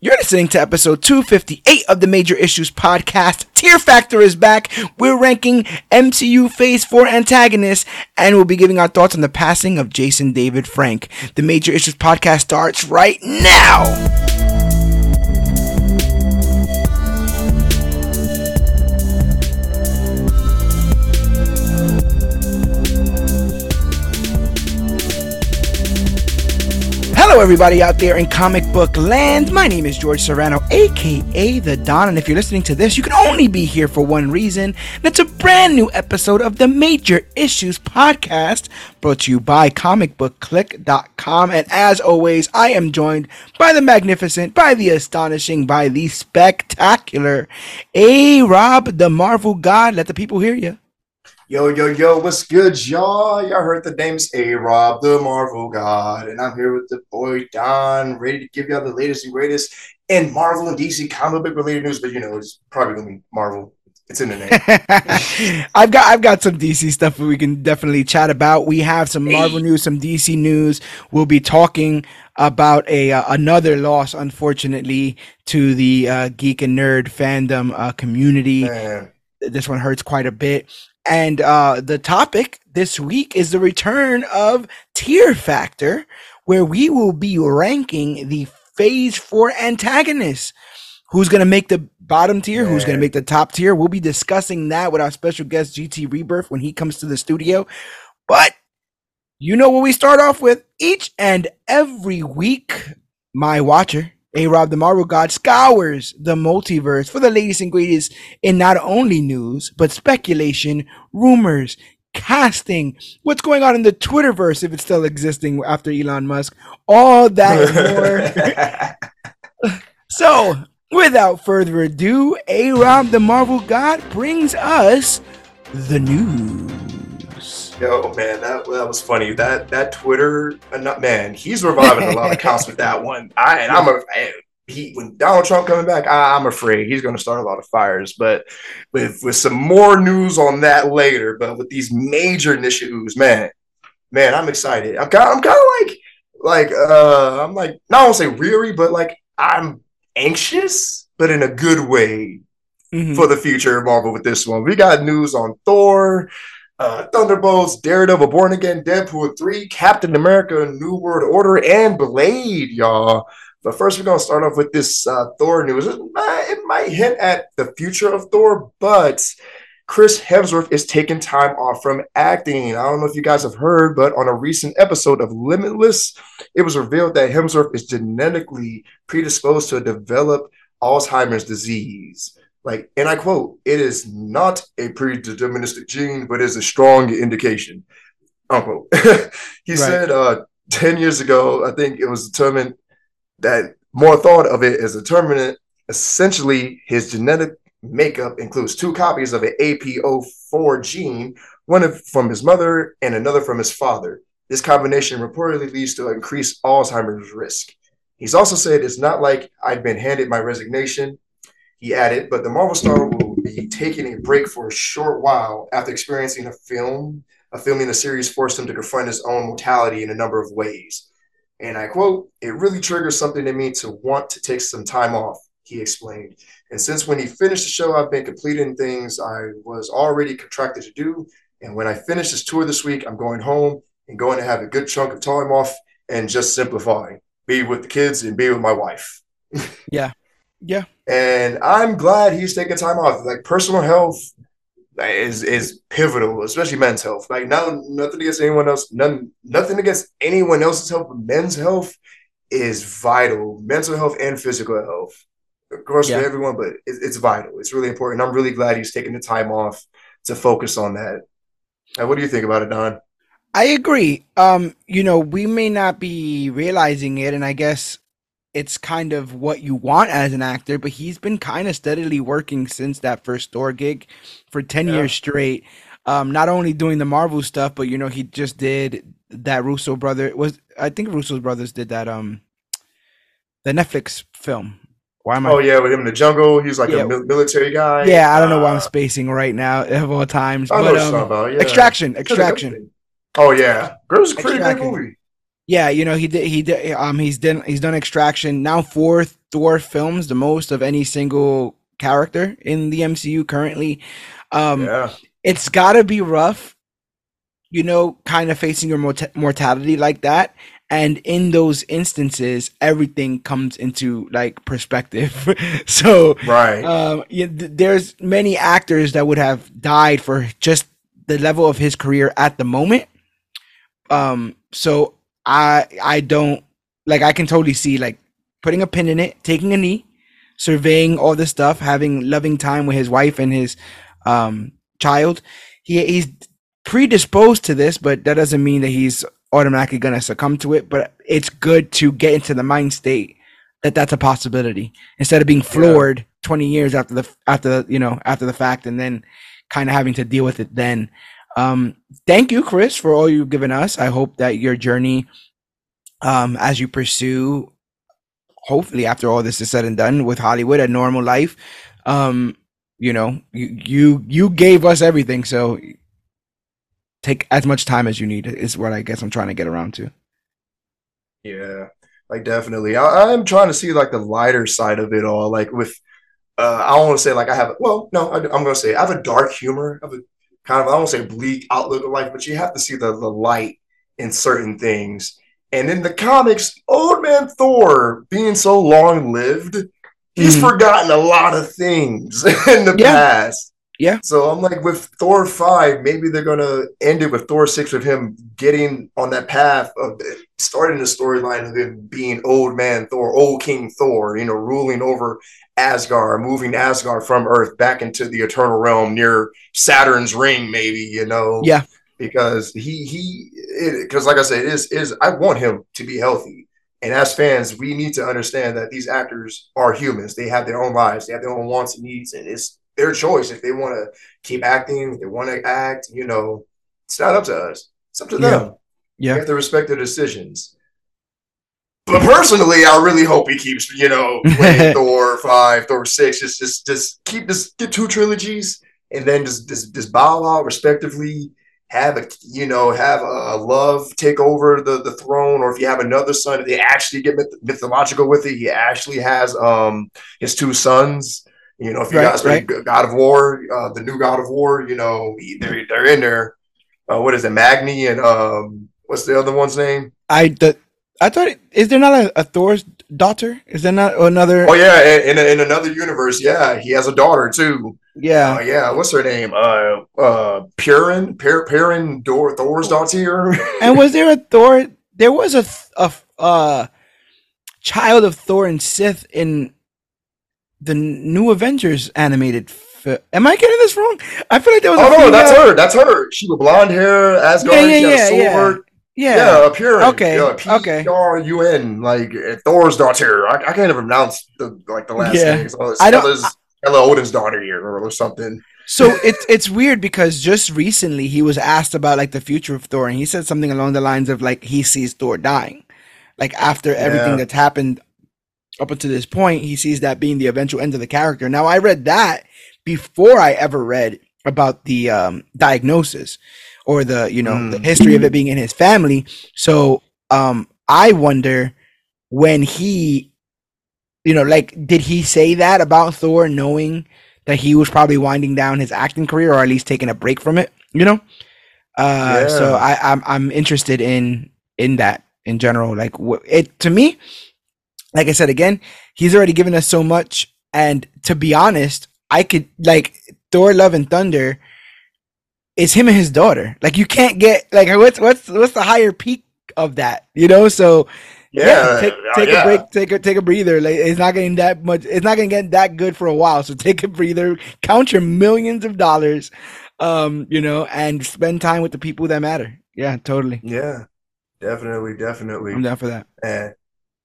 You're listening to episode 258 of the Major Issues Podcast. Tier Factor is back. We're ranking MCU Phase 4 antagonists, and we'll be giving our thoughts on the passing of Jason David Frank. The Major Issues Podcast starts right now. Hello, everybody out there in comic book land. My name is George Serrano, aka The Don, and if you're listening to this, you can only be here for one reason. It's a brand new episode of the Major Issues Podcast, brought to you by comicbookclick.com. And as always, I am joined by the magnificent, by the astonishing, by the spectacular A Rob, the Marvel God. Let the people hear you. Yo, yo, yo, what's good, y'all? Y'all heard the name's A Rob, the Marvel God, and I'm here with the boy Don, ready to give y'all the latest and greatest in Marvel and DC comic book related news. But you know, it's probably gonna be Marvel. It's in the name. I've got I've got some DC stuff that we can definitely chat about. We have some Marvel news, some DC news. We'll be talking about a uh, another loss, unfortunately, to the uh, geek and nerd fandom uh, community. Man. This one hurts quite a bit. And uh, the topic this week is the return of Tier Factor, where we will be ranking the Phase 4 antagonists. Who's going to make the bottom tier? Yeah. Who's going to make the top tier? We'll be discussing that with our special guest, GT Rebirth, when he comes to the studio. But you know what we start off with each and every week, my watcher a Rob the Marvel God scours the multiverse for the latest and greatest in not only news, but speculation, rumors, casting, what's going on in the Twitterverse if it's still existing after Elon Musk, all that more. so, without further ado, A Rob the Marvel God brings us the news. Yo, man, that, that was funny. That that Twitter, uh, man, he's reviving a lot of accounts with that one. I and I'm a he when Donald Trump coming back, I, am afraid he's going to start a lot of fires. But with with some more news on that later. But with these major initiatives, man, man, I'm excited. I'm kind, I'm kind of like like uh, I'm like not want to say weary, but like I'm anxious, but in a good way mm-hmm. for the future of Marvel with this one. We got news on Thor uh, Thunderbolts, Daredevil, Born Again, Deadpool 3, Captain America, New World Order, and Blade, y'all. But first, we're going to start off with this uh, Thor news. It might, it might hint at the future of Thor, but Chris Hemsworth is taking time off from acting. I don't know if you guys have heard, but on a recent episode of Limitless, it was revealed that Hemsworth is genetically predisposed to develop Alzheimer's disease. Like, and I quote, it is not a predeterministic gene, but is a strong indication. Unquote. he right. said uh, 10 years ago, I think it was determined that more thought of it as determinant. Essentially, his genetic makeup includes two copies of an APOE4 gene, one from his mother and another from his father. This combination reportedly leads to increased Alzheimer's risk. He's also said it's not like I've been handed my resignation he added, but the Marvel star will be taking a break for a short while after experiencing a film, a filming the series forced him to confront his own mortality in a number of ways. And I quote, it really triggers something in me to want to take some time off, he explained. And since when he finished the show, I've been completing things I was already contracted to do. And when I finish this tour this week, I'm going home and going to have a good chunk of time off and just simplifying, be with the kids and be with my wife. yeah. Yeah. And I'm glad he's taking time off. Like personal health is is pivotal, especially men's health. Like now, nothing against anyone else, none, nothing against anyone else's health. But men's health is vital. Mental health and physical health, of course, yeah. for everyone, but it, it's vital. It's really important. I'm really glad he's taking the time off to focus on that. Now, what do you think about it, Don? I agree. Um, you know, we may not be realizing it, and I guess it's kind of what you want as an actor, but he's been kind of steadily working since that first Thor gig for 10 yeah. years straight. Um, not only doing the Marvel stuff, but you know, he just did that Russo brother was I think Russo's brothers did that um the Netflix film. Why am I? Oh yeah, with him in the jungle, he's like yeah. a military guy. Yeah, I don't know why I'm uh, spacing right now of all times. I but, um, about, yeah. Extraction, Extraction. Oh yeah, was a pretty good movie. Yeah, you know he did. He did. Um, he's done. He's done Extraction now. Four Thor films, the most of any single character in the MCU currently. Um, Yeah. it's got to be rough, you know, kind of facing your mort- mortality like that. And in those instances, everything comes into like perspective. so, Right. um, yeah, th- there's many actors that would have died for just the level of his career at the moment. Um, so I I don't like I can totally see like putting a pin in it, taking a knee, surveying all this stuff, having loving time with his wife and his um child. He he's predisposed to this, but that doesn't mean that he's automatically gonna succumb to it. But it's good to get into the mind state that that's a possibility instead of being floored 20 years after the after the, you know after the fact and then kind of having to deal with it then um thank you chris for all you've given us i hope that your journey um as you pursue hopefully after all this is said and done with hollywood a normal life um you know you you, you gave us everything so take as much time as you need is what i guess i'm trying to get around to Yeah, like definitely. I, I'm trying to see like the lighter side of it all. Like with, uh, I don't want to say like I have. Well, no, I, am gonna say I have a dark humor. I have a kind of I don't say bleak outlook of life, but you have to see the the light in certain things. And in the comics, Old Man Thor being so long lived, he's Mhm. forgotten a lot of things in the Yeah. past. Yeah. So I'm like with Thor five, maybe they're gonna end it with Thor six with him getting on that path of starting the storyline of him being old man Thor, old King Thor, you know, ruling over Asgard, moving Asgard from Earth back into the Eternal Realm near Saturn's ring, maybe, you know. Yeah. Because he he because like I said, it is is I want him to be healthy. And as fans, we need to understand that these actors are humans. They have their own lives, they have their own wants and needs, and it's their choice if they want to keep acting, if they want to act, you know, it's not up to us. It's up to Yeah. them. Yeah. We have to respect their decisions. But personally, I really hope he keeps, you know, playing Thor five, Thor six. Just, just, just keep this, get two trilogies, and then just, just, just bow out respectively. Have a, you know, have a love take over the the throne, or if you have another son, they actually get myth- mythological with it, he actually has um his two sons. You know, if you Right, got especially God of War, uh, the new God of War, you know, they're they're in there. Uh, what is it, Magni and um, what's the other one's name? I the, I thought is there not a, a Thor's daughter? Is there not another? Oh yeah, in, in, in another universe, yeah, he has a daughter too. yeah, Uh, yeah, what's her name? Uh, uh, Purin, Pur- Purin, Dor- Thor's daughter. and was there a Thor? There was a a uh, child of Thor and Sif in the new Avengers animated. Am I getting this wrong? I feel like there was. oh no, that's her. That's her. She with blonde hair, Asgard. Yeah, yeah, she had yeah, a sword. Yeah, Yeah, a Purin. Okay, okay. P-R-U-N, like Thor's daughter. I, I can't even pronounce the like the last Yeah. name. So I don't- Stella's, Stella Odin's daughter here or, or something. So it's it's weird because just recently he was asked about like the future of Thor, and he said something along the lines of like he sees Thor dying, like after everything Yeah. that's happened up until this point, he sees that being the eventual end of the character. Now I read that before I ever read about the um, diagnosis or the you know the Mm. history of it being in his family. So um, I wonder when he, you know, like did he say that about Thor, knowing that he was probably winding down his acting career or at least taking a break from it? You know. Uh, So I, I'm I'm interested in in that in general. Like it to me, like I said again, he's already given us so much, and to be honest, I could like Thor: Love and Thunder. Is him and his daughter. Like you can't get like what's what's what's the higher peak of that? You know, so yeah, Yeah, take uh, yeah. a break, take a take a breather. Like it's not getting that much. It's not gonna get that good for a while. So take a breather. Count your millions of dollars, um, you know, and spend time with the people that matter. Yeah, totally. Yeah, definitely, definitely. I'm down for that. And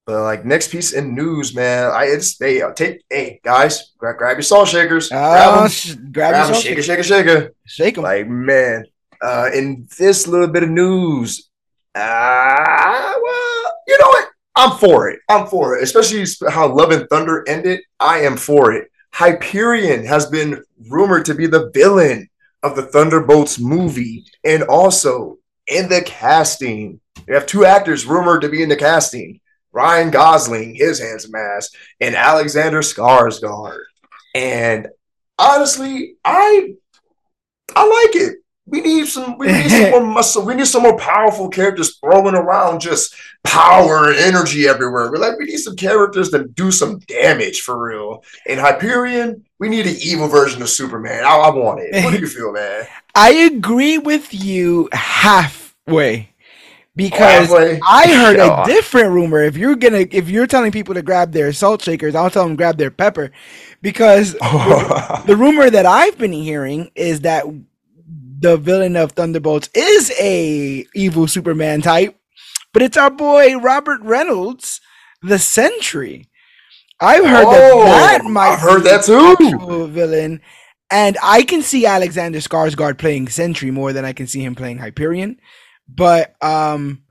but like next piece in news, man, I it's they uh, take hey guys, grab, grab your salt shakers, grab Oh, them, sh- grab grab your them, salt shake it, shaker. shake it, shake it. Shake them. Like man, uh, in this little bit of news, ah, well, you know what? I'm for it. I'm for it, especially how Love and Thunder ended. I am for it. Hyperion has been rumored to be the villain of the Thunderbolts movie, and also in the casting, We have two actors rumored to be in the casting: Ryan Gosling, his handsome ass, and Alexander Skarsgård. And honestly, I I like it. We need some. We need some more muscle. We need some more powerful characters throwing around just power and energy everywhere. We're like, we need some characters that do some damage for real. In Hyperion, we need an evil version of Superman. I, I want it. What do you feel, man? I agree with you halfway because. I heard a different rumor. If you're gonna, if you're telling people to grab their salt shakers, I'll tell them grab their pepper, because the rumor that I've been hearing is that the villain of Thunderbolts is a evil Superman type, but it's our boy Robert Reynolds, the Sentry. I've heard Oh, that that might I've heard be that too. villain, and I can see Alexander Skarsgård playing Sentry more than I can see him playing Hyperion. But um,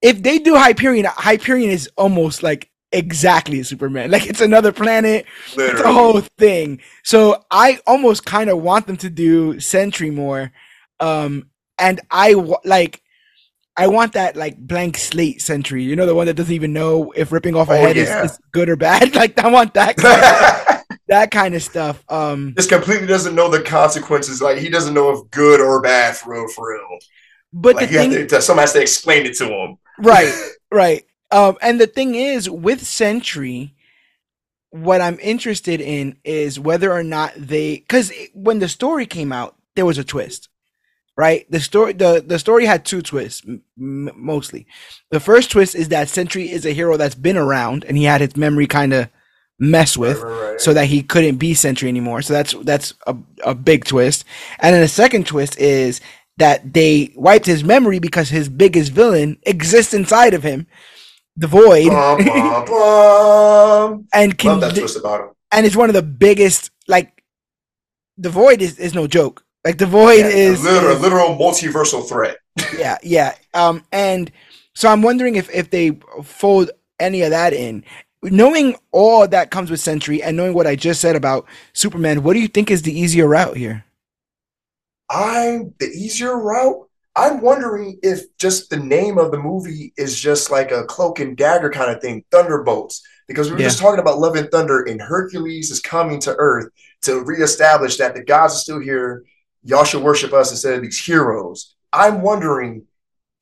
if they do Hyperion, Hyperion is almost like exactly Superman. Like it's another planet it's a whole thing. So I almost kind of want them to do Sentry more. Um, and I like, I want that like blank slate Sentry. You know, the one that doesn't even know if ripping off a Oh, head yeah. is, is good or bad. Like I want that kind of, that kind of stuff. Um, Just completely doesn't know the consequences. Like he doesn't know if good or bad for real, for real. But like the thing, to, someone has to explain it to him. right, right. Um, and the thing is with Sentry, what I'm interested in is whether or not they, because when the story came out, there was a twist, right? The story, the the story had two twists m- mostly. The first twist is that Sentry is a hero that's been around, and he had his memory kind of mess with, Right, right, right. so that he couldn't be Sentry anymore. So that's that's a, a big twist. And then the second twist is that they wiped his memory because his biggest villain exists inside of him, the Void, Bum, bum, bum. and can Love that twist about him. and it's one of the biggest like the Void is, is no joke. Like the Void Yeah, is, a literal, is- literal multiversal threat. yeah, yeah. Um, and so I'm wondering if if they fold any of that in, knowing all that comes with Sentry and knowing what I just said about Superman. What do you think is the easier route here? I'm the easier route. I'm wondering if just the name of the movie is just like a cloak and dagger kind of thing, Thunderbolts. Because we were Yeah. just talking about Love and Thunder, and Hercules is coming to Earth to reestablish that the gods are still here. Y'all should worship us instead of these heroes. I'm wondering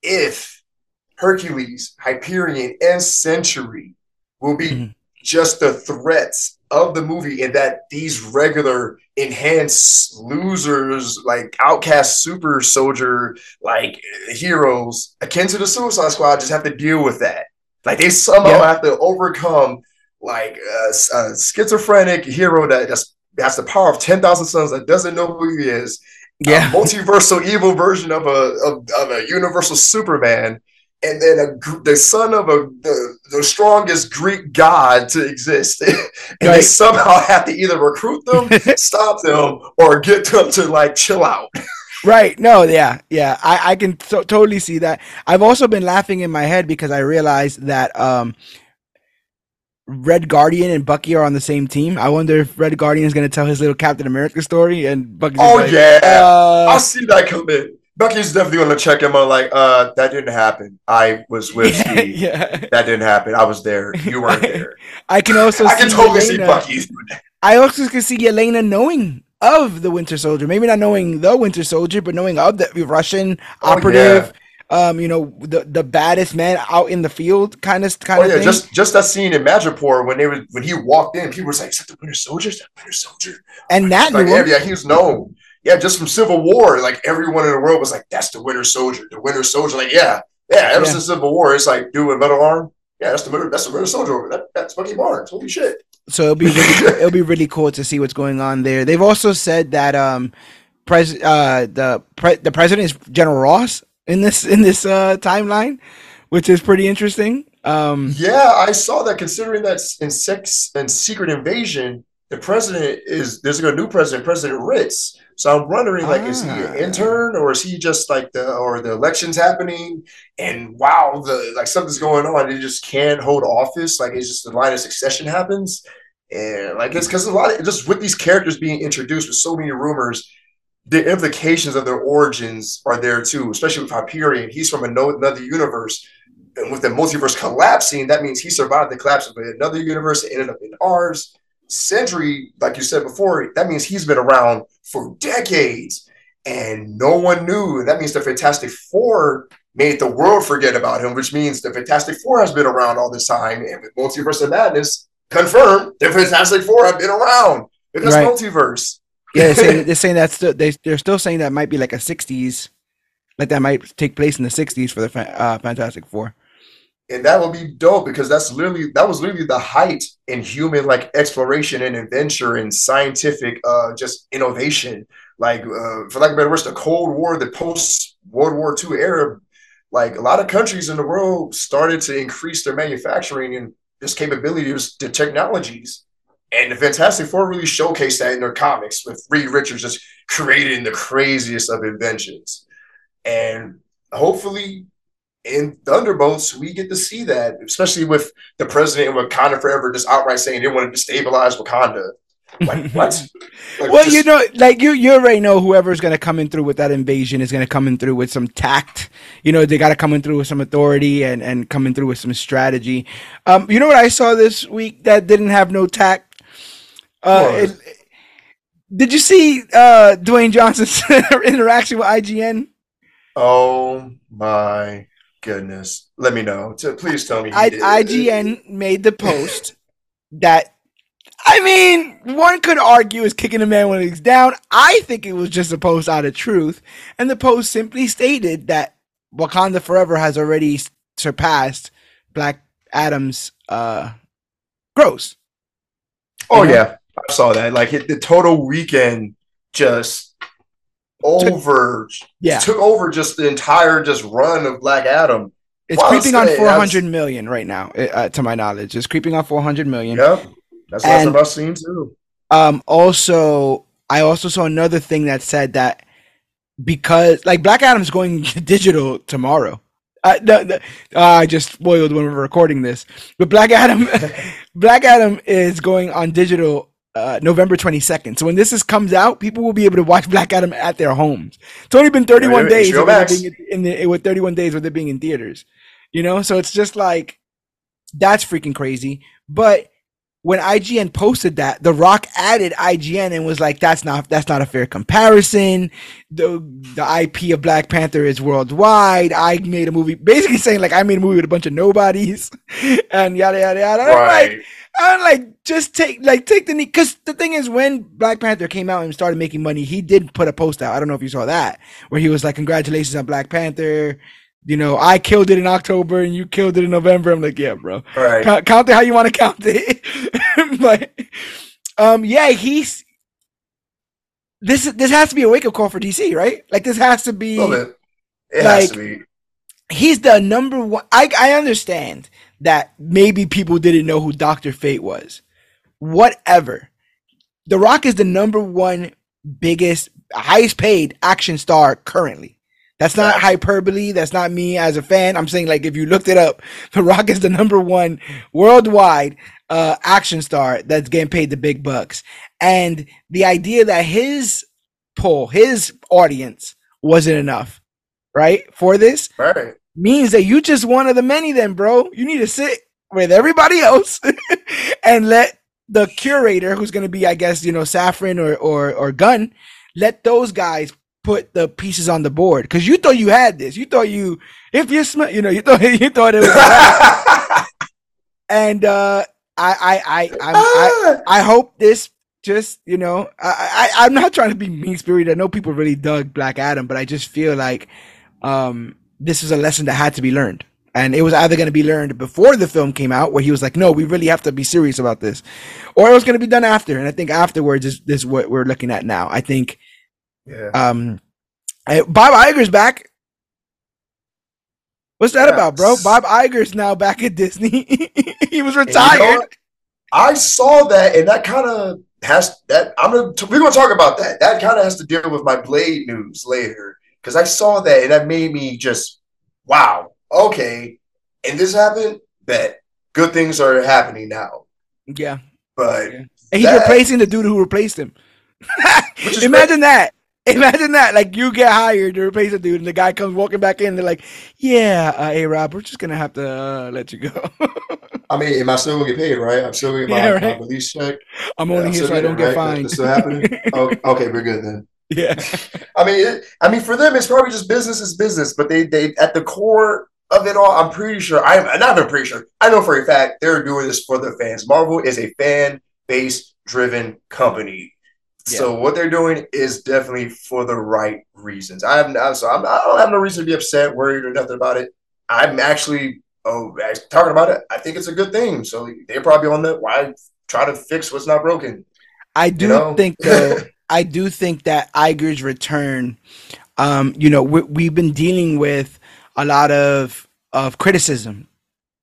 if Hercules, Hyperion, and Sentry will be Mhm. just the threats of the movie, and that these regular enhanced losers, like outcast super soldier, like heroes akin to the Suicide Squad, just have to deal with that. Like they somehow Yeah. have to overcome like a, a schizophrenic hero that just has the power of ten thousand suns that doesn't know who he is a multiversal evil version of a of, of a universal Superman, and then a, the son of a the, the strongest Greek god to exist, and they somehow have to either recruit them, stop them, or get them to like chill out. Right. No, yeah, yeah. I, I can to- totally see that. I've also been laughing in my head because I realized that um Red Guardian and Bucky are on the same team. I wonder if Red Guardian is going to tell his little Captain America story and Bucky's Oh like, yeah, uh, I see that coming. Bucky's definitely gonna check him out. like, uh, that didn't happen. I was with yeah, Steve. yeah. That didn't happen. I was there. You weren't there. I can also I can see totally see Yelena- Bucky. I also can see Yelena knowing of the Winter Soldier. Maybe not knowing the Winter Soldier, but knowing of the Russian Oh, operative. Um, you know, the the baddest man out in the field, kind of kind Oh of yeah, thing. just just that scene in Madripoor when they were when he walked in, people was like, "Is that the Winter Soldier? Is that Winter Soldier?" and that Like, yeah, yeah, he was known. Yeah, just from Civil War, like everyone in the world was like, "That's the Winter Soldier." The Winter Soldier, like, yeah, yeah. Ever Yeah. since Civil War, it's like, dude with metal arm. Yeah, that's the Winter. That's the Winter Soldier. over. That, that's Bucky Barnes. Holy shit! So it'll be really, it'll be really cool to see what's going on there. They've also said that um, pres uh the pre- the president is General Ross in this in this uh timeline, which is pretty interesting. Um, Yeah, I saw that. Considering that in sex and Secret Invasion, the president is there's a new president, President Ritz. So I'm wondering, like, is he Ah. an intern or is he just like the or the elections happening and wow, the like something's going on, he just can't hold office. Like it's just the line of succession happens, and like it's because a lot of just with these characters being introduced with so many rumors. the implications of their origins are there too, especially with Hyperion. He's from another universe. And with the multiverse collapsing, that means he survived the collapse of another universe ended up in ours. Sentry, like you said before, that means he's been around for decades and no one knew. That means the Fantastic Four made the world forget about him, which means the Fantastic Four has been around all this time. And with Multiverse of Madness, confirmed the Fantastic Four have been around in this right. multiverse. Yeah, they're saying, they're saying that's still, they, they're still saying that might be like a 60s, like that might take place in the 60s for the uh, Fantastic Four. And that would be dope because that's literally that was literally the height in human like exploration and adventure and scientific uh just innovation. Like uh, for lack of better words, the Cold War, the post World War II era, like a lot of countries in the world started to increase their manufacturing and just capabilities to technologies. And the Fantastic Four really showcased that in their comics with Reed Richards just creating the craziest of inventions. And hopefully in Thunderbolts, we get to see that, especially with the president of Wakanda Forever just outright saying they want to destabilize Wakanda. Like what? Like, well, just... you know, like you, you already know whoever's going to come in through with that invasion is going to come in through with some tact. You know, they got to come in through with some authority and and come in through with some strategy. Um, you know what I saw this week that didn't have no tact uh, it, did you see uh, Dwayne Johnson's interaction with IGN? Oh my goodness! Let me know. Please tell me. I, IGN made the post that. I mean, one could argue is kicking a man when he's down. I think it was just a post out of truth, and the post simply stated that Wakanda Forever has already surpassed Black Adam's uh, gross. Oh you know? yeah, I saw that. Like it, the total weekend just over yeah took over just the entire just run of Black Adam. It's creeping on four hundred million right now, uh, to my knowledge. It's creeping on four hundred million. Yep, that's what I've seen too. Um, also, I also saw another thing that said that because like Black Adam's going digital tomorrow. Uh, no, no, uh, I just spoiled when we are recording this, but Black Adam, Black Adam is going on digital uh, November 22nd. So when this is comes out, people will be able to watch Black Adam at their homes. It's only been 31 days being in the, with 31 days with it being in theaters. You know, so it's just like that's freaking crazy. But when IGN posted that, The Rock added IGN and was like, "That's not that's not a fair comparison. The the IP of Black Panther is worldwide. I made a movie, basically saying like I made a movie with a bunch of nobodies, and yada yada yada." Right. I'm like, I'm like, just take like take the knee because the thing is, when Black Panther came out and started making money, he did put a post out. I don't know if you saw that, where he was like, "Congratulations on Black Panther." You know, I killed it in October and you killed it in November. I'm like, yeah, bro. Right. Count, count it how you want to count it. but um, yeah, he's this. This has to be a wake up call for DC, right? Like this has to be. It like, has to be. He's the number one. I I understand that maybe people didn't know who Doctor Fate was. Whatever. The Rock is the number one biggest, highest paid action star currently. That's not hyperbole. That's not me as a fan. I'm saying like if you looked it up, The Rock is the number one worldwide uh, action star that's getting paid the big bucks. And the idea that his pull, his audience wasn't enough, right, for this, right means that you just one of the many then bro. You need to sit with everybody else and let the curator who's going to be i guess you know Safran or or or gunn let those guys put the pieces on the board. Because you thought you had this. You thought you if you smell you know you thought you thought it was and uh i i i i I, I hope this just you know I, I i'm not trying to be mean spirited i know people really dug black adam but i just feel like um this is a lesson that had to be learned. And it was either going to be learned before the film came out, where he was like, "No, we really have to be serious about this," or it was going to be done after. And I think afterwards is, is what we're looking at now. I think, yeah. Um, Bob Iger's back. What's that yes. about, bro? Bob Iger's now back at Disney. he was retired. You know I saw that, and that kind of has that. I'm gonna we're gonna talk about that. That kind of has to deal with my Blade news later because I saw that and that made me just wow, okay. And this happened, that good things are happening now. Yeah. But yeah. And he's that, replacing the dude who replaced him. Imagine that. Imagine that, like you get hired to replace a dude, and the guy comes walking back in. They're like, "Yeah, uh, hey Rob, we're just gonna have to uh, let you go." I mean, am I still gonna get paid? Right? I'm still gonna get my, Yeah, my release check. I'm Yeah, only I'm here so I don't getting get right? fined. Still happening? Oh, okay, we're good then. yeah, I mean, it, I mean, for them, it's probably just business is business. But they, they, at the core of it all, I'm pretty sure. I'm not even pretty sure. I know for a fact they're doing this for their fans. Marvel is a fan base driven company. So what they're doing is definitely for the right reasons. I have no, so I'm, I don't have no reason to be upset, worried, or nothing about it. I'm actually oh talking about it. I think it's a good thing. So they're probably on the why try to fix what's not broken. I do know? think though. Uh, I do think that Iger's return. Um, you know, we, we've been dealing with a lot of of criticism,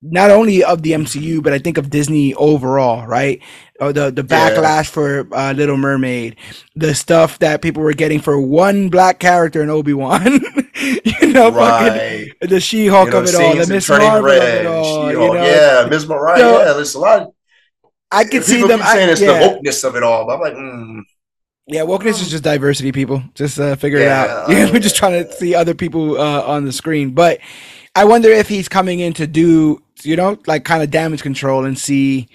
not only of the MCU, but I think of Disney overall, right? Or the the Yeah. backlash for uh, Little Mermaid, the stuff that people were getting for one black character in Obi Wan, you know, fucking the She Hulk You know, of it all, the Miss Marvel of it all. You know, yeah, Ms. Mariah. So- yeah, there's a lot. Of, I could see them. keep I- saying it's yeah. the wokeness of it all, but I'm like, mm, Yeah, wokeness is just diversity, people. Just uh, figure it out. Yeah, we're just uh, trying to see other people uh, on the screen. But I wonder if he's coming in to do, you know, like kind of damage control and see,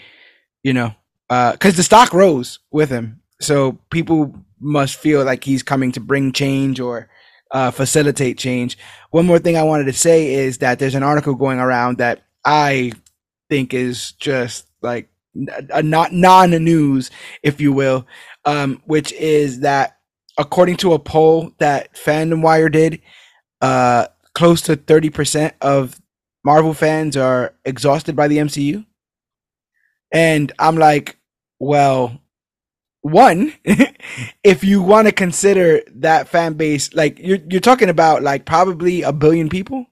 you know, because the stock rose with him. So people must feel like he's coming to bring change or uh, facilitate change. One more thing I wanted to say is that there's an article going around that I think is just like a not non-news, if you will, um, which is that according to a poll that Fandom Wire did, uh, close to 30% of Marvel fans are exhausted by the MCU. And I'm like, well, one, if you want to consider that fan base, like you're you're talking about like probably a billion people,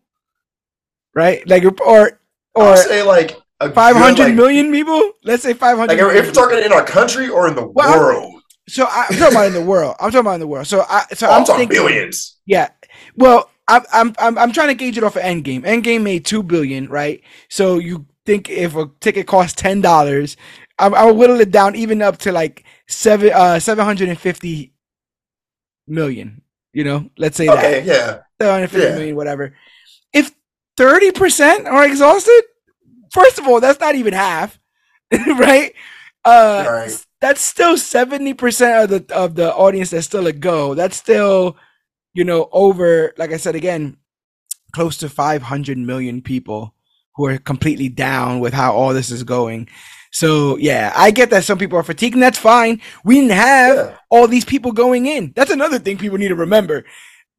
right? Like or or say like a good, like, million people. Let's say five hundred. Like if we're talking in our country or in the Well, world, so I, I'm talking about in the world. I'm talking about in the world. So I so oh, I'm I'm talking thinking billions. Yeah. Well, I'm I'm I'm I'm trying to gauge it off of Endgame. Endgame made two billion, right? So you think if a ticket costs ten dollars, I'll whittle it down even up to like seven uh seven hundred and fifty million. You know, let's say that Okay, yeah, seven hundred fifty Yeah. million, whatever. If thirty percent are exhausted, first of all, that's not even half, right? Uh, Right. That's still seventy percent of the of the audience that's still a go. That's still, you know, over like I said again, close to five hundred million people who are completely down with how all this is going. So yeah, I get that some people are fatigued, and that's fine. We didn't have yeah. all these people going in. That's another thing people need to remember.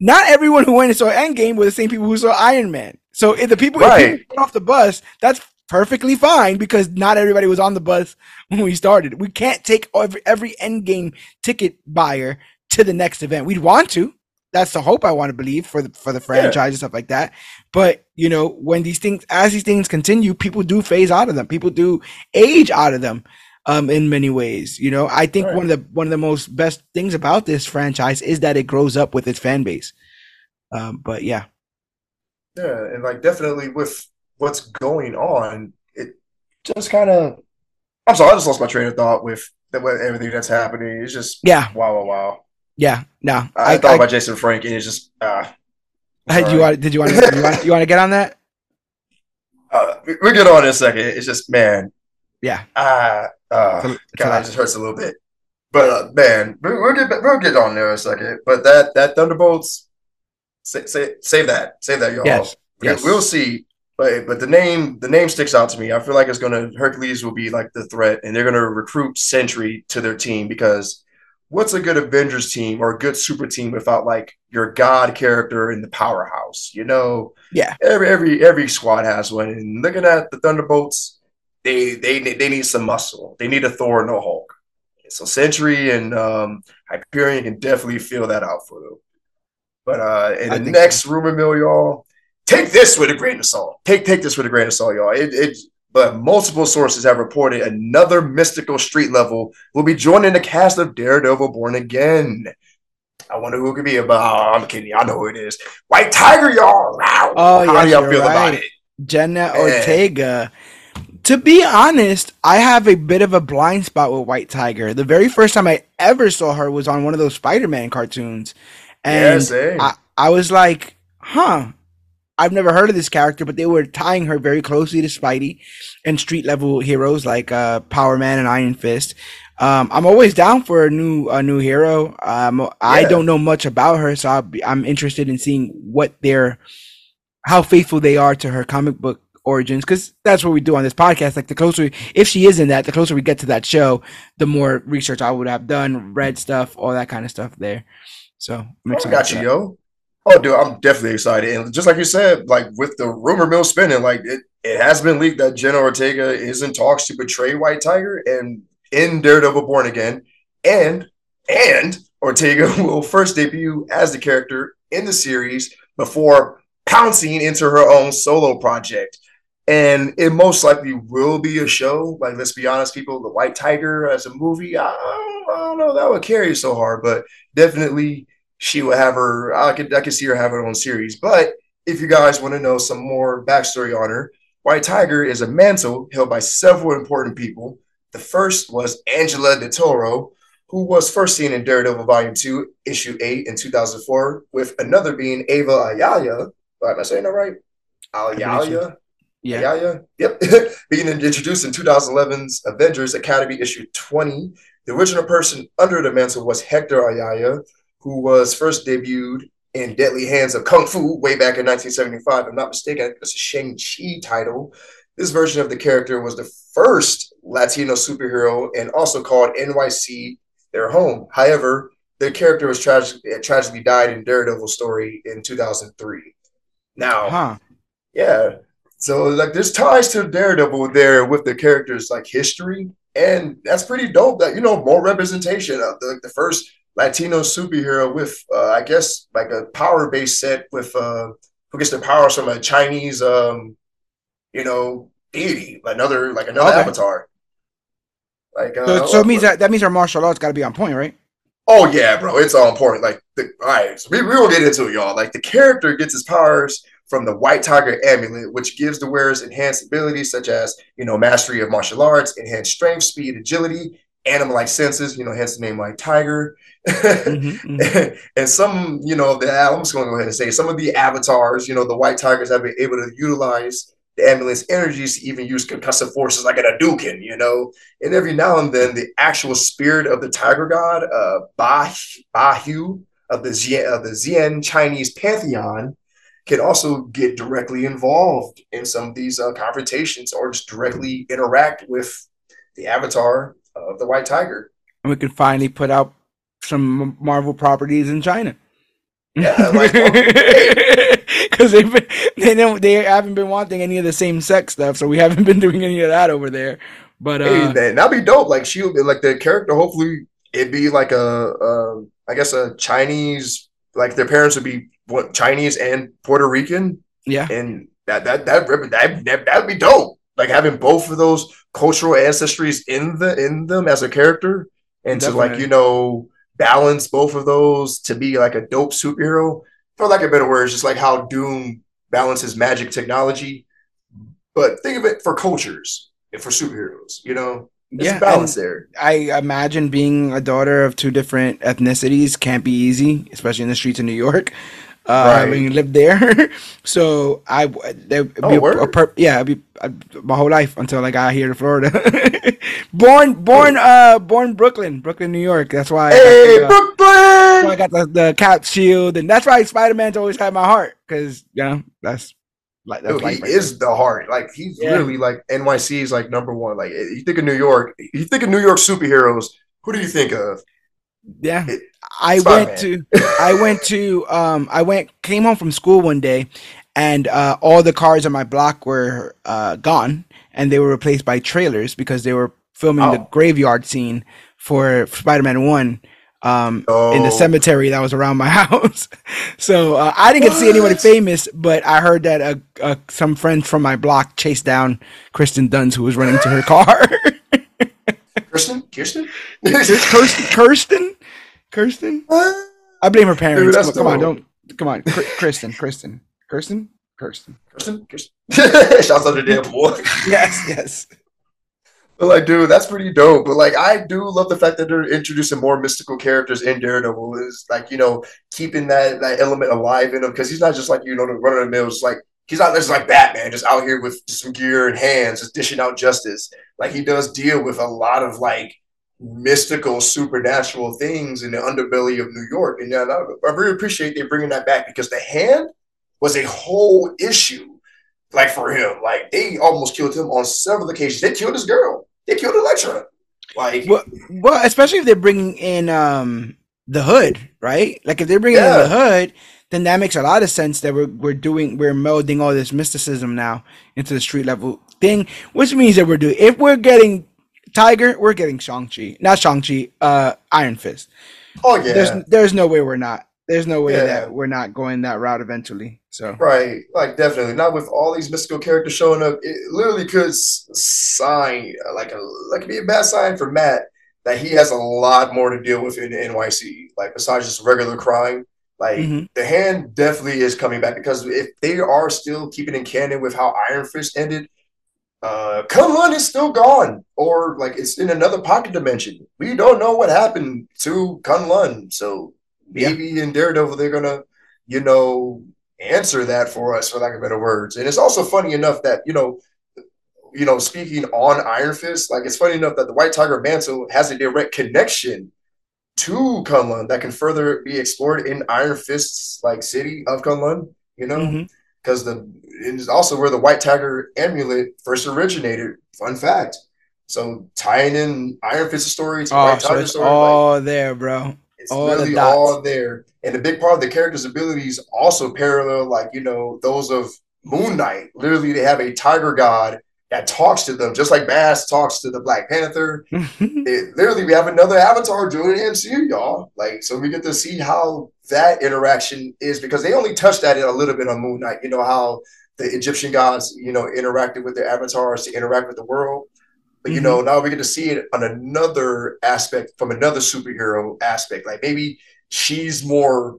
Not everyone who went and saw Endgame were the same people who saw Iron Man. So if the people, if Right. people got off the bus, that's perfectly fine because not everybody was on the bus when we started. We can't take every every Endgame ticket buyer to the next event. We'd want to. That's the hope I want to believe for the for the franchise and stuff like that. But you know, when these things as these things continue, people do phase out of them. People do age out of them um in many ways you know i think Right. one of the one of the most best things about this franchise is that it grows up with its fan base um but yeah Yeah, and like definitely with what's going on, it just kind of. I'm sorry, I just lost my train of thought with the, with everything that's happening. It's just yeah wow, wow, wow. yeah no I, i, thought I, about Jason Frank, and it's just ah. I sorry. you want did you want to you want, you want to get on that Uh, we- we'll get on in a second. It's just man, yeah ah, uh, It's a- it's God, it just hurts a little bit. But uh, man, we- we'll get we'll get on there in a second. But that that Thunderbolts, say, say, save that, save that, y'all. Yes, We- yes. We'll see. But but the name the name sticks out to me. I feel like it's gonna Hercules will be like the threat, and they're gonna recruit Sentry to their team because what's a good Avengers team or a good super team without like your god character in the powerhouse? You know, yeah every every every squad has one. And looking at the Thunderbolts, they they they need some muscle. They need a Thor and a Hulk. So Sentry and um, Hyperion can definitely fill that out for them. But uh, in the next rumor mill, y'all, take this with a grain of salt. Take take this with a grain of salt, y'all. It, it but multiple sources have reported another mystical street level will be joining the cast of Daredevil Born Again. I wonder who it could be. about. oh, I'm kidding. I know who it is. White Tiger, y'all. Wow. Oh, How yes, do y'all feel about it? jenna ortega To be honest, I have a bit of a blind spot with White Tiger. The very first time I ever saw her was on one of those Spider-Man cartoons, and Yeah. I, I was like, "Huh." I've never heard of this character, but they were tying her very closely to Spidey and street level heroes like uh, Power Man and Iron Fist. Um, I'm always down for a new a new hero. Um, I don't know much about her, so I'll be, I'm interested in seeing what their how faithful they are to her comic book origins because that's what we do on this podcast like the closer if she is in that the closer we get to that show the more research i would have done read stuff all that kind of stuff there so i'm I excited got you, yo. Oh, dude, I'm definitely excited. And just like you said, like with the rumor mill spinning, like it, it has been leaked that Jenna Ortega is in talks to betray White Tiger and in Daredevil Born Again. And and Ortega will first debut as the character in the series before pouncing into her own solo project. And it most likely will be a show. Like, let's be honest, people, the White Tiger as a movie, I don't, I don't know that would carry so hard, but definitely she will have her. I could I could see her have her own series. But if you guys want to know some more backstory on her, White Tiger is a mantle held by several important people. The first was Angela del Toro, who was first seen in Daredevil Volume 2, Issue 8 in 2004, with another being Ava Ayala. Am I saying that right? Ayala? yeah Yeah, yeah. Yep. Being introduced in 2011's Avengers Academy issue 20, the original person under the mantle was Hector Ayala, who was first debuted in Deadly Hands of Kung Fu way back in 1975. If I'm not mistaken, it's a Shang-Chi title. This version of the character was the first Latino superhero and also called NYC their home. However, the character was tragic, tragically died in Daredevil story in 2003. Now, huh yeah. So like there's ties to Daredevil there with the characters like history. And that's pretty dope that you know more representation of the, the first Latino superhero with uh, I guess like a power based set with uh who gets the powers from a Chinese um you know deity, another like another Okay. avatar. Like uh, so, so it means that that means our martial arts got to be on point right Oh yeah, bro, it's all important. Like, the, all right, so we, we will get into it, y'all. Like, the character gets his powers from the White Tiger amulet, which gives the wearers enhanced abilities such as, you know, mastery of martial arts, enhanced strength, speed, agility, animal-like senses. You know, hence the name like Tiger. Mhm, mhm. and some, you know, the I'm just going to go ahead and say some of the avatars, you know, the White Tigers have been able to utilize the amulet's energies to even use concussive forces like an Hadouken, you know. And every now and then, the actual spirit of the tiger god, uh, Ba Bahu of the Zien, of the Xian Chinese pantheon, can also get directly involved in some of these uh, confrontations or just directly interact with the avatar of the white tiger. and we can finally put out some Marvel properties in China. Yeah, like, because been, they they haven't been wanting any of the same sex stuff, so we haven't been doing any of that over there. But Hey, uh, man, that'd be dope. Like she, would be like the character. Hopefully, it'd be like a, a, I guess a Chinese. Like their parents would be what Chinese and Puerto Rican, yeah, and that that that that that that'd be dope. Like having both of those cultural ancestries in the in them as a character, and to like you know balance both of those to be like a dope superhero. For lack of better words, just like how Doom balances magic technology. But think of it for cultures and for superheroes. You know, yeah. a balance there. I imagine being a daughter of two different ethnicities can't be easy, especially in the streets of New York. Uh, Right. when you live there, so I there Oh, be a, a per, yeah, it'd be my whole life until I got here to Florida. born, born, uh, born Brooklyn, Brooklyn, New York. That's why. I got Hey, the, uh, why I got the, the cat shield, and that's why Spider Man's always had my heart, because you know that's like that's Dude, he right is the heart. Like he's Yeah. really like NYC is like number one. Like you think of New York, you think of New York superheroes. Who do you think of? Yeah, It- I went to I went to um I went came home from school one day and uh all the cars on my block were uh gone and they were replaced by trailers because they were filming the Oh. graveyard scene for Spider-Man 1 um in the Oh. cemetery that was around my house. so uh, I didn't get to see anybody famous, but I heard that uh, uh, some friends from my block chased down Kristen Dunst who was running to her car. Kirsten? Kirsten? Kirsten, Kirsten, Kirsten. I blame her parents. Dude, come, on, come on, don't come on, Kristen, Kristen, Kristen, Kirsten. Kirsten? Kirsten. Shouts out to damn boy. Yes, yes. But like, dude, that's pretty dope. But like, I do love the fact that they're introducing more mystical characters in Daredevil. Is like, you know, keeping that that element alive in him because he's not just like you know the run of the mills. Like he's not just like Batman, just out here with some gear and hands, just dishing out justice. Like he does deal with a lot of like mystical, supernatural things in the underbelly of New York. And yeah, I really appreciate they bringing that back because the hand was a whole issue. Like for him, like they almost killed him on several occasions. They killed his girl. They killed Elektra. Like, well, well, especially if they're bringing in um the hood, right? Like if they're bringing Yeah. in the hood, then that makes a lot of sense that we're we're doing we're melding all this mysticism now into the street level thing, which means that we're doing if we're getting Tiger, we're getting Shang Chi, not Shang Chi, uh, Iron Fist. oh yeah, There's there's no way we're not. There's no way Yeah. that we're not going that route eventually. So Right, like definitely not with all these mystical characters showing up. It literally could sign like a like be a bad sign for Matt that he has a lot more to deal with in NYC. Like besides just regular crime, like Mhm. the hand definitely is coming back because if they are still keeping in canon with how Iron Fist ended, uh, Kunlun is still gone, or like it's in another pocket dimension. We don't know what happened to Kunlun, so Yeah. maybe in Daredevil they're gonna, you know, answer that for us, for lack of better words. And it's also funny enough that you know, you know, speaking on Iron Fist, like it's funny enough that the White Tiger mantle has a direct connection to Kunlun that can further be explored in Iron Fist's like city of Kunlun. You know, Mhm. Because the it is also where the White Tiger amulet first originated. Fun fact. So tying in Iron Fist's story to the oh, White so Tiger it's story, like, all there, bro. it's all the literally dots. all there. And a big part of the character's abilities also parallel, like, you know, those of Moon Knight. Literally, they have a tiger god that talks to them, just like Bast talks to the Black Panther. It, literally, we have another avatar doing the MCU, y'all. Like, so we get to see how that interaction is because they only touched at it a little bit on Moon Knight. You know, how the Egyptian gods, you know, interacted with their avatars to interact with the world. But you Mhm. know, now we get to see it on another aspect from another superhero aspect. Like maybe she's more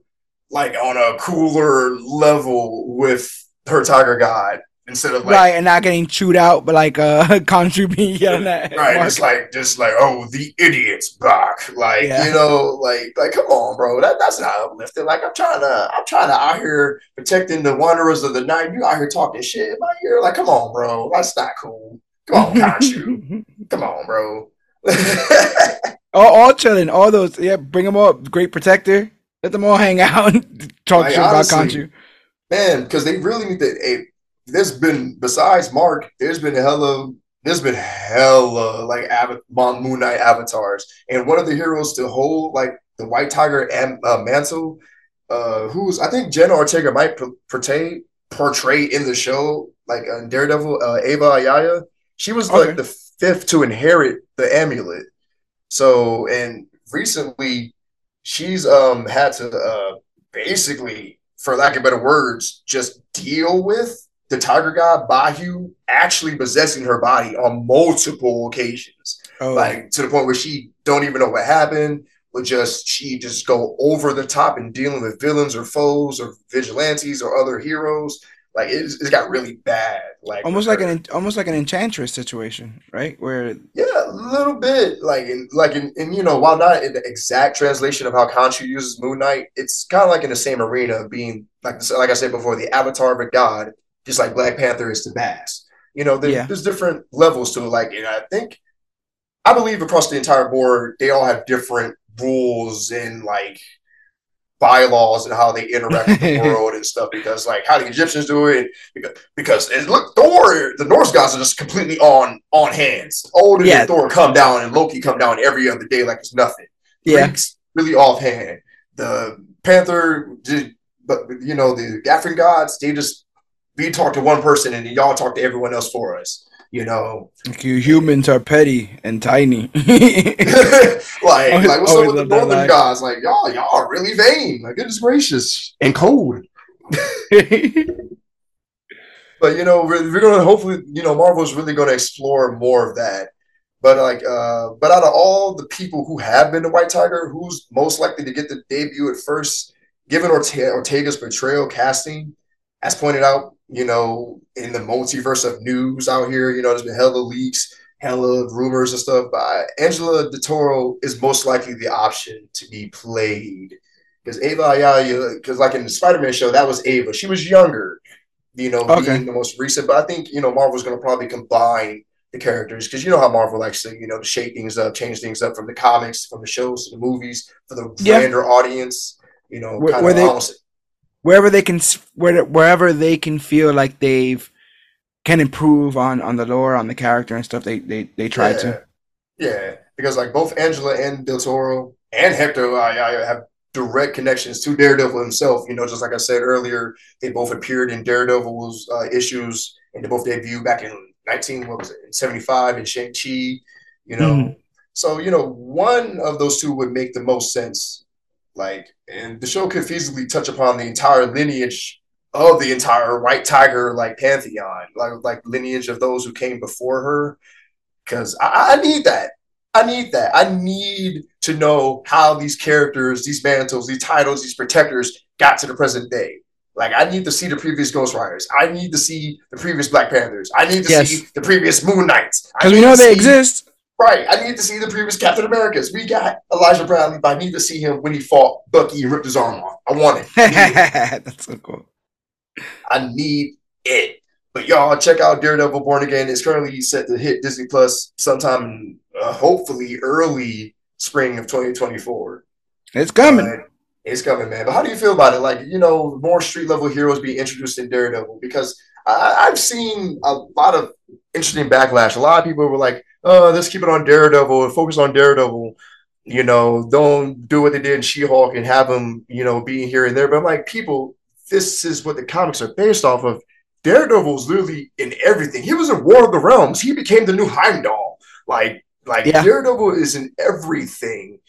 like on a cooler level with her tiger god instead of like right, and not getting chewed out, but like uh Khonshu being yelling at right, Mark. just like just like oh the idiot's back. Like Yeah. you know, like like come on, bro. That that's not uplifting. Like I'm trying to I'm trying to out here protecting the wanderers of the night. You out here talking shit in my ear. Like, come on, bro. That's not cool. Come on, Khonshu. Come on, bro. all, all chilling, all those. Yeah, bring them up. Great protector. Let them all hang out and talk Like, shit about honestly, Khonshu. man, because they really need to. There's been besides Mark, there's been a hella, there's been hella like Mon- Moon Knight avatars, and one of the heroes to hold like the White Tiger am, uh, mantle, uh, who's I think Jenna Ortega might p- portray portray in the show like uh, Daredevil, uh, Ava Ayala. She was Okay. like the fifth to inherit the amulet. So, and recently, she's um had to uh basically, for lack of better words, just deal with the tiger god Bahu actually possessing her body on multiple occasions, Oh, like to the point where she don't even know what happened. But just she just go over the top and dealing with villains or foes or vigilantes or other heroes. Like it's, it's got really bad. Like almost like her. an almost like an enchantress situation, right? Where Yeah, a little bit. Like in like in, in you know, while not in the exact translation of how Khonshu uses Moon Knight, it's kind of like in the same arena of being like like I said before, the avatar of a god, just like Black Panther is to Bast. You know, there, Yeah. there's different levels to it. Like, and I think I believe across the entire board, they all have different rules and like bylaws and how they interact with the world and stuff. Because like how the Egyptians do it, because because and look, Thor, the Norse gods are just completely on on hands. Odin Yeah. Thor come down and Loki come down every other day like it's nothing. yeah, Greeks really offhand. The Panther did, but you know the African gods they just we talk to one person and y'all talk to everyone else for us. You know, you humans are petty and tiny. like Always- like what's up with the northern gods? Like y'all y'all are really vain. Like goodness gracious and cold. But you know, we're, we're gonna hopefully, you know, Marvel's really gonna explore more of that. But like, uh, but out of all the people who have been the White Tiger, who's most likely to get the debut at first? Given Orte- Ortega's portrayal casting, as pointed out you know, in the multiverse of news out here. You know, there's been hella leaks, hella rumors and stuff. But Angela del Toro is most likely the option to be played because Ava Ayala, because like in the Spider-Man show, that was Ava. She was younger, you know, okay. being the most recent. But I think you know Marvel's going to probably combine the characters because you know how Marvel likes to you know to shake things up, change things up from the comics, from the shows to the movies for the yeah. grander audience. You know, where, where they, wherever they can, where, wherever they can feel like they've can improve on on the lore, on the character and stuff. They they they try yeah. to. Yeah, because like both Angela and Del Toro and Hector I, I have direct connections to Daredevil himself. You know, just like I said earlier, they both appeared in Daredevil's uh, issues, and they both debuted back in 19 what was it 75 in Shang Chi. You know, mm. so you know one of those two would make the most sense. Like, and the show could feasibly touch upon the entire lineage of the entire White Tiger like pantheon, like like lineage of those who came before her. Because I, I need that. I need that. I need to know how these characters, these mantles, these titles, these protectors got to the present day. Like I need to see the previous Ghost Riders. I need to see the previous Black Panthers. I need to yes. see the previous Moon Knights. Because we know they see, exist. Right. I need to see the previous Captain Americas. We got Elijah Bradley, but I need to see him when he fought Bucky and ripped his arm off. I want it. it. That's so cool. I need it. But y'all check out Daredevil Born Again. It's currently set to hit Disney Plus sometime, uh, hopefully early spring of 2024. It's coming. Uh, it's coming, man. But how do you feel about it? Like, you know, more street level heroes being introduced in Daredevil because I, have seen a lot of interesting backlash. A lot of people were like, "Oh, let's keep it on Daredevil and focus on Daredevil." You know, don't do what they did in She-Hulk and have them, you know, being here and there. But I'm like, people, this is what the comics are based off of. Daredevil Daredevil's literally in everything. He was in War of the Realms. He became the new Heimdall. Like, like yeah. Daredevil is in everything.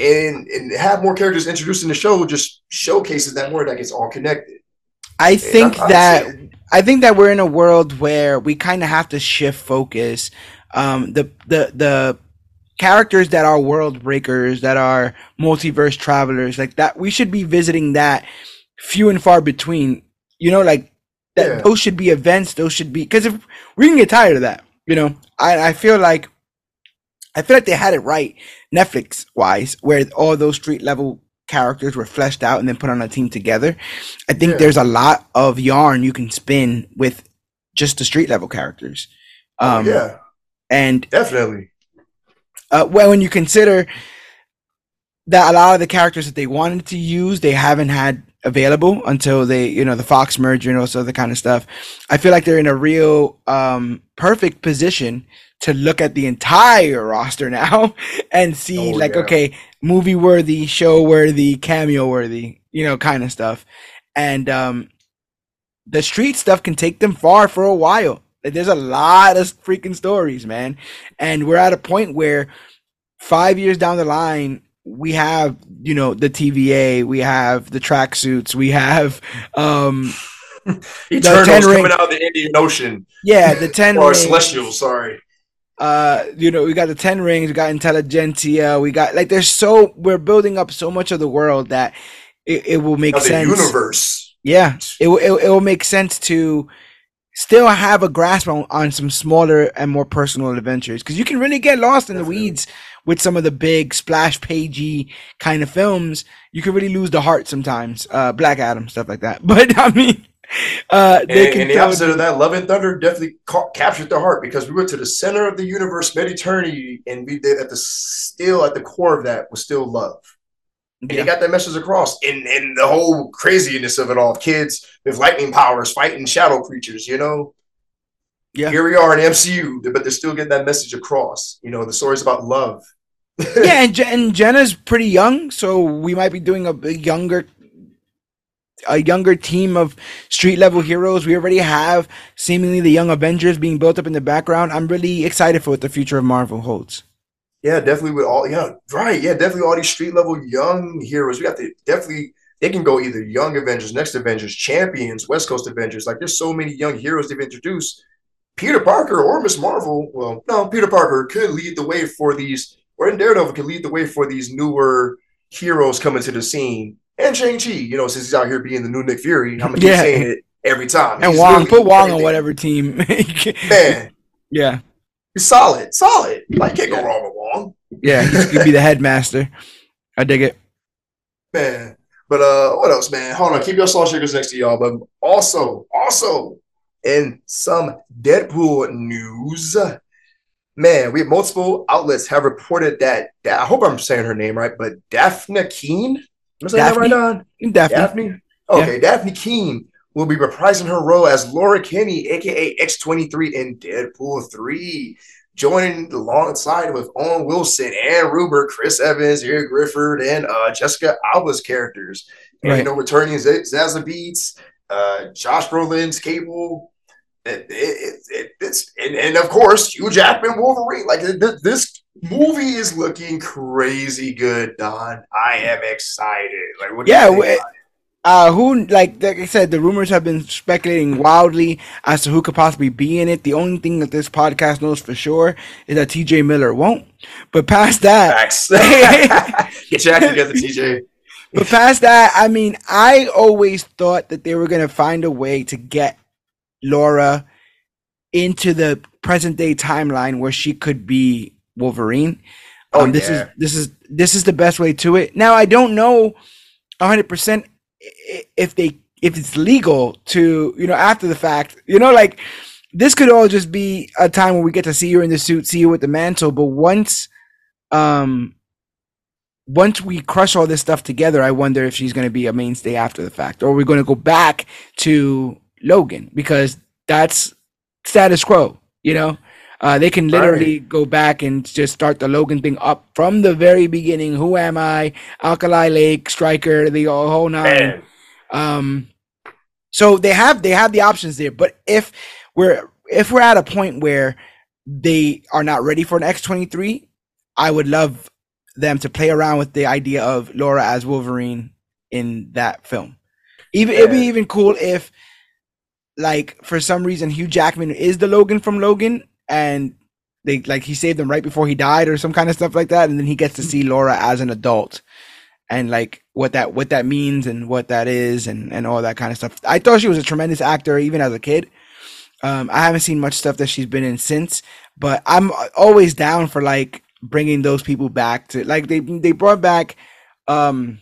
And and have more characters introduced in the show just showcases that more like it's all connected. I think that I think that we're in a world where we kind of have to shift focus. Um, the the the characters that are world breakers, that are multiverse travelers, like that, we should be visiting that few and far between. You know, like that. Yeah. Those should be events. Those should be because if we can get tired of that, you know, I I feel like I feel like they had it right Netflix wise, where all those street level characters were fleshed out and then put on a team together. I think yeah. there's a lot of yarn you can spin with just the street level characters. Oh, um, yeah, and definitely. Uh, well, when you consider that a lot of the characters that they wanted to use, they haven't had available until they, you know, the Fox merger and all also the kind of stuff. I feel like they're in a real um, perfect position to look at the entire roster now and see oh, like, yeah. okay, movie worthy, show worthy, cameo worthy, you know, kind of stuff. And um, the street stuff can take them far for a while. There's a lot of freaking stories, man. And we're at a point where five years down the line, we have, you know, the TVA, we have the tracksuits, we have um Eternals coming out of the Indian Ocean. Yeah, the ten or Celestial, sorry uh you know we got the 10 rings we got Intelligencia we got like there's so we're building up so much of the world that it, it will make sense universe yeah it, it, it will make sense to still have a grasp on, on some smaller and more personal adventures because you can really get lost in Definitely. the weeds with some of the big splash pagey kind of films you can really lose the heart sometimes uh black adam stuff like that but i mean uh, and, and, the opposite of that, Love and Thunder definitely ca- captured the heart because we went to the center of the universe, mid eternity, and we did at the still at the core of that was still love. And yeah. he got that message across in in the whole craziness of it all. Kids with lightning powers fighting shadow creatures, you know. Yeah. Here we are in MCU, but they're still getting that message across. You know, the story's about love. yeah, and, and Jenna's pretty young, so we might be doing a, a younger a younger team of street level heroes. We already have seemingly the young Avengers being built up in the background. I'm really excited for what the future of Marvel holds. Yeah, definitely with all yeah, right. Yeah, definitely all these street level young heroes. We got the definitely they can go either young Avengers, next Avengers, champions, West Coast Avengers. Like there's so many young heroes they've introduced. Peter Parker or Miss Marvel, well, no, Peter Parker could lead the way for these, or in Daredevil could lead the way for these newer heroes coming to the scene and Shang Chi, you know, since he's out here being the new Nick Fury, I'm gonna keep yeah. saying it every time. And He's Wong, put Wong on whatever team. Man, yeah, he's solid, solid. Like can't go wrong with Wong. Yeah, he could be the headmaster. I dig it. Man. But uh what else, man? Hold on, keep your salt shakers next to y'all. But also, also in some Deadpool news, man, we have multiple outlets have reported that, that I hope I'm saying her name right, but Dafne Keen. Am I saying that right Dafne? Dafne? Okay, Dafne Keen will be reprising her role as Laura Kinney, aka X23 in Deadpool 3. Joining alongside with Owen Wilson and Ruber, Chris Evans, Eric Grifford, and uh, Jessica Alba's characters. And Right. you know, returning Z- Zazie Beetz, uh, Josh Brolin's Cable. It, it, it, it- it's and, and of course Hugh Jackman Wolverine. Like th- th- this movie is looking crazy good, Don. I am excited. Like what? do you Yeah, Uh, who like like I said, the rumors have been speculating wildly as to who could possibly be in it. The only thing that this podcast knows for sure is that T.J. Miller won't. But past that, Facts. Get your act together, TJ. but past that, I mean, I always thought that they were gonna find a way to get Laura into the present day timeline where she could be Wolverine. Oh, um, this is this is this is the best way to it. Now I don't know hundred percent if they if it's legal to you know after the fact. You know, like this could all just be a time where we get to see her in the suit, see her with the mantle. But once, um, once we crush all this stuff together, I wonder if she's going to be a mainstay after the fact, or we're going to go back to Logan because that's status quo. You know, uh, they can literally go back and just start the Logan thing up from the very beginning. Who am I? Alkali Lake, Striker, the whole nine. Um, so they have they have the options there. But if we're if we're at a point where they are not ready for an X twenty three, I would love them to play around with the idea of Laura as Wolverine in that film. Even it'd be even cool if, like, for some reason Hugh Jackman is the Logan from Logan, and they like he saved them right before he died or some kind of stuff like that, and then he gets to see Laura as an adult and like what that what that means and what that is and and all that kind of stuff. I thought she was a tremendous actor even as a kid. Um, I haven't seen much stuff that she's been in since, but I'm always down for like bringing those people back to like they they brought back um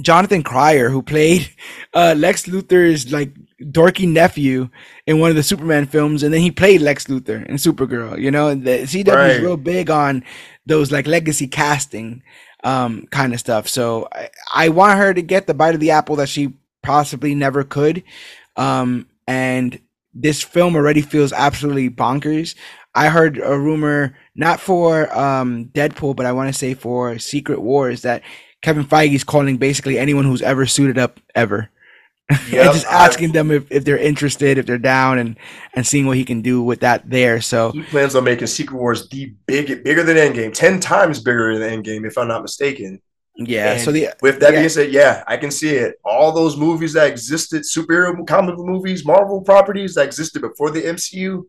Jonathan Cryer who played uh Lex Luthor's like dorky nephew in one of the Superman films and then he played Lex Luthor in Supergirl, you know, and the CW is Right. real big on those like legacy casting um kind of stuff. So I, I want her to get the bite of the apple that she possibly never could. Um and this film already feels absolutely bonkers. I heard a rumor not for um Deadpool, but I want to say for Secret Wars that Kevin Feige's calling basically anyone who's ever suited up ever. Yep, and just I've- asking them if, if they're interested, if they're down and and seeing what he can do with that there. So he plans on making Secret Wars the big, bigger than Endgame, ten times bigger than Endgame, if I'm not mistaken. yeah, And so the With that Yeah. being said, yeah, I can see it. All those movies that existed, superhero comic movies, Marvel properties that existed before the MCU,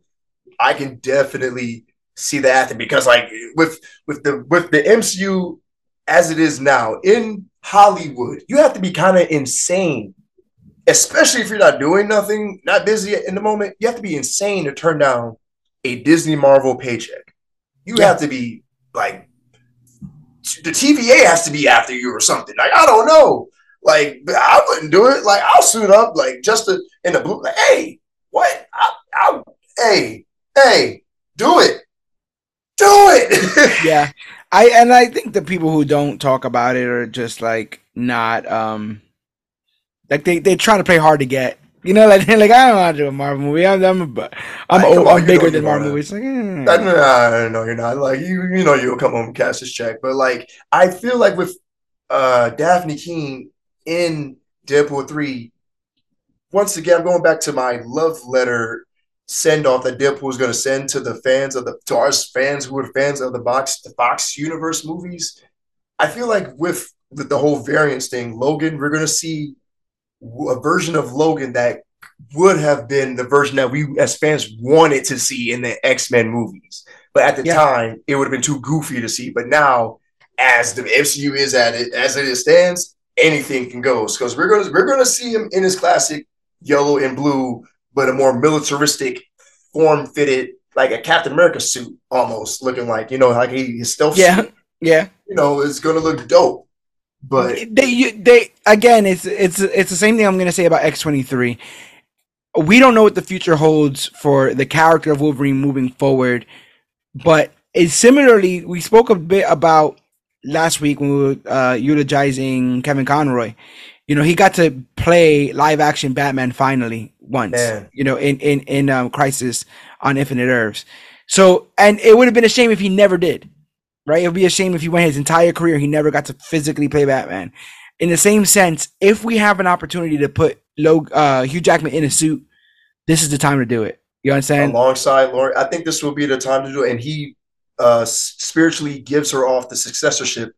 I can definitely see that because, like, with with the with the MCU as it is now in Hollywood, you have to be kind of insane, especially if you're not doing nothing, not busy in the moment. You have to be insane to turn down a Disney Marvel paycheck. You Yeah. have to be like the TVA has to be after you or something. Like I don't know. Like I wouldn't do it. Like I'll suit up like just to, in the blue. Like hey, what? I, I, hey, hey, do it, do it. yeah i and i think the people who don't talk about it are just like not um like they they trying to play hard to get you know like like i don't want to do a marvel movie i'm i'm, a, I'm, Like, come old, I'm bigger than marvel movies like eh. Nah, no, you're not. Like you, you know, you'll come home and cash this check. But like, I feel like with uh Dafne King in Deadpool three, once again, I'm going back to my love letter send off that Deadpool is going to send to the fans of the to our fans who are fans of the box the Fox Universe movies. I feel like with the, the whole variants thing, Logan, we're going to see a version of Logan that would have been the version that we as fans wanted to see in the X-Men movies. But at the Yeah. time, it would have been too goofy to see. But now, as the MCU is at it, as it stands, anything can go. Because we're gonna we're gonna see him in his classic yellow and blue, but a more militaristic, form fitted, like a Captain America suit almost looking like, you know, like he, his stealth Yeah, suit, yeah. you know, it's going to look dope. But they you- they again it's it's it's the same thing i'm going to say about x23 we don't know what the future holds for the character of wolverine moving forward but it's similarly we spoke a bit about last week when we were uh, eulogizing kevin conroy you know he got to play live action batman finally once Man. you know in in in um, crisis on infinite earths so and it would have been a shame if he never did right? It would be a shame if he went his entire career, he never got to physically play Batman. In the same sense, if we have an opportunity to put Log- uh, Hugh Jackman in a suit, this is the time to do it. You understand? alongside Lauren, I think this will be the time to do it. And he uh, spiritually gives her off the successorship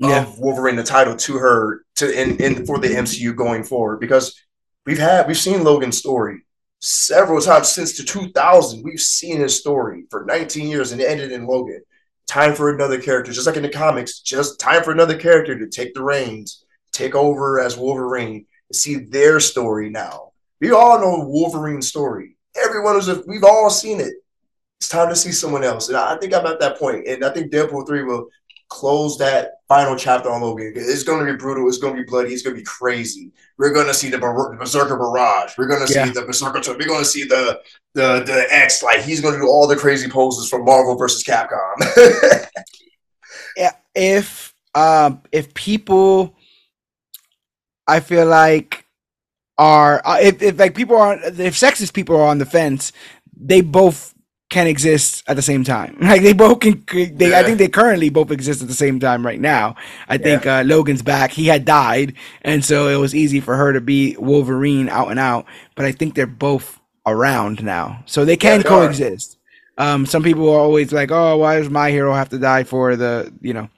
Yeah. of Wolverine, the title to her to in, in for the MCU going forward because we've had we've seen Logan's story several times since the 2000. We've seen his story for 19 years and it ended in Logan. Time for another character, just like in the comics, just time for another character to take the reins, take over as Wolverine, and see their story now. We all know Wolverine's story. Everyone is, we've all seen it. It's time to see someone else. And I think I'm at that point. And I think Deadpool 3 will close that final chapter on Logan. It's going to be brutal. It's going to be bloody. It's going to be crazy. We're going to see the Bar- Berserker Barrage. We're going to Yeah. see the Berserker. We're going to see the the the X. Like he's going to do all the crazy poses from Marvel versus Capcom. Yeah, if um if people I feel like are uh, if, if like people are if sexist people are on the fence, they both can exist at the same time. Like they both can they I think they currently both exist at the same time right now. I think uh, Logan's back. He had died and so it was easy for her to be Wolverine out and out, but I think they're both around now. So they can they are. coexist. Um, some people are always like, "Oh, why does my hero have to die for the, you know,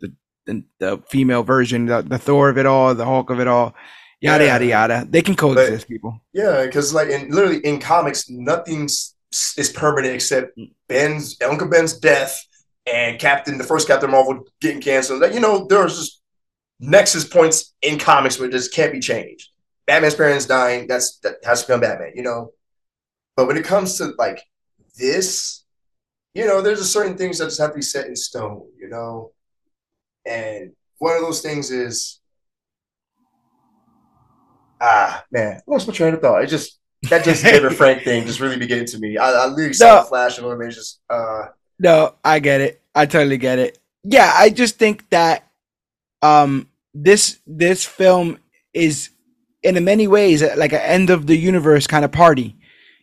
the the, the female version, the, the Thor of it all, the Hulk of it all, yada Yeah. yada yada." They can coexist, people. yeah, because like in literally in comics, nothing's is permanent except Ben's Uncle Ben's death and Captain the first Captain Marvel getting canceled. Like, you know, there's just nexus points in comics where this can't be changed. Batman's parents dying, that's that has to become Batman, you know. But when it comes to like this, you know, there's a certain things that just have to be set in stone, you know. And one of those things is ah man, what's my train of thought? It just that just David Frank thing just really began to me. I, I literally saw No. a flash of him and just uh No, I get it. I totally get it. Yeah, I just think that um this this film is in many ways like an end of the universe kind of party.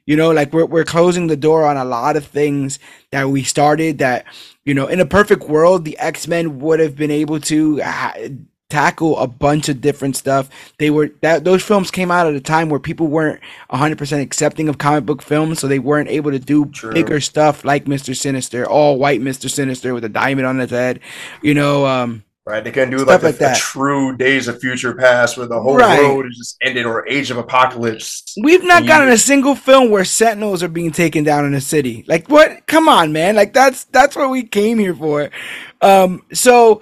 You know, like we're we're closing the door on a lot of things that we started that you know, in a perfect world, the X-Men would have been able to tackle a bunch of different stuff. They were that those films came out at a time where people weren't 100% accepting of comic book films, so they weren't able to do True. bigger stuff like Mr. Sinister, all white Mr. Sinister with a diamond on his head. You know, um right. They couldn't do like, a, like that. a true Days of Future Past where the whole Right. world is just ended or Age of Apocalypse. we've not You- gotten a single film where sentinels are being taken down in a city. Like what? Come on, man. Like that's that's what we came here for. Um so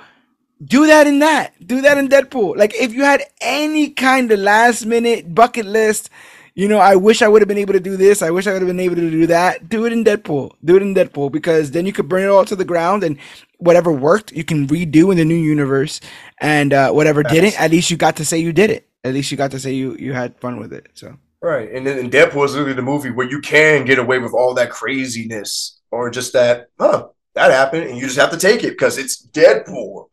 do that in that. Do that in Deadpool. Like if you had any kind of last minute bucket list, you know, I wish I would have been able to do this. I wish I would have been able to do that. Do it in Deadpool. Do it in Deadpool because then you could bring it all to the ground and whatever worked, you can redo in the new universe. And uh, whatever didn't, at least you got to say you did it. At least you got to say you you had fun with it. So Right. And then and Deadpool is literally the movie where you can get away with all that craziness or just that, huh, that happened and you just have to take it because it's Deadpool.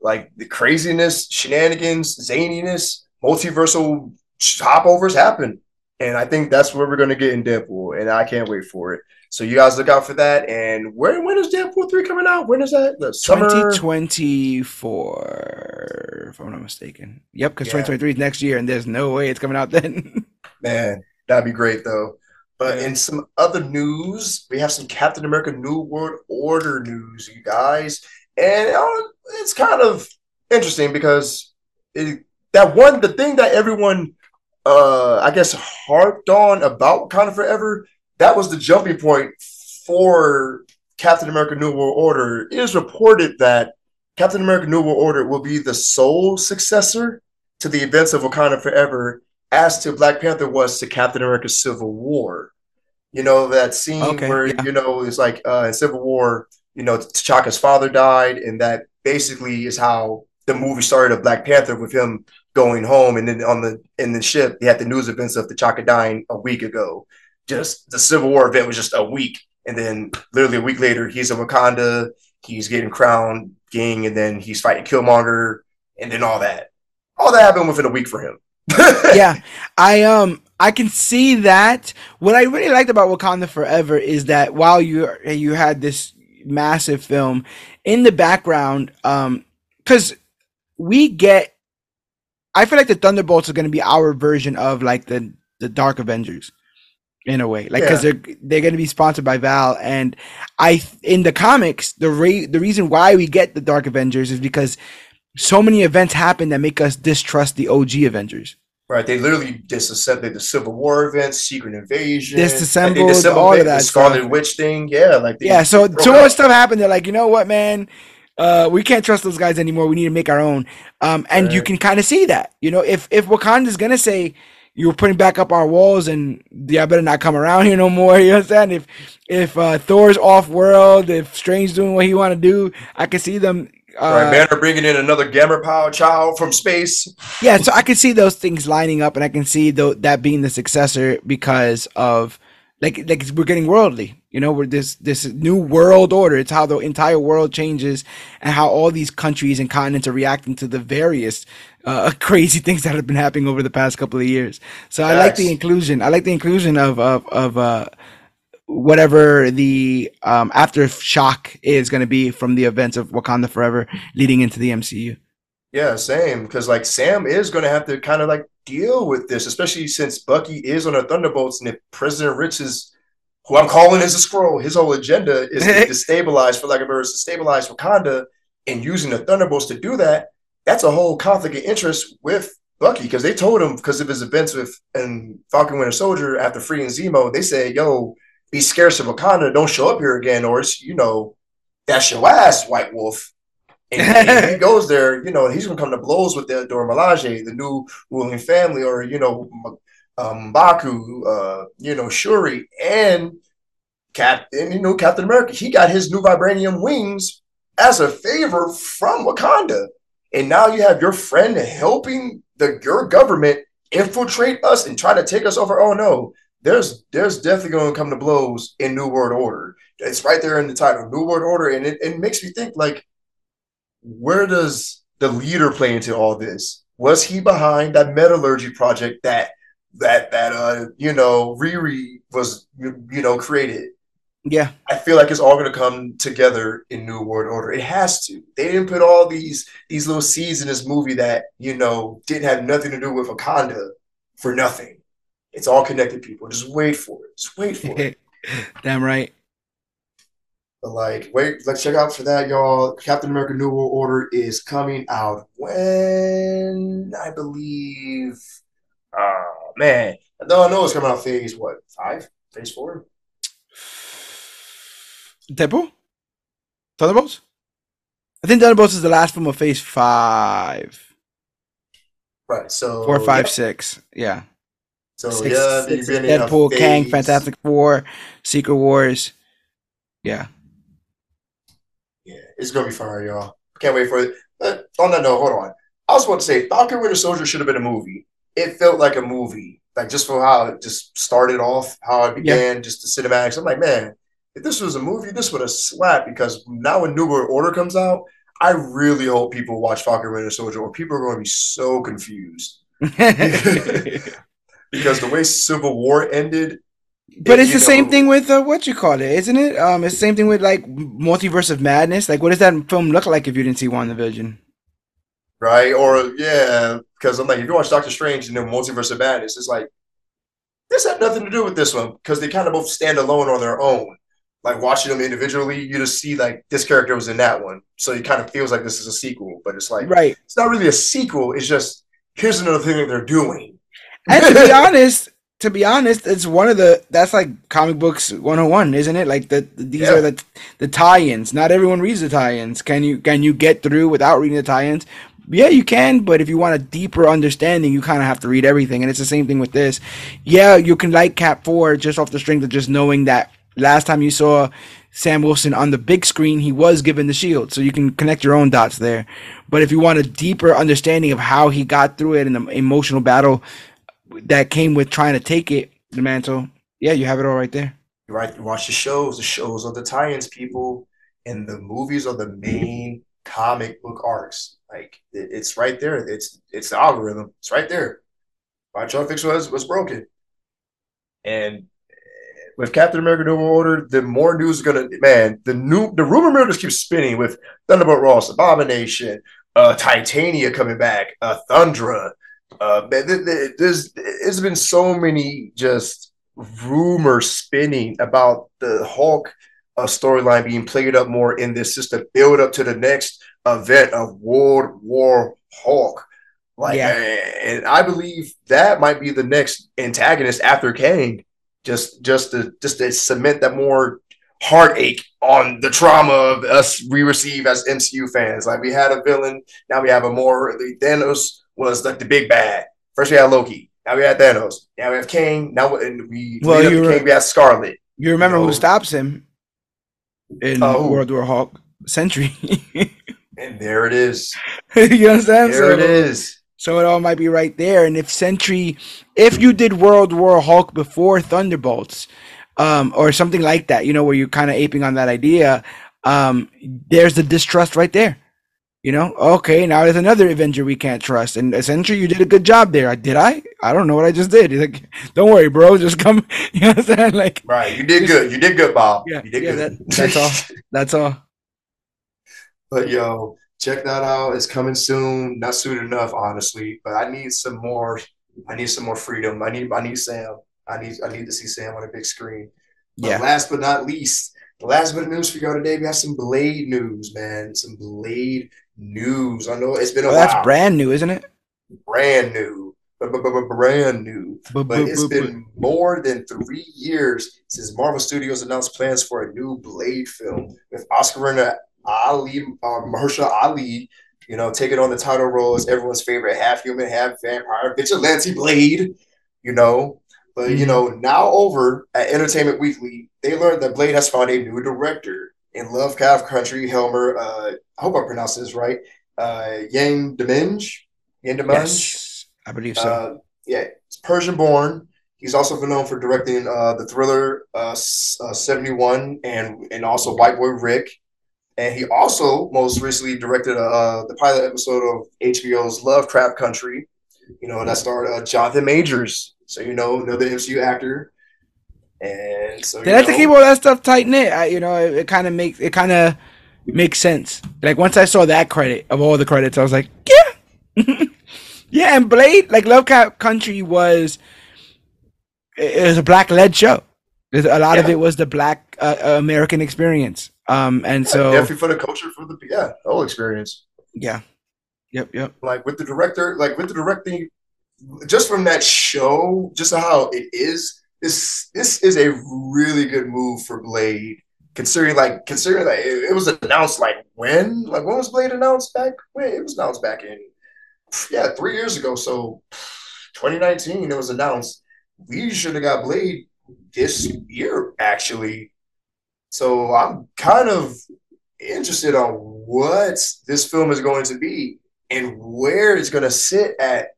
Like the craziness, shenanigans, zaniness, multiversal hopovers happen. And I think that's where we're going to get in Deadpool. And I can't wait for it. So you guys look out for that. And where when is Deadpool 3 coming out? When is that? The summer? 2024, if I'm not mistaken. Yep, because Yeah. 2023 is next year, and there's no way it's coming out then. Man, that'd be great though. But Yeah. in some other news, we have some Captain America New World Order news, you guys. And uh, it's kind of interesting because it, that one, the thing that everyone, uh, I guess, harped on about kind of forever, that was the jumping point for Captain America New World Order. It is reported that Captain America New World Order will be the sole successor to the events of Wakanda Forever as to Black Panther was to Captain America: Civil War. You know that scene Okay, where yeah. you know it's like uh, in Civil War, you know T'Chaka's father died, and that basically is how the movie started of Black Panther with him going home, and then on the in the ship they had the news events of T'Chaka dying a week ago. Just the Civil War event was just a week, and then literally a week later he's in Wakanda, he's getting crowned king, and then he's fighting Killmonger, and then all that. All that happened within a week for him. yeah, I um I can see that. What I really liked about Wakanda Forever is that while you you had this massive film in the background, um, because we get, I feel like the Thunderbolts are going to be our version of like the the Dark Avengers. In a way, like because Yeah. they're they're going to be sponsored by Val, and I in the comics the re- the reason why we get the Dark Avengers is because so many events happen that make us distrust the OG Avengers. Right, they literally disassembled the Civil War event, Secret Invasion, Disassembled like, disassembled all of that the Scarlet stuff. Witch thing. Yeah, like they Yeah, so so much stuff happened. They're like, you know what, man, uh, we can't trust those guys anymore. We need to make our own. Um, and you can kind of see that. You know, if if Wakanda's gonna say you're putting back up our walls and yeah, I better not come around here no more. You understand? If if uh, Thor's off world, if Strange's doing what he want to do, I can see them. Uh, right, Banner bringing in another Gamma Power child from space. yeah, so I can see those things lining up, and I can see tho- that being the successor because of like like we're getting worldly. You know, we're this this new world order. It's how the entire world changes, and how all these countries and continents are reacting to the various uh, crazy things that have been happening over the past couple of years. So I like the inclusion. I like the inclusion of of of uh, whatever the um, aftershock is going to be from the events of Wakanda Forever leading into the MCU. Yeah, same. Because like Sam is going to have to kind of like deal with this, especially since Bucky is on the Thunderbolts, and if President Rich is, who I'm calling as a Skrull, his whole agenda is to destabilize, for lack of words, to stabilize Wakanda, and using the Thunderbolts to do that. That's a whole conflict of interest with Bucky because they told him because of his events with and Falcon Winter Soldier after freeing Zemo, they said, "Yo, be scarce of Wakanda, don't show up here again, or it's you know, that's your ass, White Wolf." And, and he goes there, you know, he's gonna come to blows with the Dora Milaje, the new ruling family, or you know, um, Baku, uh, you know, Shuri, and Cap, and you know, Captain America. He got his new vibranium wings as a favor from Wakanda, and now you have your friend helping the your government infiltrate us and try to take us over. Oh no, there's there's definitely going to come to blows in New World Order. It's right there in the title, New World Order, and it, it makes me think like where does the leader play into all this? Was he behind that metallurgy project that that that uh you know Riri was you know created? Yeah. I feel like it's all going to come together in New World Order. It has to. They didn't put all these these little seeds in this movie that you know didn't have nothing to do with Wakanda for nothing. It's all connected, people. Just wait for it. Just wait for it. Damn right. But like, wait, let's check out for that, y'all. Captain America: New World Order is coming out when I believe. Oh man, no, I know it's coming out phase what five, phase four. Deadpool? Thunderbolts? I think Thunderbolts is the last film of Phase Five, Right. So four, five, yeah. six. Yeah. So Six, yeah, six is the beginning of Deadpool, Kang, Fantastic Four, Secret Wars. Yeah. Yeah, it's gonna be fun, y'all. Can't wait for it. But on that note, hold on. I was about to say Falcon Winter Soldier should have been a movie. It felt like a movie, like just for how it just started off, how it began, just the cinematics. I'm like, man, if this was a movie, this would have slapped because now when New World Order comes out, I really hope people watch Falcon Winter Soldier or people are going to be so confused because the way Civil War ended, But it- it's the same thing with uh, what you call it, isn't it? Um, it's the same thing with like Multiverse of Madness. Like, what does that film look like if you didn't see WandaVision? right? Or yeah, because I'm like, if you watch Doctor Strange and then Multiverse of Madness, it's like this had nothing to do with this one because they kind of both stand alone on their own. Like watching them individually, you just see like this character was in that one, so it kind of feels like this is a sequel, but it's like Right. it's not really a sequel. It's just here's another thing that they're doing. And to be honest, to be honest, it's one of the that's like comic books 101, isn't it? Like the these Yeah. are the the tie-ins. Not everyone reads the tie-ins. Can you can you get through without reading the tie-ins? Yeah, you can, but if you want a deeper understanding, you kind of have to read everything, and it's the same thing with this. Yeah, you can like Cap Four just off the strength of just knowing that last time you saw Sam Wilson on the big screen, he was given the shield, so you can connect your own dots there. But if you want a deeper understanding of how he got through it and the emotional battle that came with trying to take it, the mantle, yeah, you have it all right there. Right, watch the shows. The shows are the tie-ins, people, and the movies are the main comic book arcs. Like it, it's right there. It's it's the algorithm. It's right there. My Fix was was broken, and with Captain America: New World Order, the more news is gonna man. The new the rumor mill just keeps spinning with Thunderbolt Ross, Abomination, uh, Titania coming back, uh, Thundra. Uh, there's there's been so many just rumors spinning about the Hulk uh, storyline being played up more in this just to build up to the next event of World War Hulk. Like, yeah. and I believe that might be the next antagonist after Kang, just just to just to cement that more heartache on the trauma of us we receive as MCU fans. Like we had a villain, now we have a more the Thanos was like the big bad. First we had Loki, now we had Thanos, now we have Kang, now and we well you re- Kang, we have Scarlet. You remember you know? who stops him in uh, World War Hulk? Sentry. and there it is. you understand? There so, it is. So it all might be right there. And if Sentry, if you did World War Hulk before Thunderbolts, um, or something like that, you know, where you're kind of aping on that idea, um, there's the distrust right there. You know, okay, now there's another Avenger we can't trust, and essentially you did a good job there. Did I? I don't know what I just did. He's like, don't worry, bro, just come. You know what I'm saying? Like, right, you did good. You did good, Bob. Yeah, you did yeah. Good. That, that's all. That's all. But yo, check that out. It's coming soon. Not soon enough, honestly. But I need some more. I need some more freedom. I need. I need Sam. I need. I need to see Sam on a big screen. But yeah. Last but not least, the last bit of news for y'all today, we have some Blade news, man. Some Blade news. I know it's been a oh, while. That's brand new, isn't it? Brand new. Brand new. But it's been more than three years since Marvel Studios announced plans for a new Blade film with Oscar winner Ali, uh, Mahershala Ali, you know, taking on the title role as everyone's favorite half human, half vampire, vigilante Blade, you know. But, you mm-hmm. know, now over at Entertainment Weekly, they learned that Blade has found a new director in Lovecraft Country, Helmer, uh, I hope I pronounced this right, uh, Yann Demange. Yann Demange? Yes, I believe so. Uh, yeah, it's Persian born. He's also been known for directing uh, the thriller uh, uh, 71 and, and also White Boy Rick. And he also most recently directed uh, the pilot episode of HBO's Lovecraft Country, you know, that starred uh, Jonathan Majors. So, you know, another MCU actor. And so, they have to keep all that stuff tight knit. I, you know, it, it kind of makes it kind of makes sense. Like once I saw that credit of all the credits, I was like, yeah, yeah. And Blade, like Lovecraft Country, was it was a black led show. A lot yeah. of it was the black uh, American experience. Um, and yeah, so definitely for the culture, for the yeah, the whole experience. Yeah. Yep. Yep. Like with the director, like with the directing, just from that show, just how it is. This this is a really good move for Blade, considering like considering that it, it was announced like when like when was Blade announced back? When it was announced back in yeah three years ago. So 2019 it was announced. We should have got Blade this year actually so I'm kind of interested on what this film is going to be and where it's going to sit at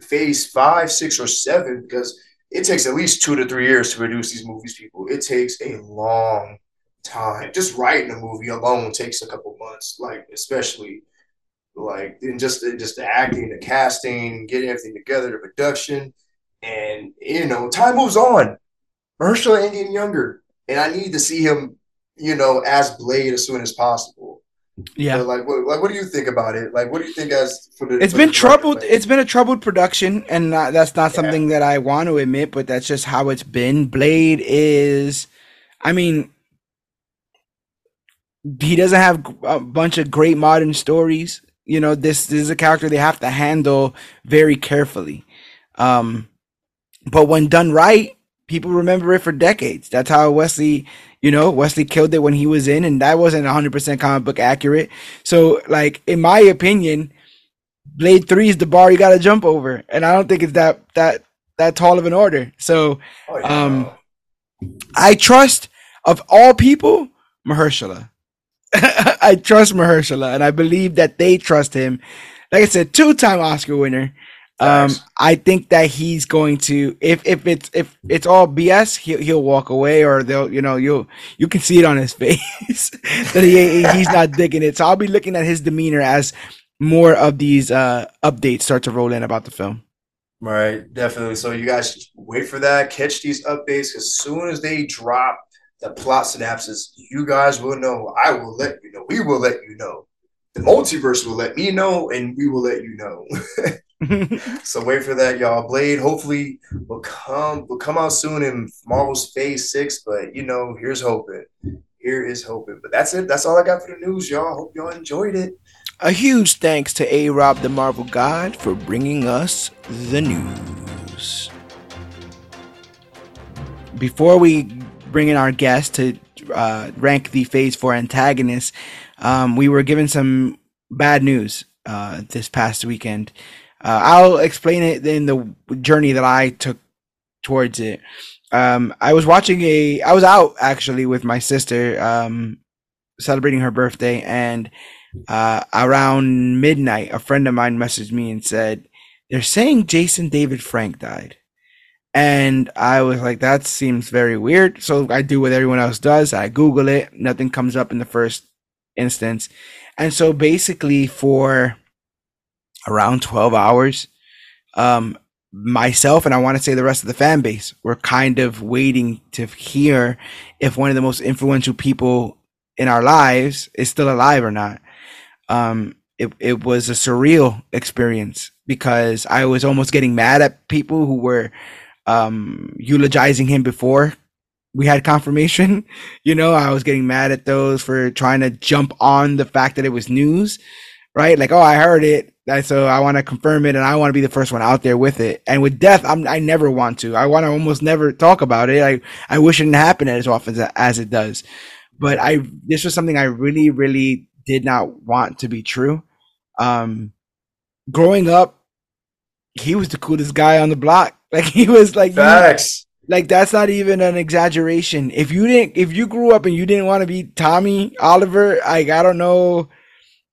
phase five, six, or seven, because it takes at least two to three years to produce these movies, people. It takes a long time. Just writing a movie alone takes a couple months, like especially like and just just the acting, the casting, getting everything together, the production, and you know, time moves on. Mahershala ain't getting younger and I need to see him, you know, as Blade as soon as possible. Yeah, like, what, like, what do you think about it? Like, what do you think as for the? It's for been the troubled. It's been a troubled production, and not, that's not yeah. something that I want to admit, but that's just how it's been. Blade is, I mean, he doesn't have a bunch of great modern stories. You know, this, this is a character they have to handle very carefully. Um, but when done right, people remember it for decades. That's how Wesley, you know, Wesley killed it when he was in, and that wasn't 100% comic book accurate. So, like, in my opinion, Blade Three is the bar you got to jump over, and I don't think it's that that that tall of an order. So, oh, yeah. um, I trust of all people Mahershala. I trust Mahershala, and I believe that they trust him. Like I said, two-time Oscar winner. Um, I think that he's going to if if it's if it's all BS, he'll he'll walk away, or they'll you know you'll you can see it on his face that he he's not digging it. So I'll be looking at his demeanor as more of these uh updates start to roll in about the film. Right, definitely. So you guys wait for that. Catch these updates as soon as they drop the plot synapses. You guys will know. I will let you know. We will let you know. The multiverse will let me know, and we will let you know. so wait for that, y'all. Blade hopefully will come will come out soon in Marvel's Phase Six. But you know, here's hoping. Here is hoping. But that's it. That's all I got for the news, y'all. Hope y'all enjoyed it. A huge thanks to A Rob the Marvel God for bringing us the news. Before we bring in our guest to uh, rank the Phase 4 antagonists, um, we were given some bad news uh, this past weekend. Uh, I'll explain it in the journey that I took towards it. Um, I was watching a, I was out actually with my sister, um, celebrating her birthday, and uh, around midnight, a friend of mine messaged me and said, "They're saying Jason David Frank died," and I was like, "That seems very weird." So I do what everyone else does. I Google it. Nothing comes up in the first instance, and so basically for around 12 hours. Um, myself and I want to say the rest of the fan base were kind of waiting to hear if one of the most influential people in our lives is still alive or not. Um, it, it was a surreal experience because I was almost getting mad at people who were um, eulogizing him before we had confirmation. You know, I was getting mad at those for trying to jump on the fact that it was news, right? Like, oh, I heard it so I want to confirm it, and I want to be the first one out there with it. And with death, I'm, I never want to. I want to almost never talk about it. I I wish it didn't happen as often as, as it does. But I this was something I really, really did not want to be true. Um, growing up, he was the coolest guy on the block. Like he was like facts. like that's not even an exaggeration. If you didn't, if you grew up and you didn't want to be Tommy Oliver, like I don't know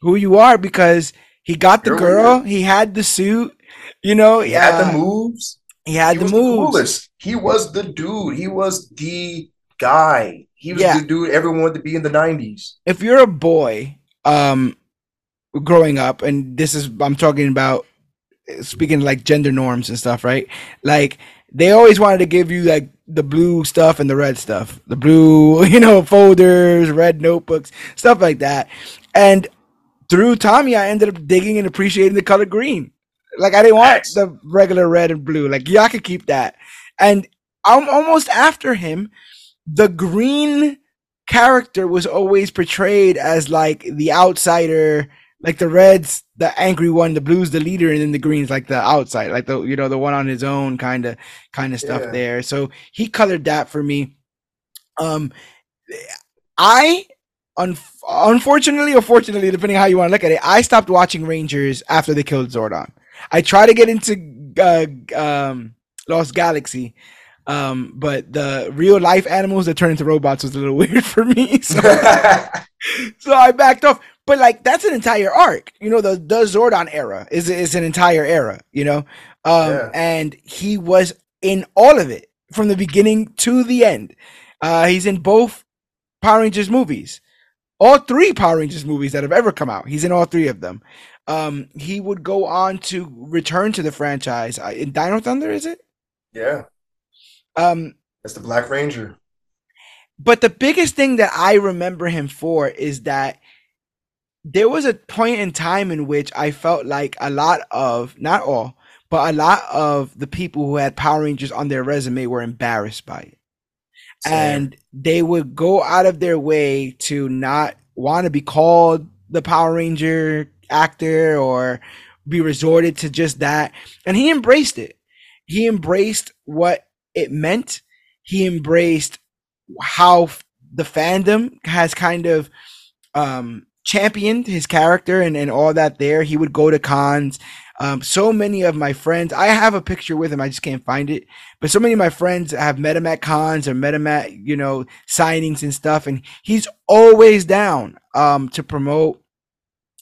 who you are because he got the girl. He had the suit. You know, he had uh, the moves. He had he the moves. The he was the dude. He was the guy. He was yeah. the dude everyone wanted to be in the '90s. If you're a boy, um, growing up, and this is I'm talking about speaking like gender norms and stuff, right? Like they always wanted to give you like the blue stuff and the red stuff, the blue, you know, folders, red notebooks, stuff like that. And through Tommy, I ended up digging and appreciating the color green. Like I didn't want the regular red and blue. Like y'all could keep that. And I'm almost after him. The green character was always portrayed as like the outsider, like the reds, the angry one, the blues, the leader, and then the greens like the outside, like the you know the one on his own kind of kind of stuff yeah. there. So he colored that for me. Um, I un- unfortunately or fortunately, depending how you want to look at it, I stopped watching Rangers after they killed Zordon. I tried to get into uh, um, Lost Galaxy, um, but the real life animals that turn into robots was a little weird for me. So, so I backed off. But like that's an entire arc, you know. The the Zordon era is is an entire era, you know. Um, yeah. and he was in all of it from the beginning to the end. Uh, he's in both Power Rangers movies all three Power Rangers movies that have ever come out. He's in all three of them. Um, he would go on to return to the franchise uh, in Dino Thunder. Is it? Yeah. Um, that's the Black Ranger. But the biggest thing that I remember him for is that there was a point in time in which I felt like a lot of, not all, but a lot of the people who had Power Rangers on their resume were embarrassed by it and they would go out of their way to not want to be called the Power Ranger actor or be resorted to just that. And he embraced it. He embraced what it meant. He embraced how the fandom has kind of um, championed his character and, and all that there. He would go to cons. Um, so many of my friends, I have a picture with him, I just can't find it. But so many of my friends have met him at cons or met him at, you know, signings and stuff. And he's always down um, to promote.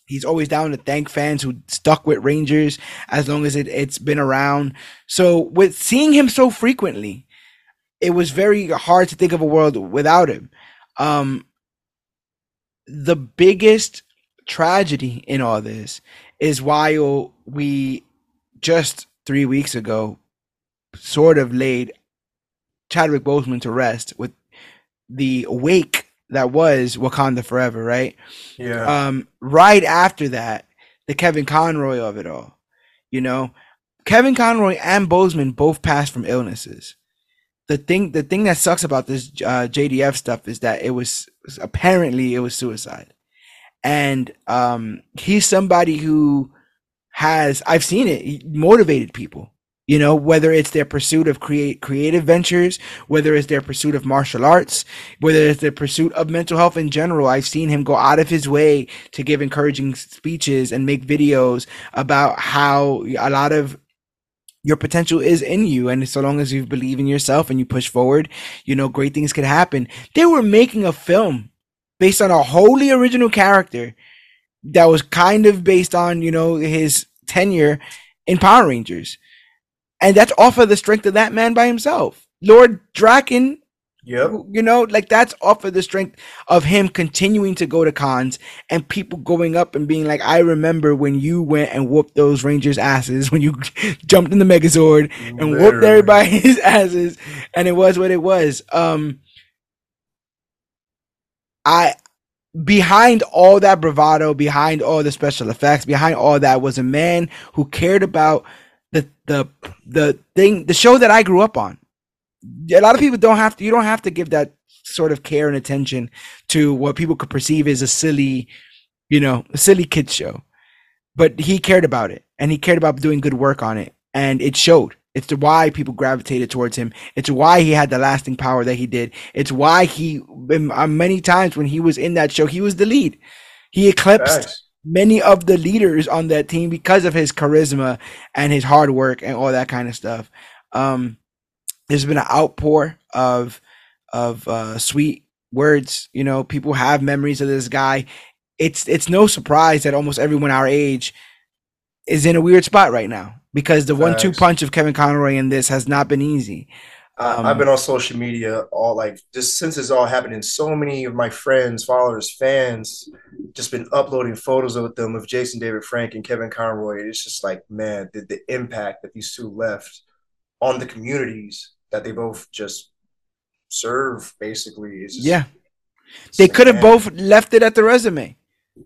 He's always down to thank fans who stuck with Rangers as long as it, it's been around. So with seeing him so frequently, it was very hard to think of a world without him. Um, the biggest tragedy in all this is while we just three weeks ago sort of laid Chadwick Boseman to rest with the wake that was Wakanda Forever, right? Yeah. Um, right after that, the Kevin Conroy of it all, you know, Kevin Conroy and Boseman both passed from illnesses. The thing, the thing that sucks about this uh, JDF stuff is that it was apparently it was suicide, and um, he's somebody who has I've seen it motivated people. You know, whether it's their pursuit of create creative ventures, whether it's their pursuit of martial arts, whether it's their pursuit of mental health in general. I've seen him go out of his way to give encouraging speeches and make videos about how a lot of your potential is in you and so long as you believe in yourself and you push forward you know great things could happen they were making a film based on a wholly original character that was kind of based on you know his tenure in power rangers and that's off of the strength of that man by himself lord Drakkon Yep. you know, like that's off of the strength of him continuing to go to cons and people going up and being like, I remember when you went and whooped those Rangers' asses, when you jumped in the Megazord and whooped everybody's asses, and it was what it was. Um, I behind all that bravado, behind all the special effects, behind all that was a man who cared about the the the thing, the show that I grew up on. A lot of people don't have to you don't have to give that sort of care and attention to what people could perceive as a silly you know a silly kids show. But he cared about it and he cared about doing good work on it and it showed it's the why people gravitated towards him it's why he had the lasting power that he did it's why he uh, many times when he was in that show he was the lead he eclipsed Facts. many of the leaders on that team because of his charisma and his hard work and all that kind of stuff um there's been an outpour of of uh, sweet words. You know, people have memories of this guy. It's it's no surprise that almost everyone our age is in a weird spot right now because the one-two punch of Kevin Conroy in this has not been easy. Um, I've been on social media all like just since it's all happening. So many of my friends, followers, fans, just been uploading photos of them of Jason David Frank and Kevin Conroy. It's just like, man, the, the impact that these two left on the communities that they both just serve. Basically, is Yeah, they could have both left it at the resume,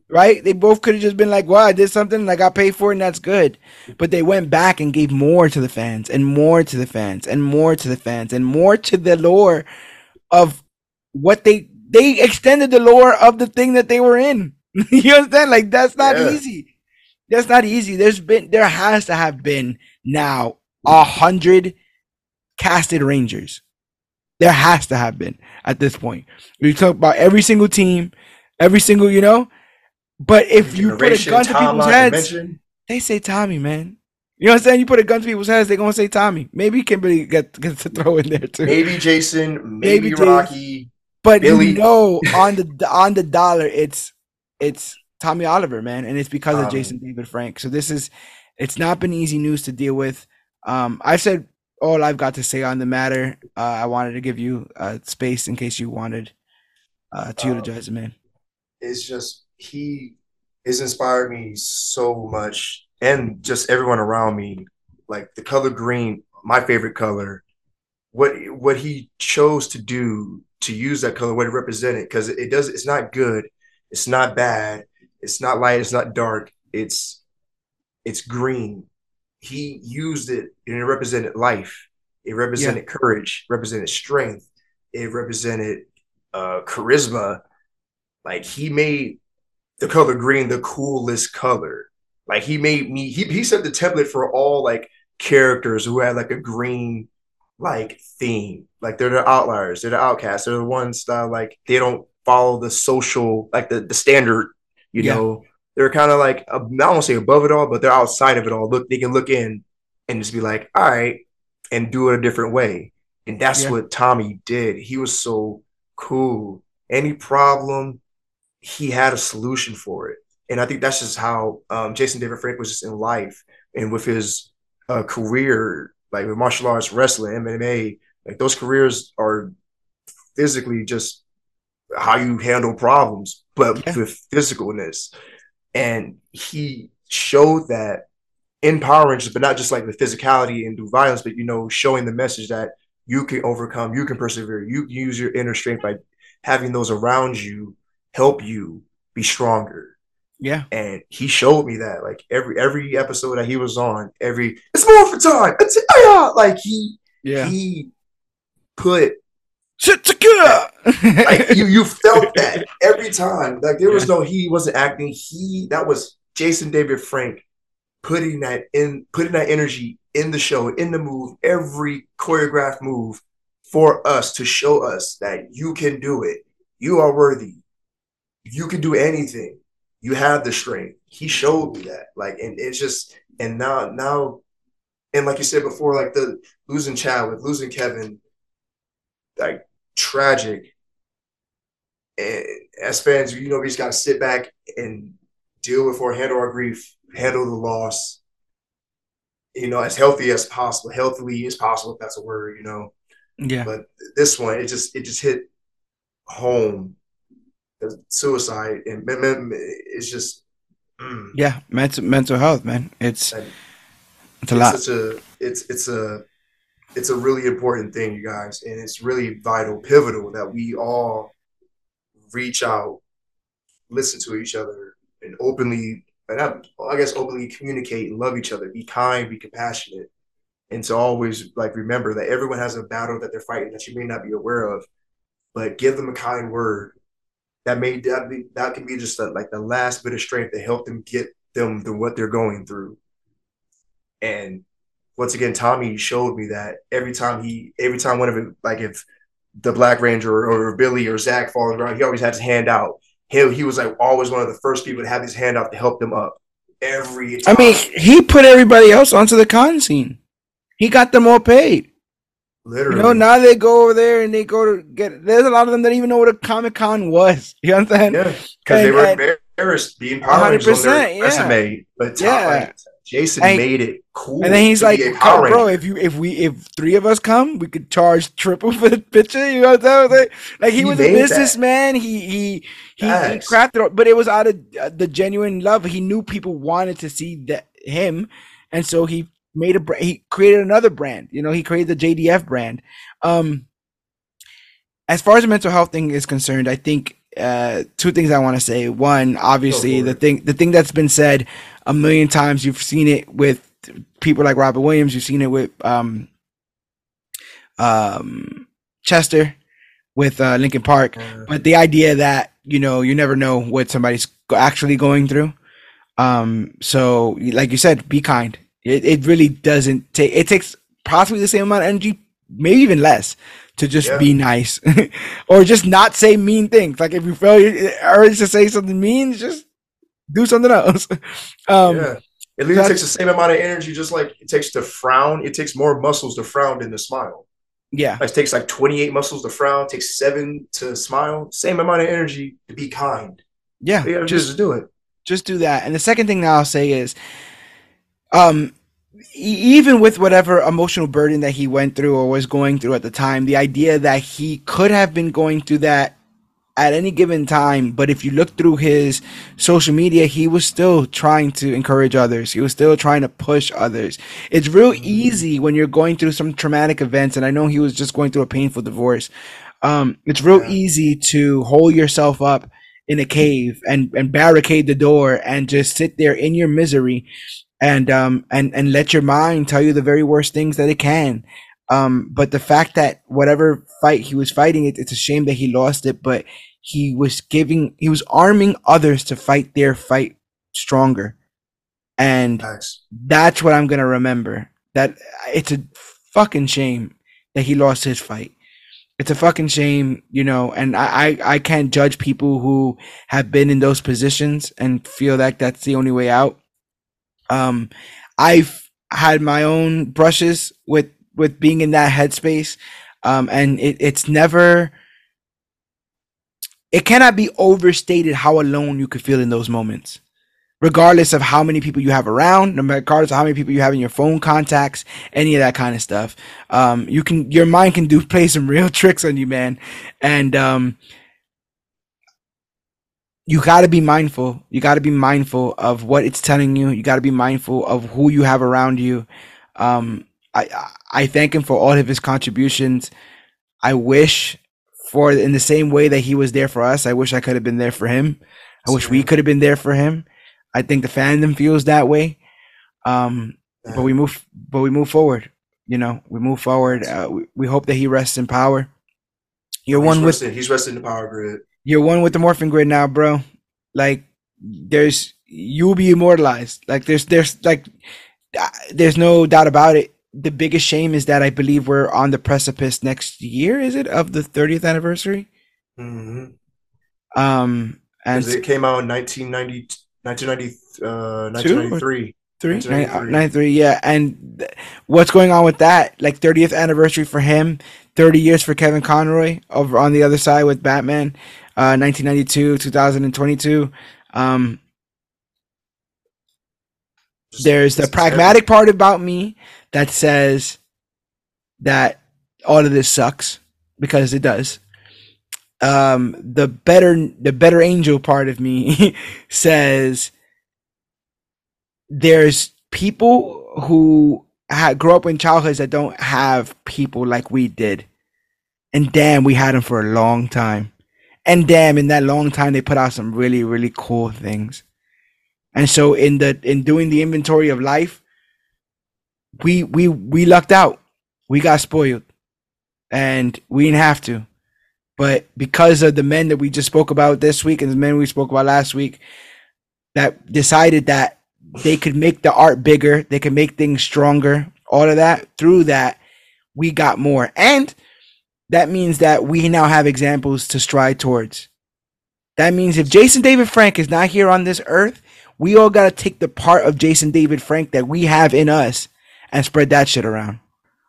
right? They both could have just been like, "Well, I did something and I got paid for it, and that's good." But they went back and gave more to the fans, and more to the fans, and more to the fans, and more to the lore of what they they extended the lore of the thing that they were in. you understand? Like that's not Yeah. easy. That's not easy. There's been there has to have been now a hundred casted Rangers. There has to have been at this point. We talk about every single team, every single, you know. But if you put a gun to people's heads, dimension. they say Tommy, man. You know what I'm saying? You put a gun to people's heads, they're gonna say Tommy. Maybe Kimberly get gets to throw in there too. maybe Jason, Maybe maybe, Rocky. But Billy. you know, on the on the dollar, it's it's Tommy Oliver, man, and it's because of Jason David Frank. So this is it's not been easy news to deal with. Um, I've said all I've got to say on the matter. Uh, I wanted to give you uh, space in case you wanted uh, to Um, utilize it, man. it's just he has inspired me so much and just everyone around me like the color green my favorite color. What what he chose to do to use that color what it represented because it does it's not good it's not bad it's not light it's not dark it's it's green. He used it and it represented life. It represented courage represented strength it represented uh charisma. Like he made the color green the coolest color. Like he made me he he set the template for all like characters who had like a green like theme. Like they're the outliers, they're the outcasts, they're the ones that like they don't follow the social like the, the standard You Yeah. know, they're kind of like I don't want to say above it all, but they're outside of it all. Look, they can look in and just be like, all right, and do it a different way. And that's Yeah. what Tommy did. He was so cool. Any problem, he had a solution for it. And I think that's just how um, Jason David Frank was just in life and with his uh, career, like with martial arts, wrestling, MMA, like those careers are physically just how you handle problems, but Yeah. with physicalness. And he showed that in Power Rangers, but not just like the physicality and do violence, but you know, showing the message that you can overcome, you can persevere, you can use your inner strength by having those around you help you be stronger. Yeah. And he showed me that like every every episode that he was on, every it's more for time. It's ah! like he Yeah. he put Shit like you you felt that every time. Like there was no he wasn't acting. He that was Jason David Frank putting that in putting that energy in the show, in the move, every choreographed move for us to show us that you can do it. You are worthy. You can do anything. You have the strength. He showed me that. Like, and it's just and now now and like you said before, like the losing Chadwick, losing Kevin, like tragic. And as fans, you know, we just got to sit back and deal with or handle our grief, handle the loss, you know, as healthy as possible, healthily as possible, if that's a word, you know. yeah. But this one, it just it just hit home. Suicide and it's just mm, Yeah. Mental mental health, man. It's like, it's a lot. It's a it's it's a it's a really important thing, you guys, and it's really vital, pivotal that we all reach out, listen to each other, and openly, and I, I guess openly communicate and love each other, be kind, be compassionate, and to always like remember that everyone has a battle that they're fighting that you may not be aware of, but give them a kind word. That may that be that can be just a, like the last bit of strength to help them get them through what they're going through. And once again, Tommy showed me that every time he, every time one of it, like if the Black Ranger or, or Billy or Zach falls around, he always had his hand out. He, he was like always one of the first people to have his hand out to help them up. Every I mean, he put everybody else onto the con scene. He got them all paid. Literally. You know, now they go over there and they go to get. There's a lot of them that even know what a Comic Con was. You understand? yeah, because they were and- embarrassed being Power Rangers on 100%, their yeah. resume. But Yeah. Jason And- made it cool. And then he's like, Power "Bro, if you if we if three of us come, we could charge triple for the picture." You know what I'm saying? Like he, He was a businessman. He he he, he crafted, it, but it was out of uh, the genuine love. He knew people wanted to see that him, and so he made a he created another brand. You know, he created the JDF brand. Um, as far as the mental health thing is concerned, I think uh, two things I want to say. One, obviously, the thing the thing that's been said a million times. You've seen it with people like Robin Williams. You've seen it with um, um, Chester, with uh, Linkin Park. Uh, But the idea that you know you never know what somebody's actually going through. Um, so like you said, be kind. It it really doesn't take. It takes possibly the same amount of energy, maybe even less, to just Yeah. be nice, or just not say mean things. Like if you feel your urge to say something mean, just do something else. Um, yeah. At least it takes the same amount of energy, just like it takes to frown. It takes more muscles to frown than to smile. yeah, It takes like 28 muscles to frown, takes seven to smile. Same amount of energy to be kind. yeah. You gotta just just do it. just do that. And the second thing that I'll say is, um, even with whatever emotional burden that he went through or was going through at the time, the idea that he could have been going through that at any given time, but if you look through his social media, he was still trying to encourage others. He was still trying to push others. It's real easy when you're going through some traumatic events, and I know he was just going through a painful divorce. Um, it's real Yeah. easy to hold yourself up in a cave and, and barricade the door and just sit there in your misery and um and and let your mind tell you the very worst things that it can um but the fact that whatever fight he was fighting it, it's a shame that he lost it but he was giving he was arming others to fight their fight stronger and Facts. that's what i'm gonna remember that it's a fucking shame that he lost his fight It's a fucking shame, you know, and I, I, I can't judge people who have been in those positions and feel like that's the only way out. Um, I've had my own brushes with with being in that headspace, um, and it, it's never. It cannot be overstated how alone you could feel in those moments regardless of how many people you have around, regardless of how many people you have in your phone contacts, any of that kind of stuff. Um, you can, your mind can do play some real tricks on you, man. And, um, you got to be mindful. You got to be mindful of what it's telling you. You got to be mindful of who you have around you. Um, I, I thank him for all of his contributions. I wish for in the same way that he was there for us. I wish I could have been there for him. I wish we could have been there for him. I think the fandom feels that way. Um, but we move, but we move forward. You know, we move forward. Uh, we, we hope that he rests in power. You're he's one with resting, he's resting in the power grid. You're one with the morphing grid now, bro. Like there's you'll be immortalized. Like there's there's like uh, there's no doubt about it. The biggest shame is that I believe we're on the precipice next year. Is it of the 30th anniversary? Mm-hmm. Um, and it came out in 1990, 1990, uh, 1993. Three, 1993. 93, yeah. And th- what's going on with that? Like 30th anniversary for him, 30 years for Kevin Conroy over on the other side with Batman, uh, 1992, 2022. Um, there's the pragmatic part about me that says that all of this sucks because it does. Um, the better, the better angel part of me says there's people who ha- grow up in childhoods that don't have people like we did, and damn, we had them for a long time, and damn, in that long time, they put out some really, really cool things. And so, in the in doing the inventory of life, we we we lucked out. We got spoiled, and we didn't have to. But because of the men that we just spoke about this week and the men we spoke about last week, that decided that they could make the art bigger, they could make things stronger, all of that. Through that, we got more. And that means that we now have examples to strive towards. That means if Jason David Frank is not here on this earth, we all got to take the part of Jason David Frank that we have in us and spread that shit around.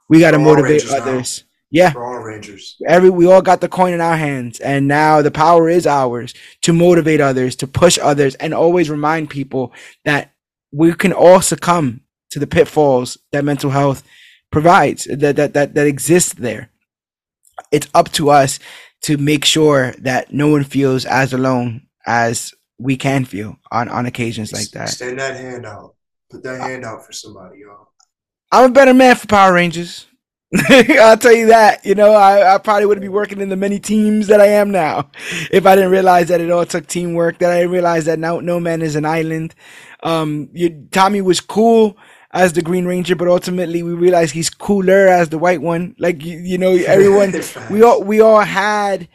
We got to motivate Rangers now. others. Yeah We're all Rangers. every we all got the coin in our hands and now the power is ours to motivate others to push others and always remind people that we can all succumb to the pitfalls that mental health provides that that that, that exists there it's up to us to make sure that no one feels as alone as we can feel on on occasions like that Extend that hand out. Put that hand out for somebody, y'all. I'm a better man for Power Rangers. I'll tell you that. You know, I, I probably wouldn't be working in the many teams that I am now if I didn't realize that it all took teamwork. That I didn't realize that no, no man is an island. Um, you, Tommy was cool as the Green Ranger, but ultimately we realized he's cooler as the White One. Like you, you know, everyone we all we all had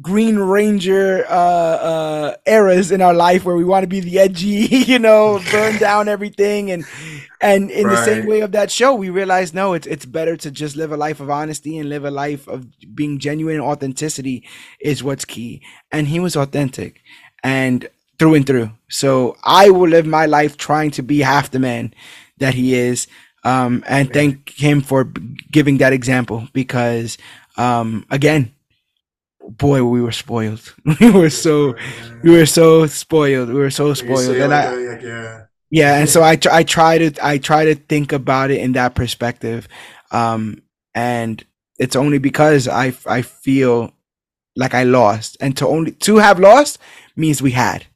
Green Ranger uh, uh, eras in our life where we want to be the edgy, you know, burn down everything, and and in the same way of that show, we realized no, it's it's better to just live a life of honesty and live a life of being genuine. and Authenticity is what's key, and he was authentic, and through and through. So I will live my life trying to be half the man that he is, um, and thank him for giving that example because, um, again, boy, we were spoiled. we were so we were so spoiled. We were so spoiled, and I yeah. yeah, and so I I try to I try to think about it in that perspective, um, and it's only because I I feel like I lost, and to only to have lost means we had,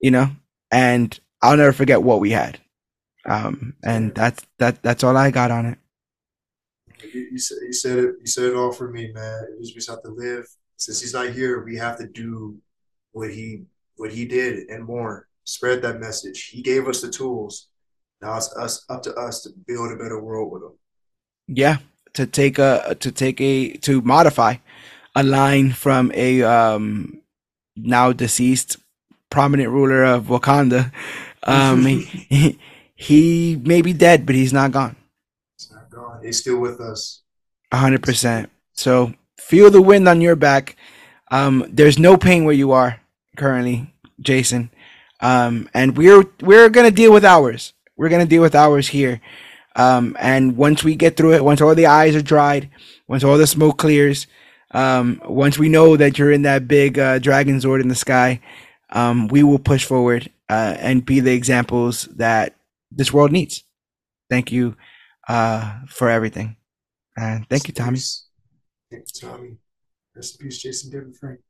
you know, and I'll never forget what we had, um, and that's that that's all I got on it. You, you, said, you said it. You said it all for me, man. We just have to live. Since he's not here, we have to do what he what he did and more. Spread that message. He gave us the tools. Now it's us up to us to build a better world with him. Yeah, to take a to take a to modify a line from a um now deceased prominent ruler of Wakanda. Um he, he may be dead, but he's not gone. It's not gone. He's still with us. A hundred percent. So feel the wind on your back. Um, there's no pain where you are currently, Jason. Um, and we're we're gonna deal with ours. We're gonna deal with ours here. Um, and once we get through it, once all the eyes are dried, once all the smoke clears, um, once we know that you're in that big uh, dragon zord in the sky, um, we will push forward uh, and be the examples that this world needs. Thank you uh, for everything. And thank you, Tommy. Thank you, Tommy. Rest in peace, Jason David Frank.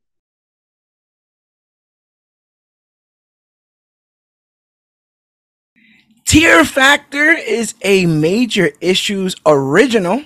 Tier Factor is a major issues original.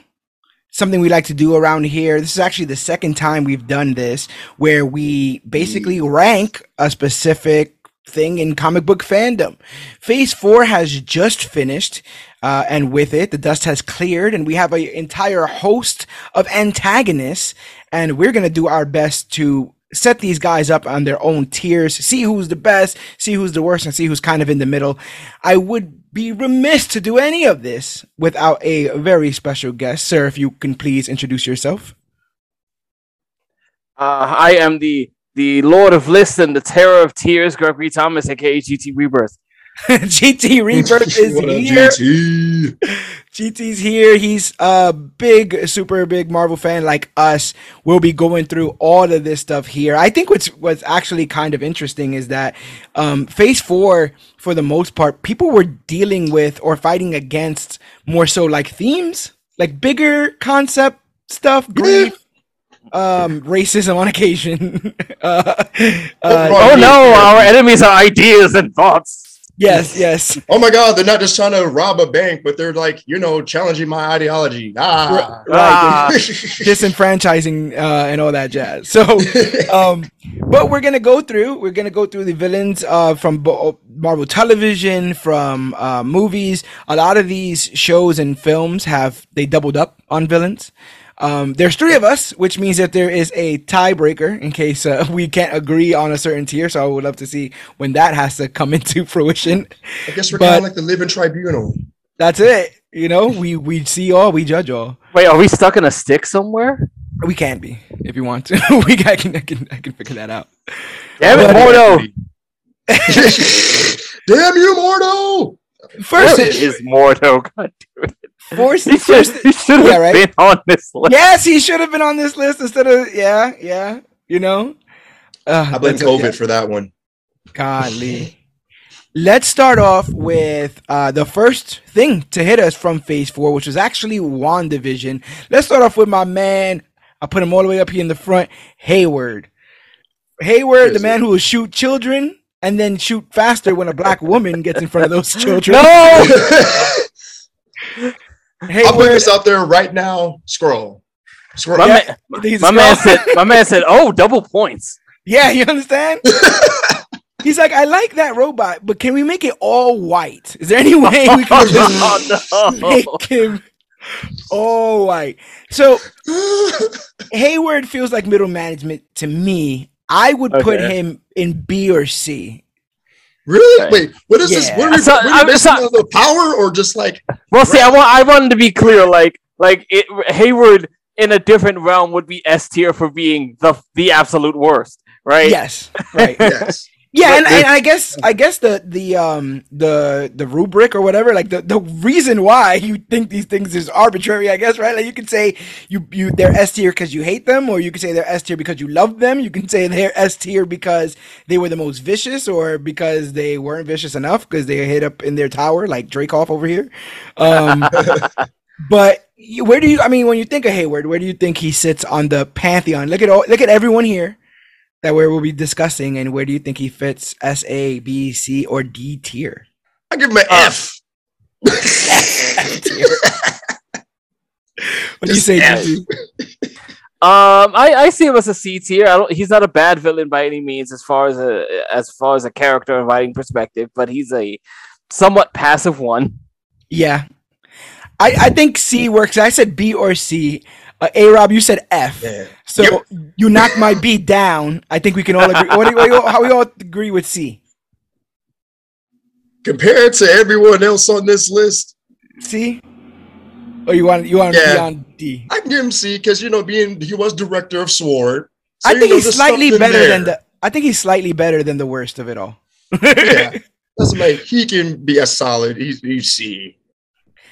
Something we like to do around here. This is actually the second time we've done this, where we basically rank a specific thing in comic book fandom. Phase four has just finished, uh, and with it, the dust has cleared, and we have an entire host of antagonists, and we're gonna do our best to set these guys up on their own tiers, see who's the best, see who's the worst, and see who's kind of in the middle. I would be remiss to do any of this without a very special guest. Sir, if you can please introduce yourself. Uh, I am the the Lord of List and the Terror of Tiers, Gregory Thomas, aka GT Rebirth. GT Rebirth is What here. GT? GT's here. He's a big, super big Marvel fan like us. We'll be going through all of this stuff here. I think what's what's actually kind of interesting is that um, Phase Four, for the most part, people were dealing with or fighting against more so like themes, like bigger concept stuff, grief. Um, racism on occasion. uh, uh, Oh no, our enemies are ideas and thoughts. Yes, yes. Oh my God, they're not just trying to rob a bank, but they're like, you know, challenging my ideology. Ah. Right. Ah. disenfranchising uh, and all that jazz. So, um, but we're gonna go through. We're gonna go through the villains uh, from bo- Marvel Television, from uh, movies. A lot of these shows and films have they doubled up on villains. Um, there's three of us, which means that there is a tiebreaker in case uh, we can't agree on a certain tier. So I would love to see when that has to come into fruition. I guess we're kind of like the living tribunal. That's it. You know, we we see all, we judge all. Wait, are we stuck in a stick somewhere? We can be if you want to. we can, I can I can I can figure that out. Damn it, Mordo! Damn you, Mordo! First, Where is Mordo? God damn it. First, He should, first he should have Yeah, right? been on this list. yes, he should have been on this list instead of yeah, yeah. You know, uh, I blame that's- COVID yeah, for that one. Godly. Let's start off with uh, the first thing to hit us from Phase Four, which was actually WandaVision. Let's start off with my man. I put him all the way up here in the front. Hayward. Hayward, the Yes, man who will shoot children and then shoot faster when a black woman gets in front of those children. No! I'll put this out there right now. Scroll. Scroll. My, Yeah. man, he's my man said, my man said, oh, double points. Yeah, you understand? He's like, I like that robot, but can we make it all white? Is there any way we can just oh, no. make him all white? So Hayward feels like middle management to me. I would put him in B or C. really? Okay. Wait, what is this? Yeah. What are we, So, what are we I'm- so- the power or just like Well, see, I want I wanted to be clear. Like, like it, Hayward in a different realm would be S tier for being the the absolute worst, right? Yes, right. yes? Yeah, and, and I guess I guess the the um the the rubric or whatever, like the, the reason why you think these things is arbitrary, I guess, right? Like you could say you you they're S tier because you hate them, or you could say they're S tier because you love them. You can say they're S tier because they were the most vicious, or because they weren't vicious enough because they hit up in their tower, like Dreykov over here. Um, but where do you? I mean, when you think of Hayward, where do you think he sits on the pantheon? Look at all, look at everyone here that we will be discussing, and where do you think he fits? S, A, B, C, or D tier? I give him an Uh, F. tier. What do you say, F. Gigi? Um, I, I see him as a C tier. I don't. He's not a bad villain by any means, as far as a as far as a character and writing perspective. But he's a somewhat passive one. Yeah, I I think C works. I said B or C. Uh, a Rob, you said F. Yeah. So Yep. you knocked my B down. I think we can all agree. What do you, what do you- how we all agree with C? Compared to everyone else on this list, C. Oh, you want you want Yeah. to be on D? I can give him C because you know, being he was director of Sword. So, I you think know, he's slightly something better than the. I think he's slightly better than the worst of it all. Yeah, that's like he can be a solid. He's he's C.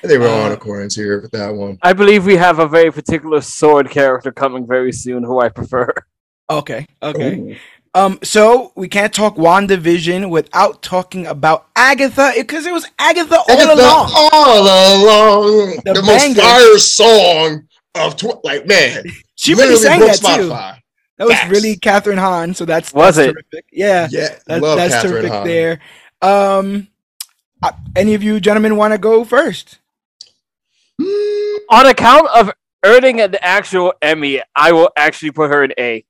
I think we're all in Uh, accordance here with that one. I believe we have a very particular sword character coming very soon who I prefer. okay. Okay. Ooh. Um. So we can't talk Wandavision without talking about Agatha because it was Agatha all Agatha along. all along. The The, most fire song of tw- like man. She really literally sang broke that too. Spotify. That was Facts. really Kathryn Hahn. So that's Was that's it? terrific. Yeah. Yeah, That, love that's Kathryn terrific Hahn. there. Um. uh, any of you gentlemen want to go first? Mm, On account of earning an actual Emmy, I will actually put her in A.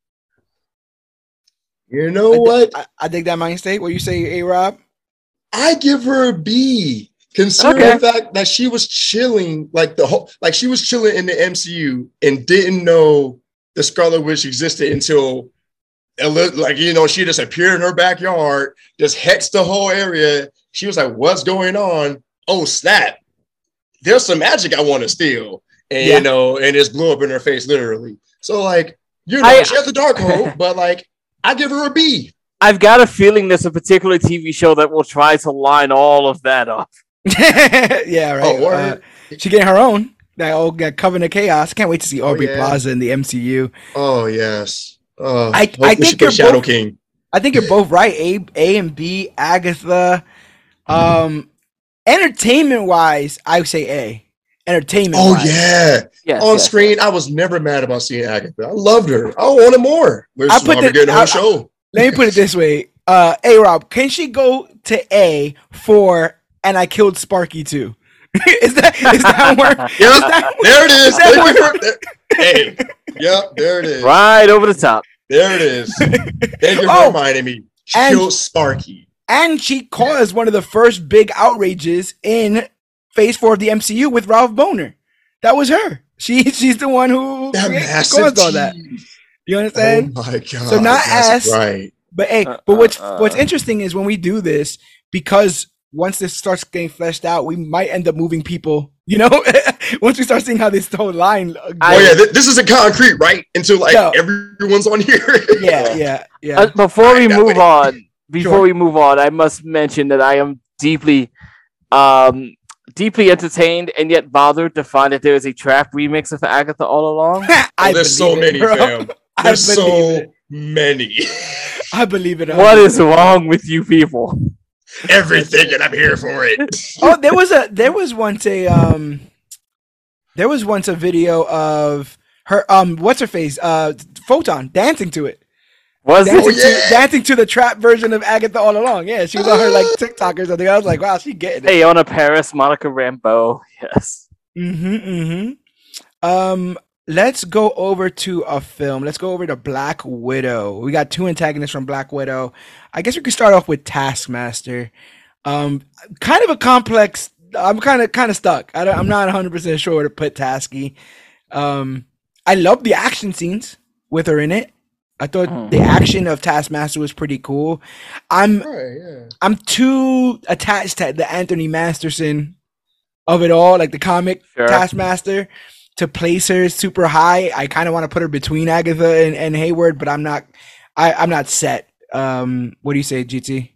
you know I, what? I, I think that mind state. What you say, A Rob? I give her a B. Considering Okay. the fact that she was chilling, like the whole, like she was chilling in the MCU and didn't know the Scarlet Witch existed until, a li- like you know, she just appeared in her backyard, just hexed the whole area. She was like, "What's going on? Oh snap! There's some magic I want to steal," and Yeah. you know, and just blew up in her face, literally. So like, you know, I- she has the dark hole, but like, I give her a B. I've got a feeling there's a particular TV show that will try to line all of that up. yeah, right. Oh, Uh, she getting her own. That old that Covenant of Chaos. Can't wait to see Aubrey yeah. Plaza in the MCU. Oh yes. Oh, I- I think you're Shadow both- King. I think you're both right. A, A and B, Agatha. Um, entertainment wise, I would say A. Entertainment. Oh wise. yeah, Yes, on yes, screen. I was never mad about seeing Agatha. I loved her. I wanted more. We're I put probably the- getting her I- show. Let me put it this way. Uh, A Rob, can she go to A for and I killed Sparky too? is that is that work? Yeah, Is that- there it is. Is that Thank you for- there- hey, yep, there it is. right over the top. There it is. Thank you for Oh, reminding me. She and- killed Sparky. And she caused one of the first big outrages in Phase Four of the MCU with Ralph Bohner. That was her. She she's the one who That created- massive caused all that. tease. You Oh understand? my god. So not that's as- right. But hey, Uh, but what's uh, what's uh. interesting is when we do this because once this starts getting fleshed out, we might end up moving people. You know, once we start seeing how this whole line. uh, I- Oh yeah, th- this isn't concrete, right? Until like No. everyone's on here. yeah, yeah, yeah. Uh, before we move on, before Sure. we move on, I must mention that I am deeply, um, deeply entertained and yet bothered to find that there is a trap remix of Agatha all along. I Oh, there's so it, many, bro. fam. I There's believe so it. many. I believe it. what is wrong with you people? Everything, and I'm here for it. oh, there was a there was once a um there was once a video of her um what's her face uh photon dancing to it Was dancing, it? Oh, yeah. to, dancing to the trap version of Agatha all along. Yeah she was on her like TikTok or something I was like wow she getting it. Hey, on a Paris, Monica Rambeau. Yes. mm-hmm mm-hmm. Um let's go over to a film. Let's go over to Black Widow. We got two antagonists from Black Widow. I guess we could start off with Taskmaster. Um kind of a complex i'm kind of kind of stuck. I don't, i'm not 100% sure where to put tasky. Um i love the action scenes with her in it i thought Mhm. the action of taskmaster was pretty cool i'm Right, yeah. i'm too attached to the anthony masterson of it all like the comic Sure. taskmaster to place her super high i kind of want to put her between agatha and, and hayward but i'm not I, i'm not set um what do you say gt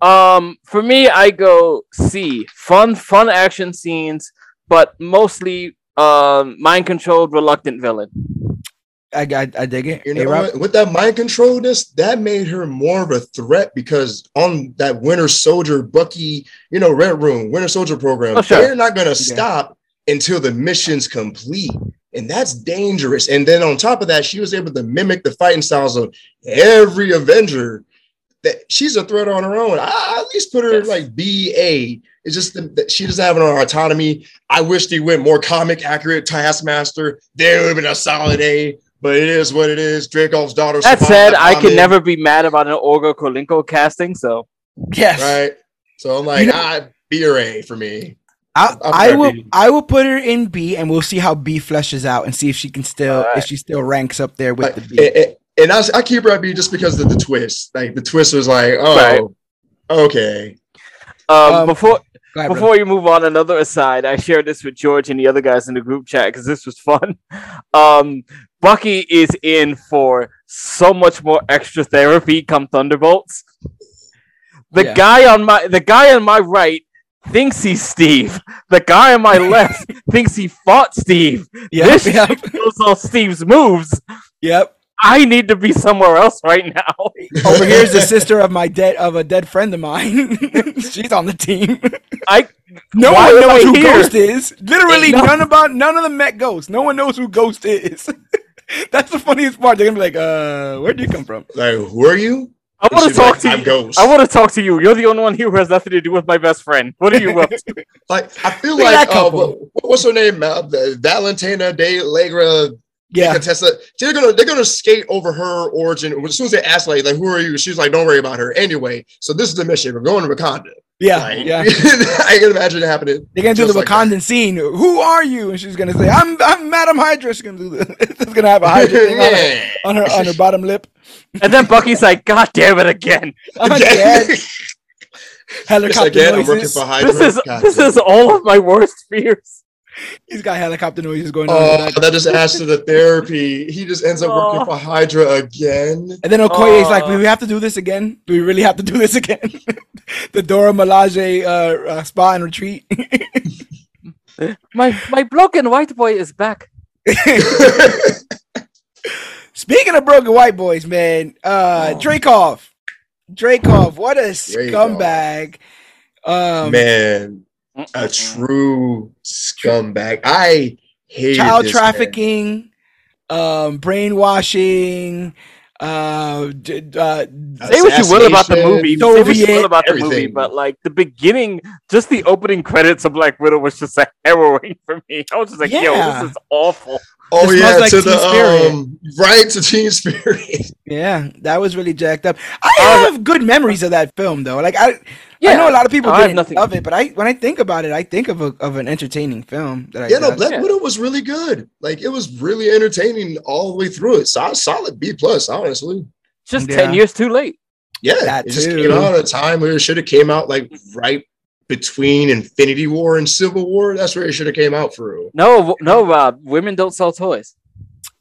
Um, for me, I go C. Fun, fun action scenes, but mostly um mind controlled, reluctant villain. I, I, I dig it. You Hey, know Rob? With that mind controlness, that made her more of a threat because on that Winter Soldier Bucky, you know, Red Room, Winter Soldier program, Oh, sure. they're not gonna stop until the mission's complete. And that's dangerous. And then on top of that, she was able to mimic the fighting styles of every Avenger. That she's a threat on her own. I, I at least put her Yes. like BA. It's just that that she doesn't have her autonomy. I wish they went more comic accurate Taskmaster. They would have been a solid A, but it is what it is. Dreykov's daughter. That survived said, I can comic, never be mad about an Olga Kurylenko casting. So Yes. Right. So I'm like, You know- ah, B or A for me. I, I'll I will B. I will put her in B and we'll see how B fleshes out and see if she can still Alright. if she still ranks up there with Like, the B. and, and- and I, I keep her at B just because of the twist. Like the twist was like, oh, Right. okay. um, Um, before Ahead, brother. Before you move on, another aside, I shared this with George and the other guys in the group chat because this was fun. Um, Bucky is in for so much more extra therapy come Thunderbolts. The Yeah. guy on my the guy on my right thinks he's Steve. The guy on my left thinks he fought Steve. Yep, this yep, all Steve's moves. yep. I need to be somewhere else right now. Over here's the sister of my dead of a dead friend of mine. She's on the team. I No Why one am I knows who here? Ghost is. Literally, No. none about none of them met Ghost. No one knows who Ghost is. That's the funniest part. They're gonna be like, "Uh, where'd you come from?" Like, who are you? I want to She's like, talk to "I'm you. Ghost." I want to talk to you. You're the only one here who has nothing to do with my best friend. What are you up to? Like, I feel Look like uh, what, what's her name? Uh, Valentina De Allegra Yeah, Contessa. They're gonna they're gonna skate over her origin. As soon as they ask like, like who are you? She's like, don't worry about her. Anyway, so this is the mission. We're going to Wakanda. yeah, Like, yeah. I can imagine it happening. They're gonna do just the like that. Wakandan scene. Who are you? And she's gonna say, "I'm I'm Madam Hydra." She's gonna do this. It's gonna have a Hydra thing on, her, on her on her bottom lip. And then Bucky's like, God damn it again. Yeah. Just Helicopter again, I'm working noises. for Hydra. This is God this damn. is all of my worst fears. He's got helicopter noises going on. Oh, in the back. that just adds to the therapy. He just ends up working Oh. for Hydra again. And then Okoye's like, Oh. "Do we have to do this again? Do we really have to do this again?" the Dora Milaje uh, uh, spa and retreat. My my broken white boy is back. Speaking of broken white boys, man, uh, Oh. Dreykov, Dreykov, what a scumbag! Um, Man, a true scumbag. I hate child trafficking, um, brainwashing, uh, d- uh, Say what you will about the Assassination, movie. Say what you will about the movie, but like the beginning, just the opening credits of Black Widow was just like harrowing for me. I was just like, yo, this is awful. Oh It yeah, like to Teen the Spirit. um, right to Teen Spirit. yeah, that was really jacked up. I Uh, have good memories of that film, though. Like I, yeah, I know a lot of people I didn't nothing- love it, but I when I think about it, I think of a, of an entertaining film. That I yeah, no. Black Yeah. Widow was really good. Like it was really entertaining all the way through it. So, solid B plus, honestly. Just Yeah. ten years too late. Yeah, That it just too. came out at a time where it should have came out like right between Infinity War and Civil War. That's where it should have came out for. No, no, Rob. Women don't sell toys.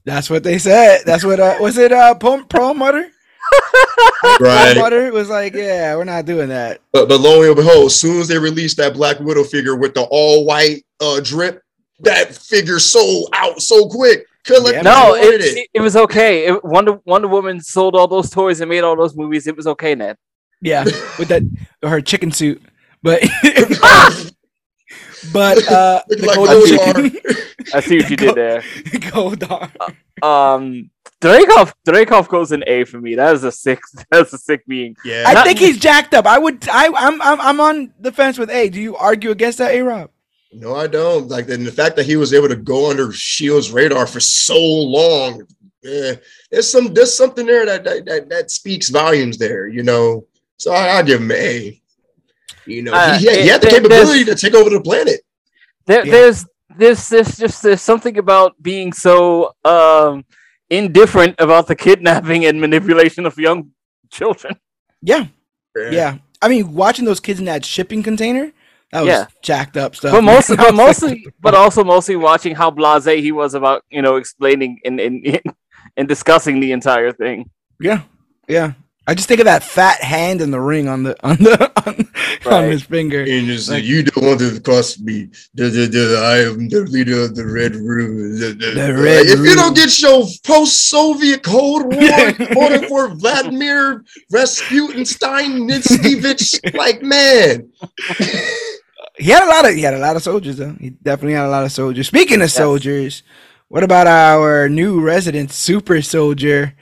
That's what they said. That's what uh, was it? Uh, Pro, Perlmutter. Pro Right. Mutter was like, yeah, we're not doing that. But but lo and behold, as soon as they released that Black Widow figure with the all white uh drip, that figure sold out so quick. Couldn't Yeah, No, it, it, it was okay. It, Wonder Wonder Woman sold all those toys and made all those movies. It was okay, Ned. Yeah, with that her chicken suit, but but uh, Looking the like golden I see what you did there. Goldar. Um, Dreykov Dreykov goes in A for me. That is a sick. That's a sick being. Yeah. I Not- think he's jacked up. I would. I, I'm. I'm. I'm on the fence with A. Do you argue against that, A. Rob? No, I don't. Like and the fact that he was able to go under Shield's radar for so long. eh, there's some there's something there that that, that, that speaks volumes there, you know. So I, I'll give him an A. You know, Uh, he, he, he had the it- capability to take over the planet. There, Yeah. There's there's there's just there's something about being so um indifferent about the kidnapping and manipulation of young children. Yeah. Yeah. I mean, watching those kids in that shipping container, that was Yeah. jacked up stuff. But mostly, but mostly, but also mostly watching how blasé he was about you know explaining and and and discussing the entire thing. yeah, yeah. I just think of that fat hand in the ring on the on the on, on his finger. And just Like- you don't want to cost me. The, the, the, I am the leader of the Red Room. The, the- The like, Red if you don't get your post-Soviet Cold War order for Vladimir Rasputin Steinitskyevich, like man, He had a lot of he had a lot of soldiers though. He definitely had a lot of soldiers. Speaking of Yes. soldiers, what about our new resident super soldier,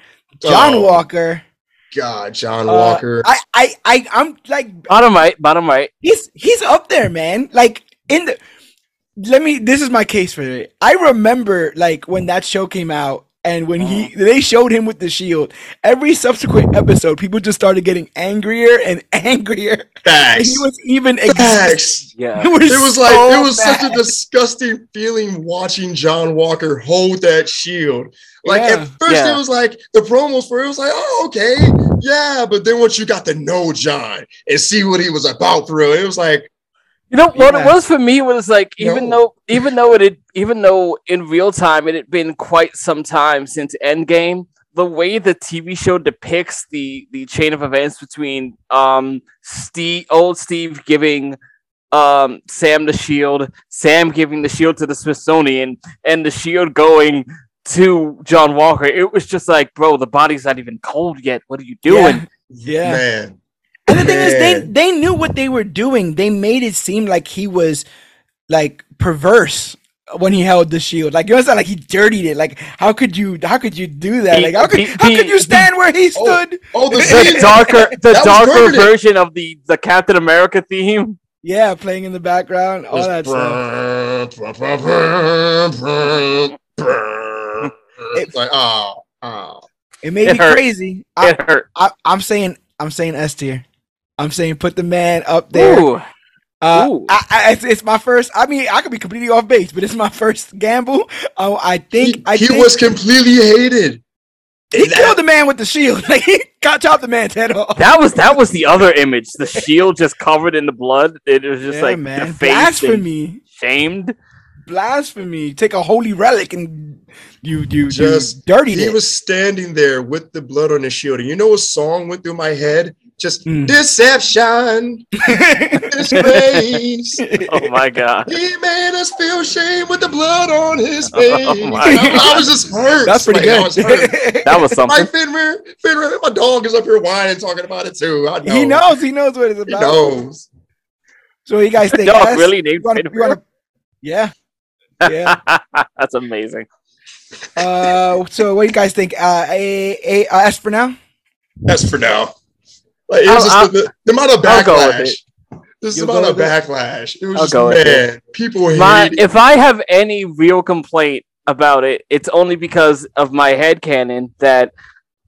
oh. John Oh, Walker? God, John Uh, Walker. I, I, I, I'm like Bottom right, bottom right. he's he's up there, man. Like in the let me this is my case for it. I remember like when that show came out and when he they showed him with the shield, every subsequent episode, people just started getting angrier and angrier. And he was even exhausted. Facts. Yeah. It was, It was like it was such a disgusting feeling watching John Walker hold that shield. Like Yeah. at first Yeah. it was like the promos for it was like, oh okay, yeah. But then once you got to know John and see what he was about through, it was like, You know what Yeah. it was for me was like even No. though even though it had, even though in real time it had been quite some time since Endgame, the way the TV show depicts the the chain of events between um Steve old Steve giving um Sam the shield, Sam giving the shield to the Smithsonian, and the shield going to John Walker, it was just like, bro, the body's not even cold yet. What are you doing? Yeah. yeah. Man. And the thing is, they they knew what they were doing. They made it seem like he was like perverse when he held the shield. Like you understand, like he dirtied it. Like how could you how could you do that? He- Like how could he- how could you stand where he Oh, stood? Oh, the The darker the darker version of the the Captain America theme. Yeah, playing in the background, all that stuff. It's like, oh, oh. It made It me hurt. crazy. I, It hurt. I, I'm saying I'm saying S tier. I'm saying put the man up there. Ooh. Uh, I, I, it's, it's my first. I mean, I could be completely off base, but it's my first gamble. Uh, I think He, I he think was completely hated. he That- killed the man with the shield. Like he got chopped the man's head off. That was that was the other image. The shield just covered in the blood. It was just Yeah, like man, defaced blasphemy, shamed. blasphemy. Take a holy relic and you you Just- you dirtied he it. was standing there with the blood on his shield. And you know a song went through my head? Just Mm. deception, disgrace. Oh my god. He made us feel shame with the blood on his Oh face. my I, I was just hurt. That's pretty Like, I was hurt. good. That was My something. Fenrir, Fenrir, my dog is up here whining, talking about it too. I know. he knows. He knows what it's He about. knows. So you guys think? Dog really named You wanna, you wanna, yeah, yeah. That's amazing. Uh, so what do you guys think? Uh, a a uh, S for now. That's for now. Like, it was I'll- just the, the, the amount of I'll go with backlash. This is You'll about go a backlash. It was I'll just go man, people hate. My, if I have any real complaint about it, it's only because of my head canon that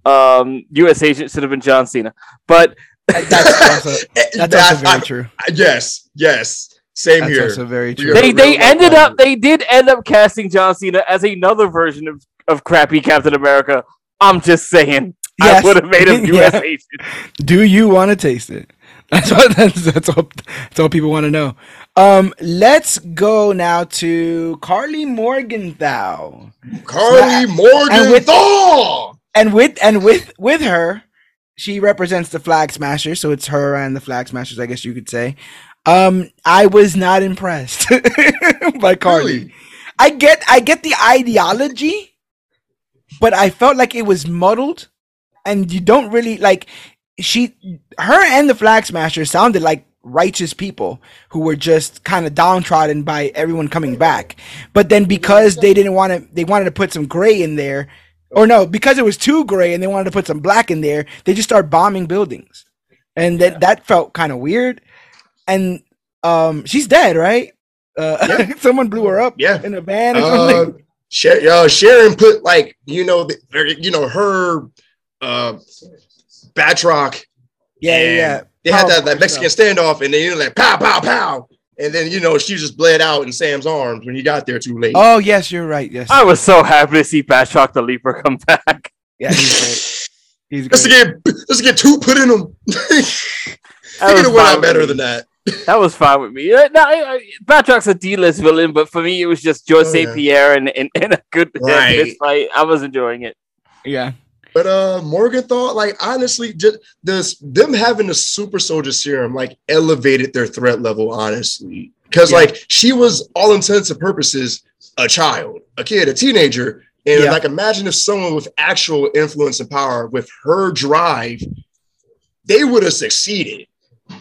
um US agent should have been John Cena. But That's also that's That- also very I- true. yes, yes, same That's here. also very true. They they ended up they did end up casting John Cena as another version of, of crappy Captain America. I'm just saying. Yes. I would have made him US Yeah. agent. Do you want to taste it? That's what that's, that's all that's all people want to know. Um, let's go now to Karli Morgenthau. Karli Morgan and with- and with and with with her, she represents the Flag Smashers, so it's her and the Flag Smashers, I guess you could say. Um, I was not impressed by Karli. Really? I get I get the ideology, but I felt like it was muddled, and you don't really like she her and the Flag Smashers sounded like righteous people who were just kind of downtrodden by everyone coming back. But then because they didn't want to they wanted to put some gray in there, or no, because it was too gray and they wanted to put some black in there, they just start bombing buildings. And that that felt kind of weird. And um she's dead, right? Uh someone blew her up Yeah. in a van or Uh, something. Uh, Sharon put like you know the, you know her uh Batroc. yeah, yeah, yeah. They had that, that Mexican stuff. standoff, and then you know like pow pow pow, and then you know she just bled out in Sam's arms when he got there too late. Oh yes, you're right. Yes. I was so happy to see Batroc the Leaper come back. Yeah, he's great. He's Let's great. get let's get two put in him. That He was could have went out better with than that. That was fine with me. Uh, No, I, I, Batroc's a D-list villain, but for me, it was just George Oh, St. yeah. Pierre and, and, and a good Right. fist fight. I was enjoying it. Yeah. But uh Morgenthau, like honestly, just this them having the super soldier serum like elevated their threat level, honestly. Because Yeah. like she was all intents and purposes a child, a kid, a teenager. And Yeah. like imagine if someone with actual influence and power with her drive, they would have succeeded.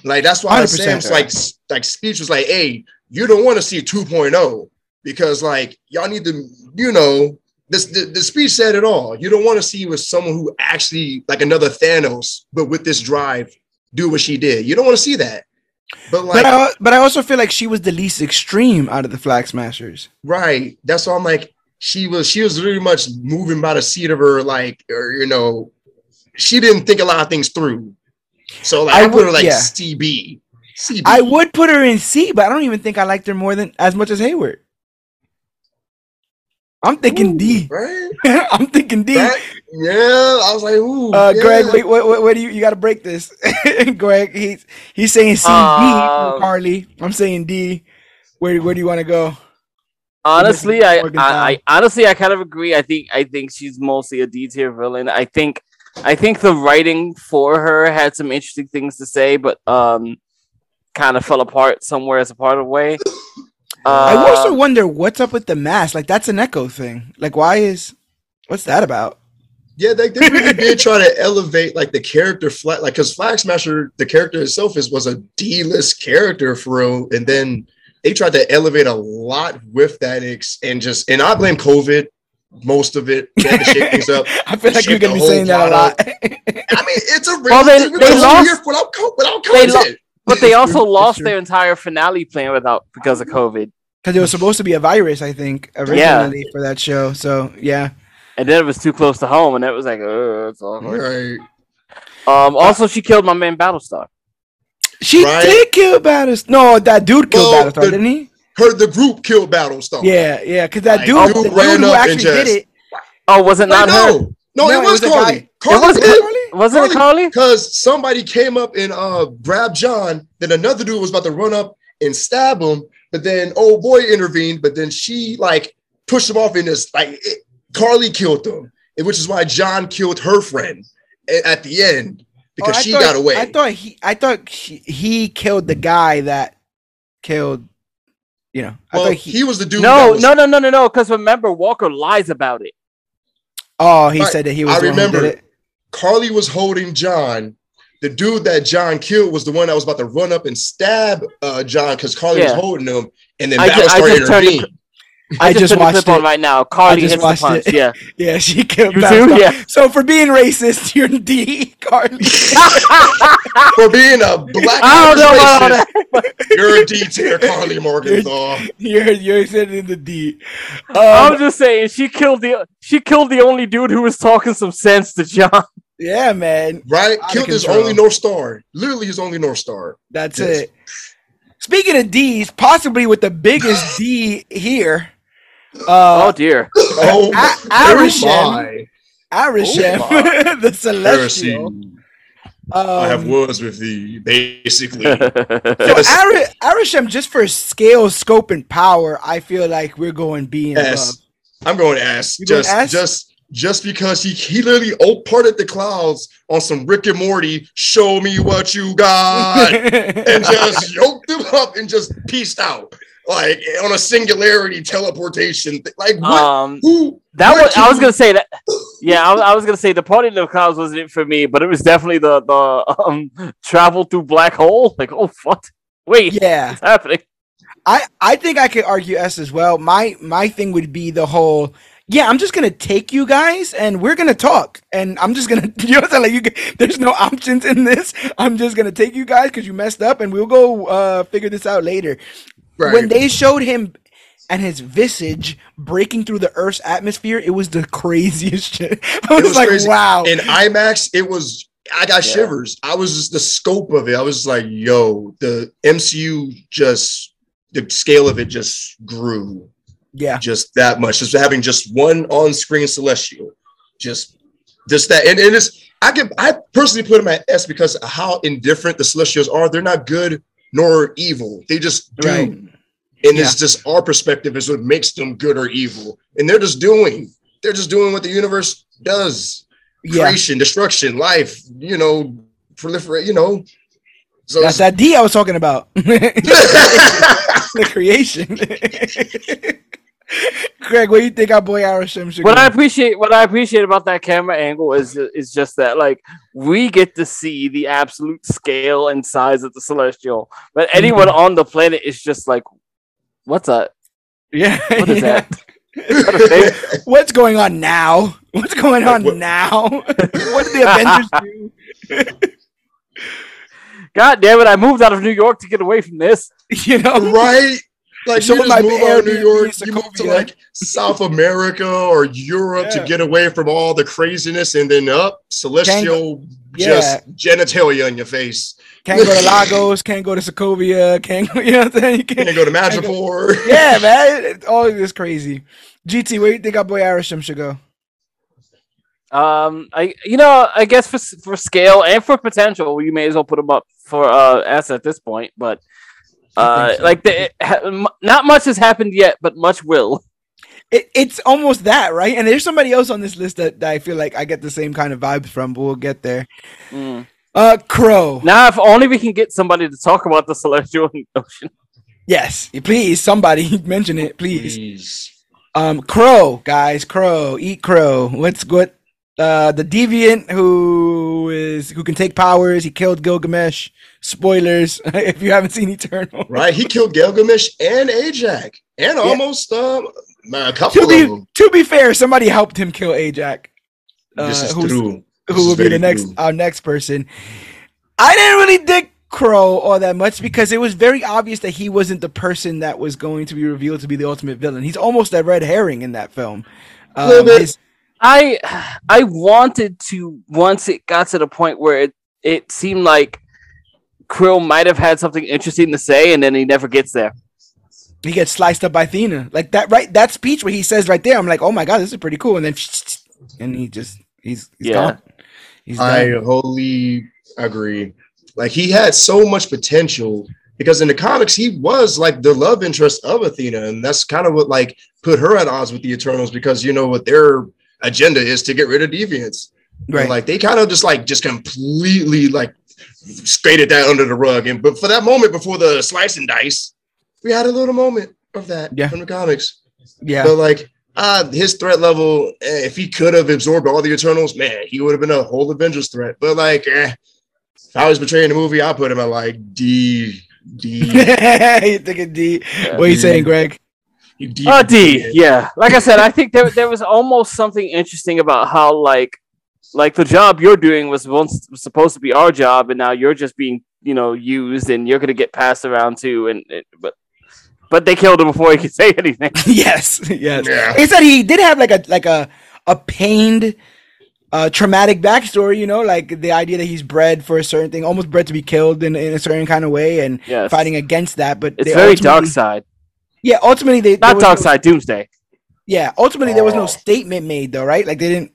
Like that's why 100%. Sam's like like speech was like, hey, you don't want to see 2.0 because like y'all need to, you know, this the, the speech said it all. You don't want to see with someone who actually like another Thanos, but with this drive, do what she did. You don't want to see that. But like, but I but I also feel like she was the least extreme out of the Flag Smashers. right? That's why I'm like, she was she was really much moving by the seat of her, like, or you know, she didn't think a lot of things through. So like, I I, put her like yeah. CB. CB. I would put her in C, but I don't even think I liked her more than as much as Hayward. I'm thinking D. Right? I'm thinking D. That- yeah, I was like, ooh. Uh, yeah. Greg, wait, wait, wait, wait do you? You got to break this. Greg, he's he's saying C D. Um, Karli, I'm saying D. Where where do you want to go? Honestly, I, I, I honestly I kind of agree. I think I think she's mostly a D tier villain. I think I think the writing for her had some interesting things to say, but um, kind of fell apart somewhere as a part of the way. I Uh, also wonder what's up with the mask. Like that's an echo thing. Like why is what's that about? Yeah, they, they really did try to elevate like the character flat, like because Flag Smasher, the character itself is was a D list character for real, and then they tried to elevate a lot with that ex and just and I blame COVID, most of it. They had to shake things up. I feel like you're gonna be saying that a lot. I mean, it's a Well, they- real they lost- year without co- without They lo- content. But they also true, lost their entire finale plan without because of COVID, Because it was supposed to be a virus, I think, originally for that show. So yeah. and then it was too close to home, and it was like, uh, it's awkward. right. Um, also, she killed my man Battlestar. She Right. did kill Battlestar. No, that dude killed Well, Battlestar, the- didn't he? Her the group killed Battlestar. Yeah, yeah. Because that Like, dude, dude the dude who actually did it. Oh, was it Wait, not her? No, no, No, it it was was a Karli. guy- Karli was did. Karli? Wasn't it Karli? because somebody came up and uh grabbed John. Then another dude was about to run up and stab him, but then old boy intervened. But then she like pushed him off in this like it, Karli killed him, which is why John killed her friend at the end because Oh, she thought- got away. I thought he, I thought he, he killed the guy that killed. You know, I well, thought he, he. was the dude. No, was- no, no, no, no, no. Because remember, Walker lies about it. Oh, he Right. said that he was. I the one who did remember. it. Karli was holding John. The dude that John killed was the one that was about to run up and stab uh, John because Karli was holding him, and then I ju- I Battlestar just turned the- intervened. I, I just, just put the watched on it. right now. Karli just hits the punch. it. Yeah, Yeah, she killed. you too. Battlestar. Yeah. So for being racist, you're D, Karli. for being a black I don't know about racist. that. You're a D tier, Carly Morgenthau. you're you're sitting in the Um, D. I'm Um, just saying she killed the she killed the only dude who was talking some sense to John. yeah, man, Right? Out Killed his only North Star. Literally his only North Star. that's Yes. it. Speaking of D's, possibly with the biggest D here, Oh uh, dear. Oh, A- my- Arishem. Arishem, Oh the Celestial. Um, I have words with thee, basically. So Yes. Ari- Arishem, just for scale, scope, and power, I feel like we're going B and above. S. I'm going ass. You going Just, S? just, just because he he literally oh, parted the clouds on some Rick and Morty. Show me what you got, and just yoked them up and just pieced out like on a singularity teleportation. th- Like what? um, Who? that what was I was gonna say that. Yeah, I was, I was gonna say the party in the clouds wasn't it for me, but it was definitely the the um travel through black hole. Like, oh what? Wait, yeah, what's happening? I I think I could argue S as well. My my thing would be the whole. Yeah, I'm just gonna take you guys and we're gonna talk, and I'm just gonna, you know, what I'm saying? like you. There's no options in this. I'm just gonna take you guys because you messed up, and we'll go uh figure this out later. Right. When they showed him and his visage breaking through the Earth's atmosphere, it was the craziest shit. I was, was like, crazy. wow. in IMAX, it was I got Yeah. shivers. I was just the scope of it. I was just like, yo, the MCU just the scale of it just grew yeah, just that much. Just having just one on-screen celestial. Just just that and, and it's I can I personally put them at S because of how indifferent the celestials are. They're not good nor evil. They just do. Right. And it's just our perspective is what makes them good or evil. And they're just doing, they're just doing what the universe does yeah. creation, destruction, life, you know, proliferate, you know. So That's that D I was talking about. the creation. Craig, what do you think our boy Arishem should What I appreciate, what I appreciate about that camera angle is is just that like we get to see the absolute scale and size of the celestial, but anyone mm-hmm. on the planet is just like, "What's that? Yeah. What is yeah. that?" Is that a thing? What's going on now? What's going on What- now? what did the Avengers do? God damn it! I moved out of New York to get away from this. You know? right? Like Show you my just move out of New York, in you move to like South America or Europe Yeah. to get away from all the craziness, and then up celestial Yeah. just genitalia in your face. Can't go to Lagos, can't go to Sokovia, can't go, you know what I'm saying? You You can't, can go to Madripoor. yeah, man. It, all this crazy. GT, where you think our boy Arishem should go? Um, I you know I guess for for scale and for potential, you may as well put him up for uh S at this point. But I uh, so. like the, ha- not much has happened yet, but much will. It, it's almost that, right? And there's somebody else on this list that, that I feel like I get the same kind of vibes from, but we'll get there. Mm. Uh, Kro. Now, if only we can get somebody to talk about the celestial ocean. Yes, please, somebody mention it, please. Please. Um, Kro, guys, Kro, eat Kro. What's what? Uh, the deviant who is who can take powers. He killed Gilgamesh. Spoilers if you haven't seen Eternal. Right? He killed Gilgamesh and Ajak, and almost um, a couple To of be them. to be fair, somebody helped him kill this uh, is true. This who is will be the next true. our next person. I didn't really dig Kro all that much because it was very obvious that he wasn't the person that was going to be revealed to be the ultimate villain. He's almost a red herring in that film. Um, Little bit. his- I I wanted to once it got to the point where it it seemed like Krill might have had something interesting to say, and then he never gets there. he gets sliced up by Thena. Like that right that speech where he says right there, I'm like, oh my god, this is pretty cool. And then and he just he's, he's Yeah. gone. He's I done. wholly agree. Like he had so much potential because in the comics he was like the love interest of Athena, and that's kind of what like put her at odds with the Eternals because you know what their agenda is to get rid of deviants. And, right. like they kind of just like just completely like skated that under the rug. And but for that moment before the slice and dice, we had a little moment of that Yeah. from the comics. yeah. But like uh his threat level, eh, if he could have absorbed all the Eternals, man, he would have been a whole Avengers threat. But like, eh, if I was betraying the movie, I'll put him at like D D. you thinking D. What are you saying, Greg? D Oh, D, yeah. Like I said, I think there there was almost something interesting about how like like the job you're doing was once was supposed to be our job, and now you're just being you know used, and you're gonna get passed around too. And, and but but they killed him before he could say anything. yes, yes. Yeah. He said he did have like a like a a pained, uh, traumatic backstory. You know, like the idea that he's bred for a certain thing, almost bred to be killed in, in a certain kind of way, and Yes, fighting against that. But It's they very ultimately- dark side, Yeah, ultimately they there not was dark no- side. Doomsday. Yeah, ultimately there was no Oh. statement made though, right? Like they didn't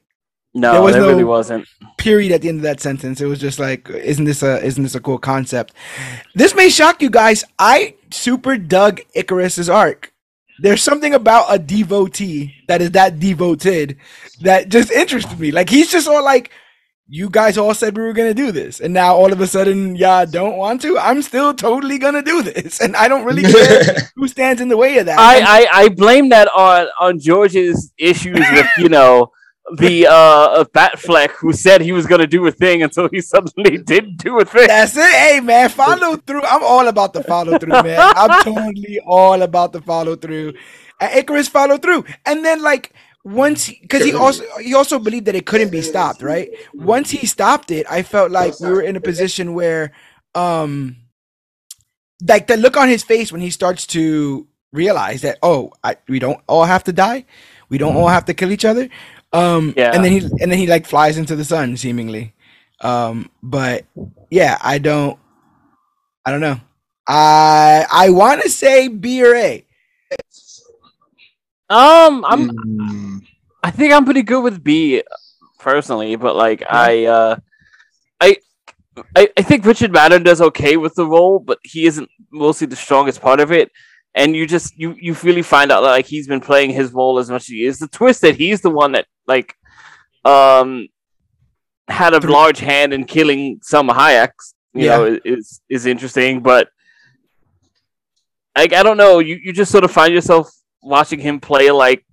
No, There was there no- really wasn't. period at the end of that sentence. It was just like, isn't this a isn't this a cool concept? This may shock you guys. I super dug Ikaris's arc. There's something about a devotee that is that devoted that just interested me. Like he's just all like, you guys all said we were gonna do this, and now all of a sudden, y'all don't want to. I'm still totally gonna do this, and I don't really care who stands in the way of that. I, I, I blame that on on George's issues with you know the uh of Batfleck who said he was gonna do a thing until he suddenly didn't do a thing. That's it. Hey man, follow through. I'm all about the follow through, man. I'm totally all about the follow through. And Ikaris followed through. And then like once because he also he also believed that it couldn't be stopped, right? Once he stopped it, I felt like we were in a position where um like the look on his face when he starts to realize that oh, I, we don't all have to die. We don't all have to kill each other. Um Yeah. and then he and then he like flies into the sun seemingly. Um, but yeah, I don't, I don't know. I I want to say B or A. Um, I'm Mm. I think I'm pretty good with B personally, but like I uh I I, I think Richard Madden does okay with the role, but he isn't mostly the strongest part of it. And you just you you really find out that, like he's been playing his role as much as he is. The twist that he's the one that like um had a large hand in killing some Hayeks, you Yeah. know, is is interesting, but like I don't know, you, you just sort of find yourself watching him play like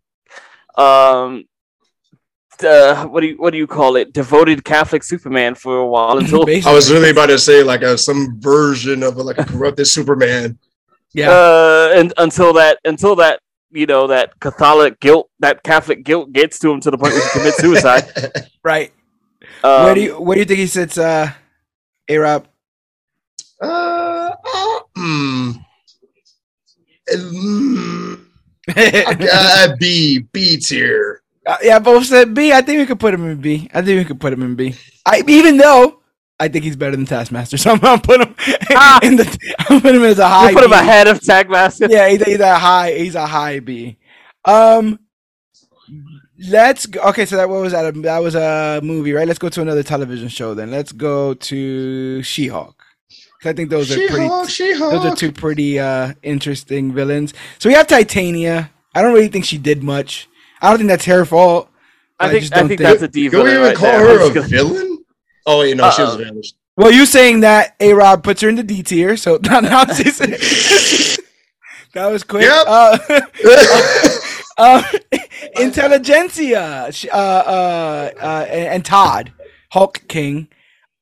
um uh, what do you what do you call it? Devoted Catholic Superman for a while until I was really about to say like a, some version of a, like a corrupted Superman. yeah, uh and until that until that you know that Catholic guilt that Catholic guilt gets to him to the point where he commits suicide. right. Um, where do you where do you think he sits? Uh, A Rob. Uh, uh, hmm. Mm, uh, B B tier. Uh, yeah, both said B. I think we could put him in B. I think we could put him in B. I even though I think he's better than Taskmaster, so I'm gonna put him Ah. in the. I'm gonna put him as a high. You put him B. ahead of Taskmaster. Yeah, he's, he's a high. He's a high B. Um, let's go. Okay, so that what was that? That was a movie, right? Let's go to another television show then. Let's go to She-Hulk. 'Cause I think those are pretty. She-Hulk, She-Hulk. Those are two pretty uh interesting villains. So we have Titania. I don't really think she did much. I don't think that's her fault. I I think just I don't think think- that's a D Can we even right call there. her I'm a just gonna- villain? Oh wait, no, she was Uh-oh. vanished. Well, you saying that A Rob puts her in the D tier, so now now she's- that was quick. Yep. Uh, uh, Intelligencia, uh, uh, uh, and, and Todd, Hulk King.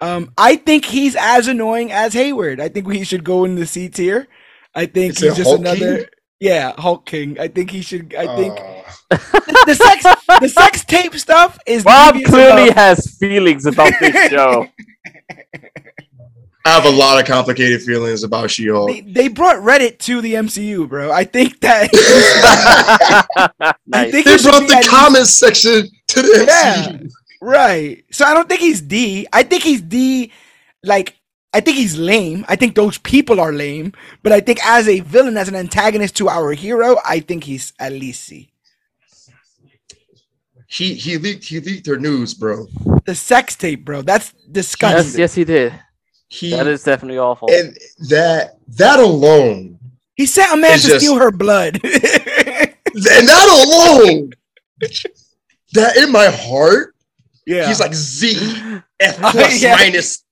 Um, I think he's as annoying as Hayward. I think he should go in the C tier. I think It's he's just Hulk another. King? Yeah, Hulk King. I think he should. I think Uh, the sex, the sex tape stuff is. Rob devious clearly enough. has feelings about this show. I have a lot of complicated feelings about She-Hulk. They, they brought Reddit to the MCU, bro. I think that. I think They brought the comments section to the Yeah. MCU. Right. So I don't think he's D. I think he's D. Like I think he's lame. I think those people are lame. But I think as a villain, as an antagonist to our hero, I think he's at least C. He he leaked he leaked her news, bro. The sex tape, bro. That's disgusting. yes, yes he did. He That is definitely awful. and that that alone He sent a man to just- steal her blood. and that alone that in my heart yeah. he's like Z F plus yeah. minus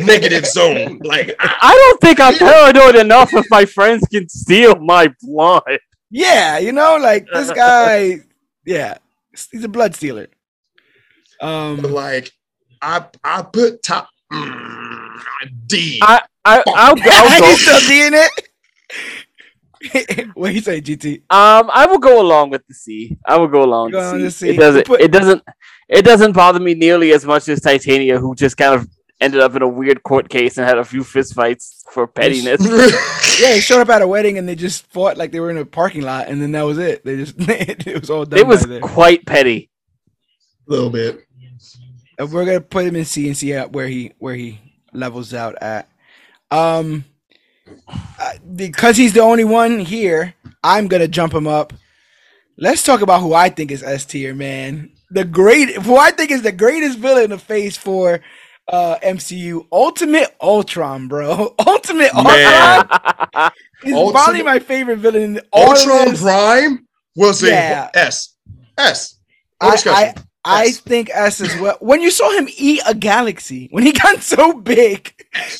negative zone. Like I- I don't think I'm paranoid enough if my friends can steal my blood. yeah, you know, like this guy. Yeah, he's a blood stealer. Um, like I I put top mm, D. I, I, I'll, I'll he's go. still in it. what do you say, GT? Um, I will go along with the C. I will go along Go with on the the C. C. It doesn't. Put- It doesn't. It doesn't bother me nearly as much as Titania, who just kind of ended up in a weird court case and had a few fistfights for pettiness. Yeah, he showed up at a wedding and they just fought like they were in a parking lot, and then that was it. They just it was all done. it was by quite petty. A little bit. And we're gonna put him in C and see where he where he levels out at. Um, uh, because he's the only one here, I'm gonna jump him up. Let's talk about who I think is S tier, man. The great, who I think is the greatest villain in the face for uh MCU, Ultimate Ultron, bro. Ultimate Man. Ultron is Ultimate- probably my favorite villain. In all of Ultron this. Prime was a Yeah. S. S. No I. I, I think S as well. When you saw him eat a galaxy, when he got so big,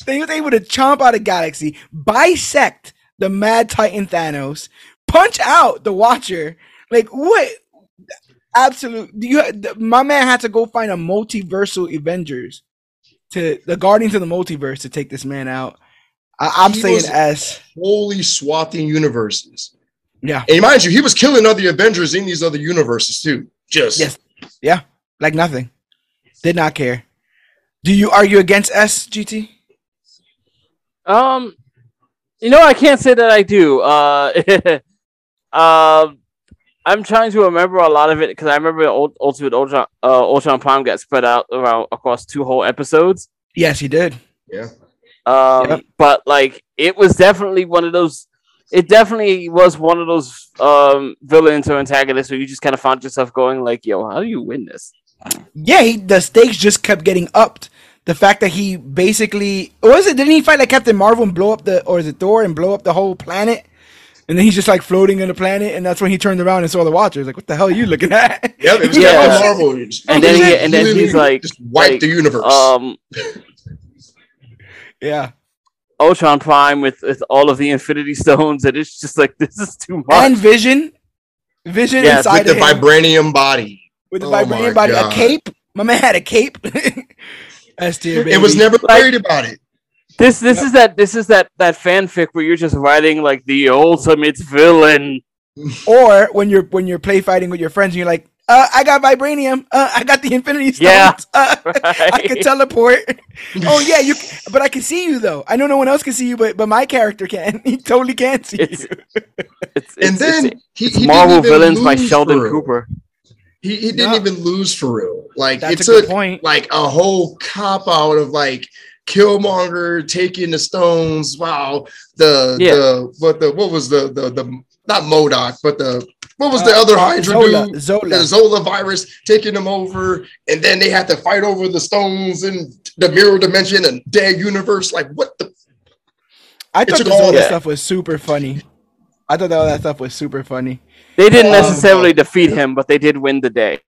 that he was able to chomp out a galaxy, bisect the Mad Titan Thanos, punch out the Watcher. Like what? Absolute. You, my man had to go find a multiversal Avengers to the Guardians of the Multiverse to take this man out. I, I'm He saying was- S. Holy swathing universes. Yeah. And mind you, he was killing other Avengers in these other universes too. Just Yes. Yeah. Like nothing. Did not care. Do you argue against S, GT? Um, you know, I can't say that I do. Uh, um, I'm trying to remember a lot of it because I remember Ult- Ultimate Ultron, uh, Ultron Prime got spread out around across two whole episodes. Yes, he did. yeah. Um, Yep. but like it was definitely one of those. It definitely was one of those um villains or antagonists where you just kind of found yourself going like, "Yo, how do you win this?" Yeah, he, the stakes just kept getting upped. The fact that he basically was it? Didn't he fight like Captain Marvel and blow up the, or is it Thor and blow up the whole planet? And then he's just like floating in the planet, and that's when he turned around and saw the Watchers. Like, what the hell are you looking at? Yep, it was Yeah. Captain Marvel. He just- And then he- and then literally he's like- just wiped like, the universe. Um, yeah, Ultron Prime with with all of the Infinity Stones, and it's just like this is too much. and Vision, Vision Yes, inside with the of him vibranium body. with the Oh vibranium body, a cape. My man had a cape. S tier, It was never Like- worried about it. This this is that this is that that fanfic where you're just writing like the ultimate villain. Or when you're when you're play fighting with your friends, and you're like, uh, "I got vibranium. Uh, I got the Infinity Stones. Yeah. Uh, I can teleport. oh yeah, you. c- But I can see you though. I know no one else can see you, but but my character can. He totally can't see It's- you. It's, And it's, then it's, he, it's he didn't Marvel even villains by Sheldon. Cooper. He, he didn't No. even lose for real. Like That's it a took point. like a whole cop out of like Killmonger taking the stones. Wow, the Yeah. the what the what was the the the not MODOK, but the what was the Uh, other Hydra Zola, dude? Zola. The Zola virus taking them over, and then they had to fight over the stones and the mirror dimension and their universe. Like what the I It thought took the all Zola that. stuff was super funny. I thought that, all that stuff was super funny. They didn't Um, necessarily defeat him, but they did win the day.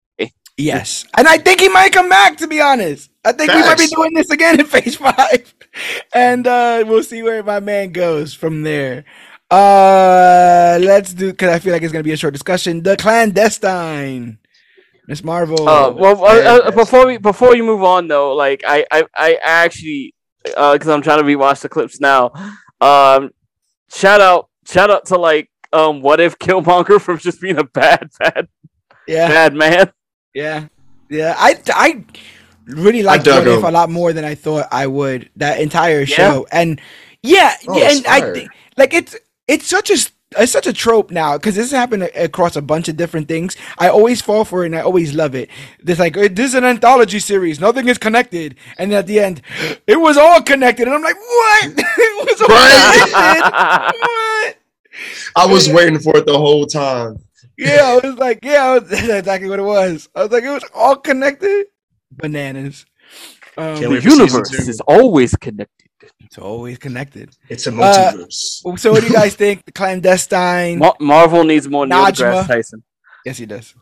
Yes, and I think he might come back. To be honest, I think we might be doing this again in Phase Five, and uh, we'll see where my man goes from there. Uh, let's do because I feel like it's gonna be a short discussion. The clandestine, Miss Marvel. Uh, well, uh, uh, before we before you move on though, like I I, I actually because I'm trying to rewatch the clips now. Um, shout out shout out to like um, what if Killmonger from just being a bad bad yeah, bad man. Yeah, yeah. I I really liked What If a lot more than I thought I would. That entire Yeah? show, and yeah, Oh, yeah, and I fire. like it's it's such a it's such a trope now because this has happened across a bunch of different things. I always fall for it and I always love it. It's like "Eh, this is an anthology series, nothing is connected, and at the end, it was all connected, and I'm like, what? it was all Right. connected. what? I was waiting for it the whole time. Yeah, I was like, yeah, was, that's exactly what it was. I was like, it was all connected. Bananas. Um, the wait for season universe is always connected. it's always connected. It's a Uh, multiverse. So, what do you guys think? The clandestine. Mar- Marvel needs more Neil Najma. deGrasse Tyson. yes, he does.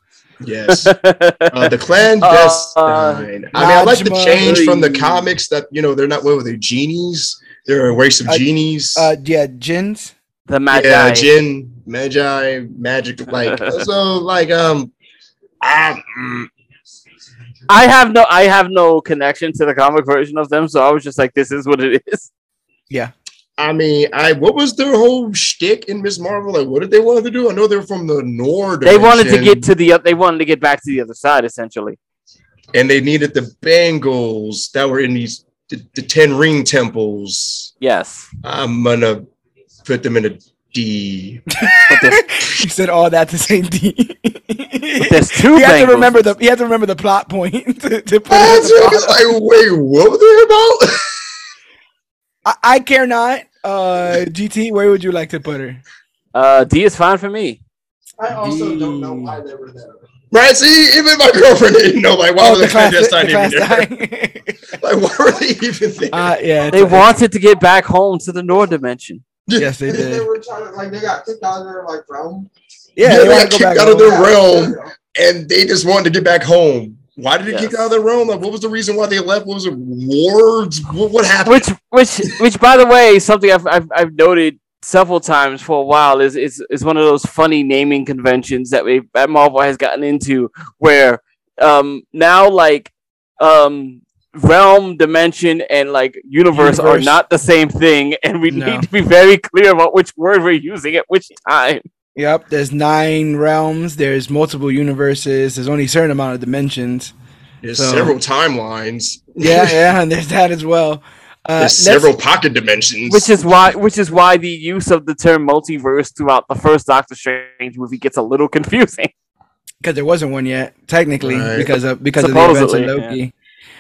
yes. Uh, the clandestine. I mean, I like the change from the comics that you know they're not what were they genies? They're a race of Uh, genies. Uh, yeah, Jins. The Magi. yeah, Jin, Magi, magic. Like so, like um, I, mm, I have no I have no connection to the comic version of them, so I was just like, this is what it is. Yeah. I mean, I what was their whole shtick in Miss Marvel? Like, what did they want to do? I know they're from the Noor. They wanted to get to the oth- they wanted to get back to the other side essentially. and they needed the bangles that were in these the, the ten ring temples. Yes. I'm gonna put them in a D. But there's, you said all that to say D. there's two he had to remember the he had to remember the plot point to, to put I it at the was like, wait, what was it about? I, I care not. Uh, GT, where would you like to put her? uh D is fine for me. I also don't know why they were there. Right, see, even my girlfriend didn't know. Like, why Oh, were the the class, clandestine the even there? Like, why were they even there? Uh, yeah, They wanted to get back home to the Noor dimension. Yes, they did. were trying to like they got kicked out of their like realm. Yeah, Yeah, they they got kicked back out of home. their realm, and they just wanted to get back home. Why did they kick Yes. out of their realm? Like, what was the reason why they left? What was it? Wards? What, what happened? Which which which by the way, is something I've I've, I've noted several times for a while is, is is one of those funny naming conventions that we that Marvel has gotten into where um now like um realm dimension and like universe, are not the same thing and we No. need to be very clear about which word we're using at which time Yep, there's nine realms. There's multiple universes. There's only a certain amount of dimensions. There's So- several timelines. Yeah, yeah, and there's that as well. Uh, There's several pocket dimensions. which is why which is why the use of the term multiverse throughout the first Doctor Strange movie gets a little confusing because there wasn't one yet, technically, Right. because of because of the events of Supposedly, Loki.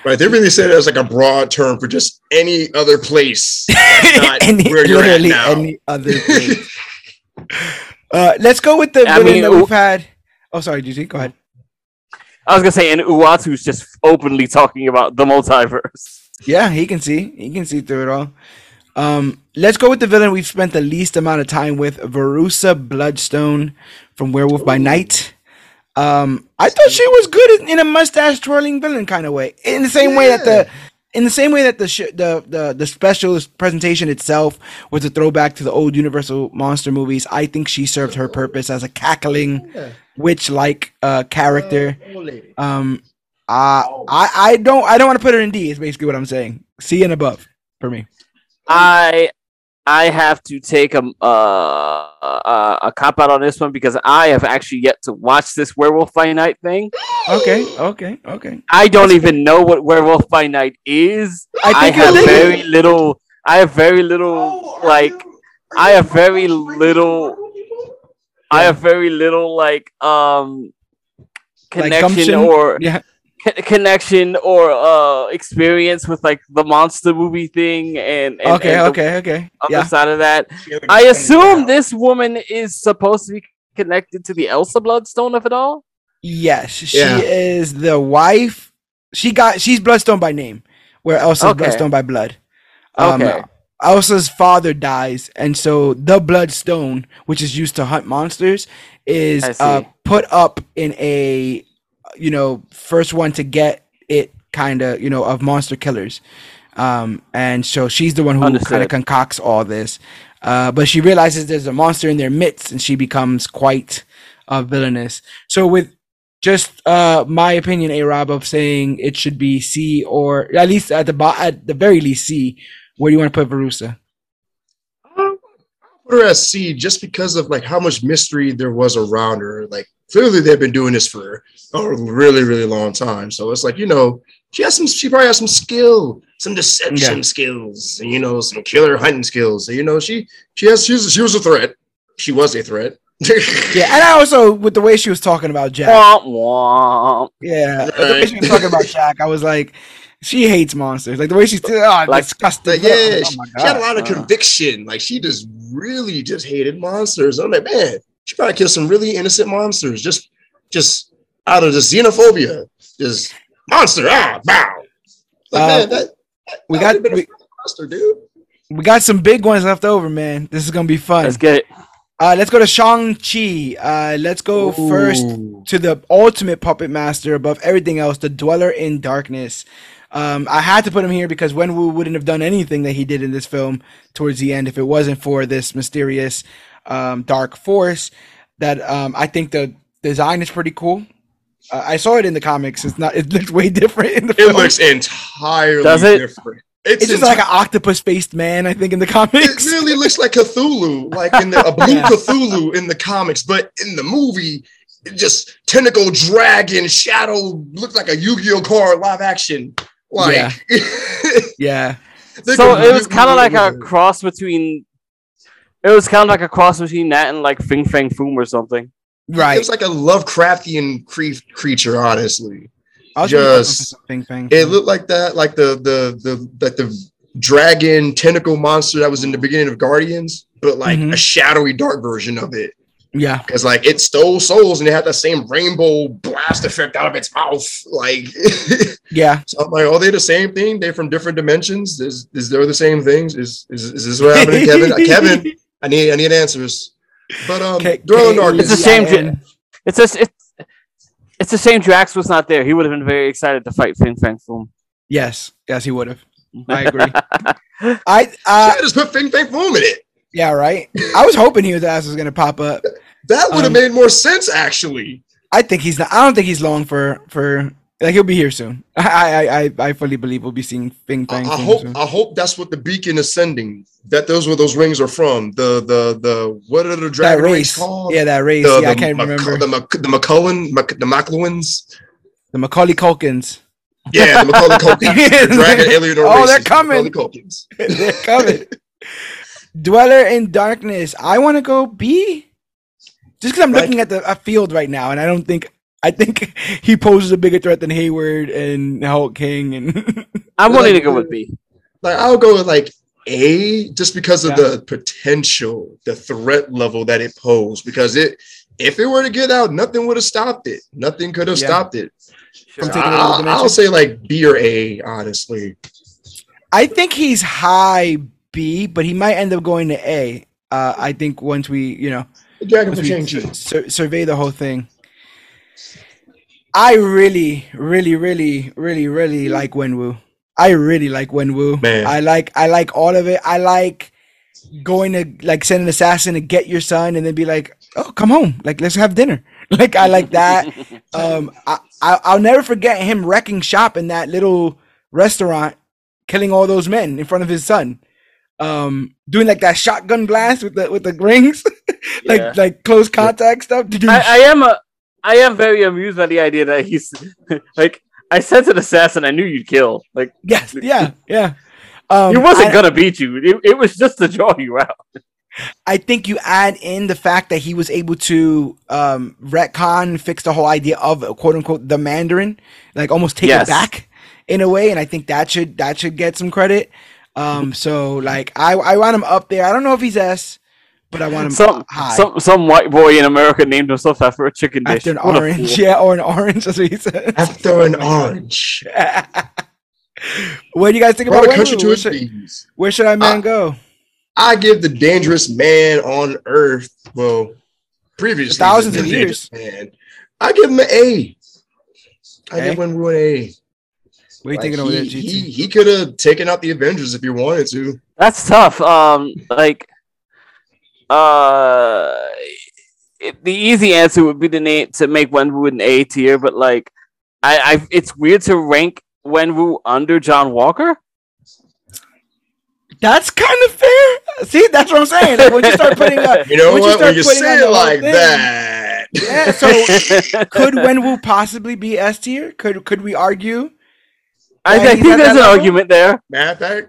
Right. They really said it as like a broad term for just any other place. That's not any, where you're at now. any other place. uh, let's go with the I villain mean, that we've had. Oh, sorry, GG. Go ahead. I was gonna say, and Uatu's just openly talking about the multiverse. Yeah, he can see. He can see through it all. Um, let's go with the villain we've spent the least amount of time with, Verussa Bloodstone from Werewolf by Night. Um, I thought she was good in, in a mustache twirling villain kind of way. In the same way that the in the same way that the sh- the the the special presentation itself was a throwback to the old Universal monster movies, I think she served her purpose as a cackling witch-like uh, character. Um, uh, I I don't I don't want to put her in D. Is basically what I'm saying. C and above for me. I I have to take a uh, a, a cop out on this one because I have actually yet to watch this Werewolf by Night thing. Okay, okay, okay. I don't even know what Werewolf by Night is. I I have you'll dig it. very little. I have very little like. I have very little. I have very little like um connection gumption? or Yeah. Co- connection or uh experience with like the monster movie thing and, and okay, and okay, okay. other Yeah. side of that. I assume this woman is supposed to be connected to the Elsa Bloodstone of it all. Yes, she Yeah. is the wife. She got she's Bloodstone by name, where Elsa's Okay. Bloodstone by blood. Um, Okay. Elsa's father dies, and so the Bloodstone, which is used to hunt monsters, is uh, put up in a you know first one to get it kind of you know of monster killers. Um, and so she's the one who kind of concocts all this. Uh, but she realizes there's a monster in their midst, and she becomes quite uh, villainous. So with just uh my opinion, A Rob, of saying it should be C or at least at the bo- at the very least C. Where do you want to put Verussa? Put her as C just because of like how much mystery there was around her. Like clearly they've been doing this for a really, really long time. So it's like, you know, she has some she probably has some skill, some deception Yeah. skills, and you know, some killer hunting skills. So, you know, she she has she was, she was a threat. She was a threat. Yeah, and I also with the way she was talking about Jack. Womp womp. Yeah, the way she was talking about Jack, I was like, she hates monsters. Like the way she's oh, Like- disgusting. Like, yeah, Oh she, my she had a lot of Uh. conviction. Like she just really just hated monsters. I'm like, man, she probably killed some really innocent monsters just just out of the xenophobia. Just monster, ah, bow. Like, Uh, man, that, that we got- a we- fun monster, dude. We got some big ones left over, man. This is gonna be fun. Let's get it. Uh, let's go to Shang Chi. Uh, let's go first to the ultimate puppet master above everything else, the Dweller in Darkness. Um, I had to put him here because Wenwu wouldn't have done anything that he did in this film towards the end if it wasn't for this mysterious um, dark force. That um, I think the design is pretty cool. Uh, I saw it in the comics. It's not. It looks way different in the film. It film. looks entirely Does it? different. It's, it's just enti- like an octopus faced man. I think in the comics. it really looks like Cthulhu, like in the a blue Yeah. Cthulhu in the comics, but in the movie, it just tentacle dragon shadow looks like a Yu-Gi-Oh card live action. Like yeah. they So it was kind of like a went with it. cross between. It was kind of like a cross between that and like Fing Fang Foom or something. Right. It was like a Lovecraftian cre- creature, honestly. I was really looking for just- some Ping Pang. It looked like that, like the the the like the dragon tentacle monster that was in the beginning of Guardians, but like Mhm. a shadowy dark version of it. Yeah. Because like it stole souls and it had that same rainbow blast effect out of its mouth. Like Yeah. so I'm like, are they the same thing? They're from different dimensions? Is is they the same things? Is is, is this what happened to Kevin? Uh, Kevin, I need I need answers. But um K- Dwell in K- Darkness. It's a shame. Yeah. Dra- It's just it's it's a shame Drax was not there. He would have been very excited to fight Fing Fang Foom. Yes. Yes, he would have. I agree. I uh I just put Fing Fang Foom in it. Yeah, right. I was hoping he his ass was gonna pop up. That would have Um, made more sense actually. I think he's not I don't think he's long for for like he'll be here soon. I I I, I fully believe we'll be seeing Bing I, I hope soon. I hope that's what the beacon is sending. That those where those rings are from. The the the what are the that dragon rings race. called? Yeah, that race. The, yeah, I can't Mac- remember. The, Mac- the McCullen, Mac- the McLuhans. The Macaulay Culkins. Yeah, the Macaulay Culkins. the dragon alien Oh, they're coming. Macaulay Culkins. They're coming. Dweller in Darkness. I want to go B. Just because I'm Right. looking at the a field right now, and I don't think I think he poses a bigger threat than Hayward and Hulk King. And I'm Like, willing to go with B. Like I'll go with like A just because of Yeah. the potential, the threat level that it posed. Because it, if it were to get out, nothing would have stopped it. Nothing could have Yeah. stopped it. From So taking over the I'll. I'll say like B or A, honestly. I think he's high B, but he might end up going to A. Uh, I think once we, you know, The Dragon once we sur- survey the whole thing. I really, really, really, really, really like Wenwu. I really like Wenwu. Man. I like I like all of it. I like going to like send an assassin to get your son and then be like, oh, come home, like let's have dinner. Like I like that. um, I, I I'll never forget him wrecking shop in that little restaurant, killing all those men in front of his son. Um, doing like that shotgun blast with the with the rings, like Yeah. like close contact stuff. I, I am a I am very amused by the idea that he's like I sent an assassin I knew you'd kill. Like yes, yeah, yeah. Um, he wasn't I- gonna beat you. It, it was just to draw you out. I think you add in the fact that he was able to um, retcon, fix the whole idea of quote unquote the Mandarin, like almost take Yes. it back in a way, and I think that should that should get some credit. Um, so like I I want him up there. I don't know if he's S, but I want him Some high some some white boy in America named himself after a chicken dish. after an What orange, yeah, or an orange. That's what he said. After an orange. what do you guys think Brought about a country Wenwu? Where should, where should I man Uh, go? I give the dangerous man on earth, well, previously Thousands of years. Man, I give him an A. I A? give Wenwu an A. What are you Like, thinking over there, he, GT? he, he could have taken out the Avengers if he wanted to. That's tough. Um, like, uh, it, the easy answer would be to name to make Wenwu an A tier, but like, I, I, it's weird to rank Wenwu under John Walker. That's kind of fair. See, that's what I'm saying. Like when you start putting up, You know Once you what? start When you putting on say it like thing- that, yeah. So could Wenwu possibly be S tier? Could could we argue? I, I think there's an level? argument there. matter of fact,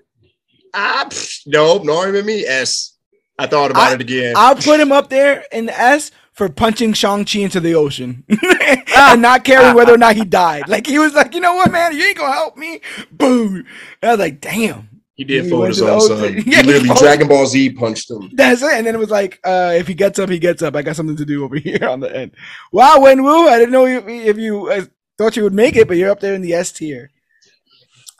ah, pff, no, not even me. S. I thought about I- it again. I'll put him up there in the S for punching Shang Chi into the ocean and not caring whether or not he died. Like he was like, you know what, man, you ain't gonna help me. Boom. And I was like, damn. he did he fold went his own son. Yeah, he he literally folded- Dragon Ball Z punched him. That's it. And then it was like, uh, if he gets up, he gets up. I got something to do over here on the end. Wow, Wenwu. I didn't know if, if you uh, thought you would make it, but you're up there in the S tier.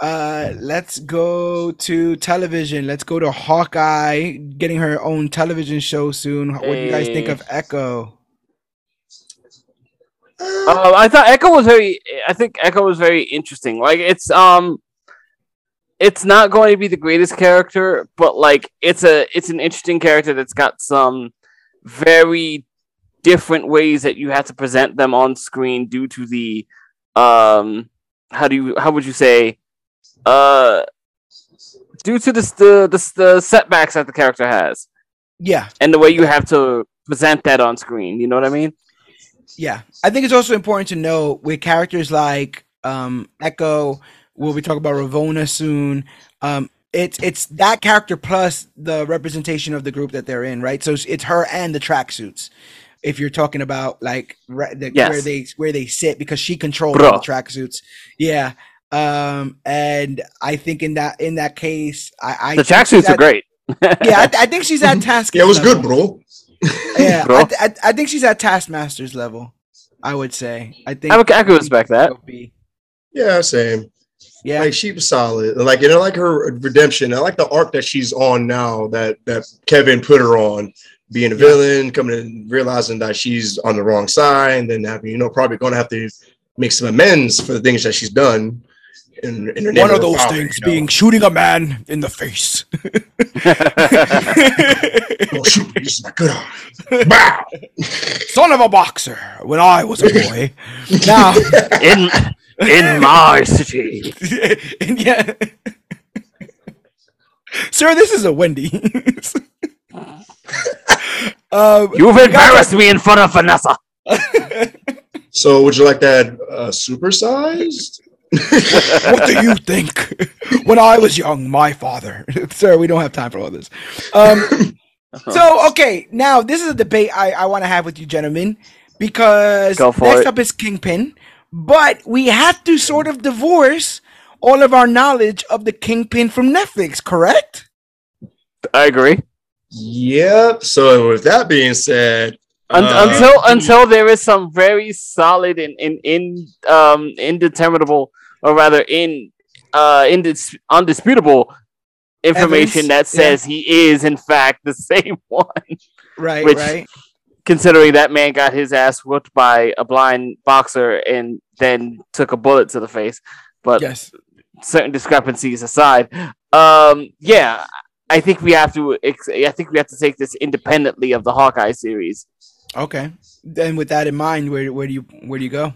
Uh, let's go to television. Let's go to Hawkeye getting her own television show soon. What do you guys think of Echo? Uh, I thought Echo was very. I think Echo was very interesting. Like it's um, it's not going to be the greatest character, but like it's a it's an interesting character that's got some very different ways that you have to present them on screen due to the um how do you how would you say uh due to the the the, the setbacks that the character has Yeah, and the way you have to present that on screen. You know what I mean? yeah. I think it's also important to know with characters like um, Echo. We'll be talking about Ravonna soon. Um, it's it's that character plus the representation of the group that they're in, right? So it's, it's her and the tracksuits. If you're talking about like re- the, Yes. where they where they sit, because she controls Bro. the tracksuits. Yeah. Um, and I think in that in that case, I, I The think she's tracksuits are great. Yeah, I, I think she's at task. Yeah, it was good, bro. Yeah, Bro. I, th- I, I think she's at Taskmaster's level. I would say. I think I, would- I could respect that. Yeah, same. Yeah, Like she was solid. Like, you know, like her redemption. I like the arc that she's on now that that Kevin put her on, being a villain, coming and realizing that she's on the wrong side, and then having, you know, probably gonna have to make some amends for the things that she's done. In, in one of those father, things you know? being shooting a man in the face. Oh shoot, this is my good arm. Wow. Son of a boxer. When I was a boy. now, in in my city. and yeah. Sir, this is a Wendy's. um, You've embarrassed me in front of Vanessa. So would you like that uh, supersized? what do you think? when I was young, my father. Sir, we don't have time for all this. Um, so, okay, now this is a debate I, I want to have with you, gentlemen, because Go for next it. up is Kingpin, but we have to sort of divorce all of our knowledge of the Kingpin from Netflix, correct? I agree. Yep. So with that being said, Un- uh, until until there is some very solid and in in um indeterminable or rather in uh indis- undisputable information Evidence, that says he is in fact the same one. Right, Which- right. Considering that man got his ass whooped by a blind boxer and then took a bullet to the face, but Yes. certain discrepancies aside, um, yeah, I think we have to. Ex- I think we have to take this independently of the Hawkeye series. Okay. Then with that in mind, where where do you where do you go?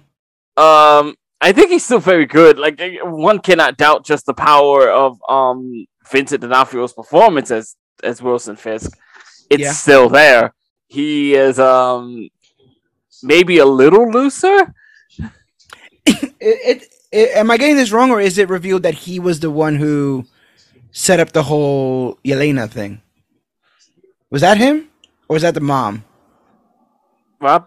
Um, I think he's still very good. Like one cannot doubt just the power of um Vincent D'Onofrio's performance as as Wilson Fisk. It's Yeah. still there. He is um maybe a little looser. It, it, it am I getting this wrong, or is it revealed that he was the one who set up the whole Yelena thing? Was that him, or was that the mom? Rob,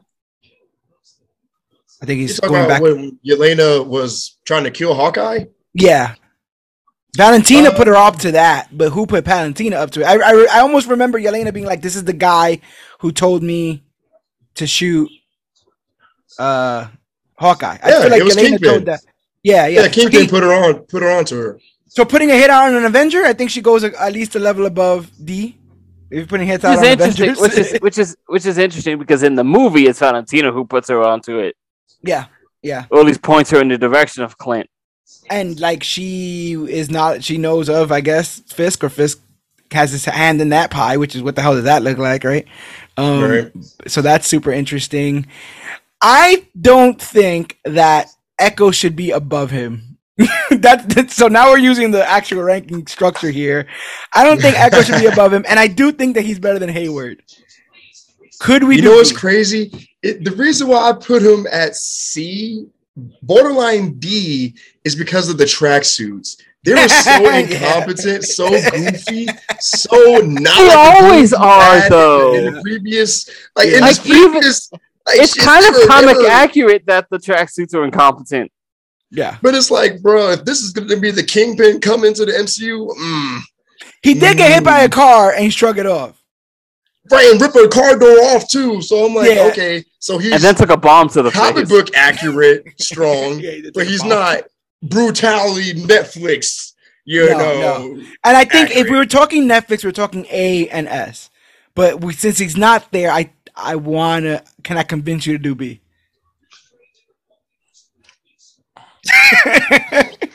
I think he's going about back. when Yelena was trying to kill Hawkeye? Yeah. Valentina Uh, put her up to that, but who put Valentina up to it? I, I, I almost remember Yelena being like, "This is the guy who told me to shoot uh Hawkeye." I Yeah, feel like it was Yelena Kingpin. told that. Yeah, yeah. Yeah, Kingpin he- put her on, put her on to her. so putting a hit on an Avenger, I think she goes a, at least a level above D. If you're putting hits out on. Avengers, Which is which is which is interesting because in the movie it's Valentina who puts her onto it, yeah, yeah. All these points her in the direction of Clint. and like she is not she knows of i guess fisk or fisk has his hand in that pie which is what the hell does that look like right um Right. so that's super interesting i don't think that echo should be above him that, that- so now we're using the actual ranking structure here i don't think echo should be above him and i do think that he's better than hayward could we you do know what's crazy? It, the reason why I put him at C, borderline D, is because of the tracksuits. They were so incompetent, so goofy, so not. They like always are, had in the- though. In the previous, like in Like, this previous, like, It's kind of were- comic were- accurate that the tracksuits are incompetent. yeah But it's like, bro, if this is going to be the kingpin come into the MCU, mm, he did get hit by a car and he shrugged it off right, and rip a car door off too. So I'm like, Yeah. okay, so he's And then took a bomb to the comic face. book accurate, strong, Yeah, he but he's not brutality Netflix. You No, know, And I think if we were talking Netflix, we're talking A and S. But we, since he's not there, I I wanna. Can I convince you to do B?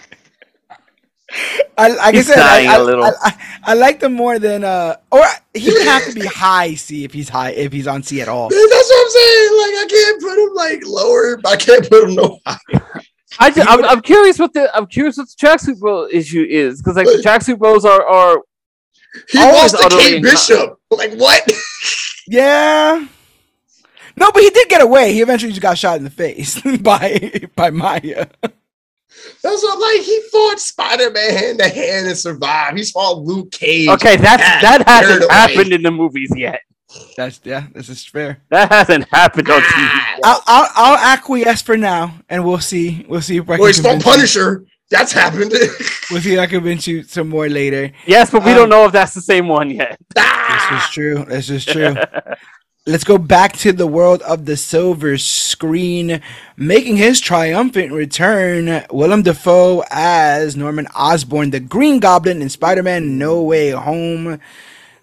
I, like I He's said, I, dying I, a little. I, I, I like them more than uh, or he would have to be high C if he's high if he's on C at all. that's what I'm saying. Like I can't put him like lower. I can't put him no higher. I just, I'm, I'm curious what the I'm curious what the tracksuit bro issue is because like the tracksuit bros are are He Always lost to utterly Kate inco- Bishop. Like what? Yeah. No, but he did get away. He eventually just got shot in the face by by Maya. That's what like he fought Spider Man hand to hand and survived. He's fought Luke Cage. okay. That's Yeah, that hasn't scared away. happened in the movies yet. That's yeah. This is fair. That hasn't happened on TV. Ah, I'll, I'll I'll acquiesce for now, and we'll see. We'll see if I Well, he's can fought you. Punisher. That's happened. We'll see if I convince you some more later. Yes, but we Um, don't know if that's the same one yet. This Ah! is true. This is true. Let's go back to the world of the silver screen, making his triumphant return. Willem Dafoe as Norman Osborn, the Green Goblin in Spider-Man: No Way Home.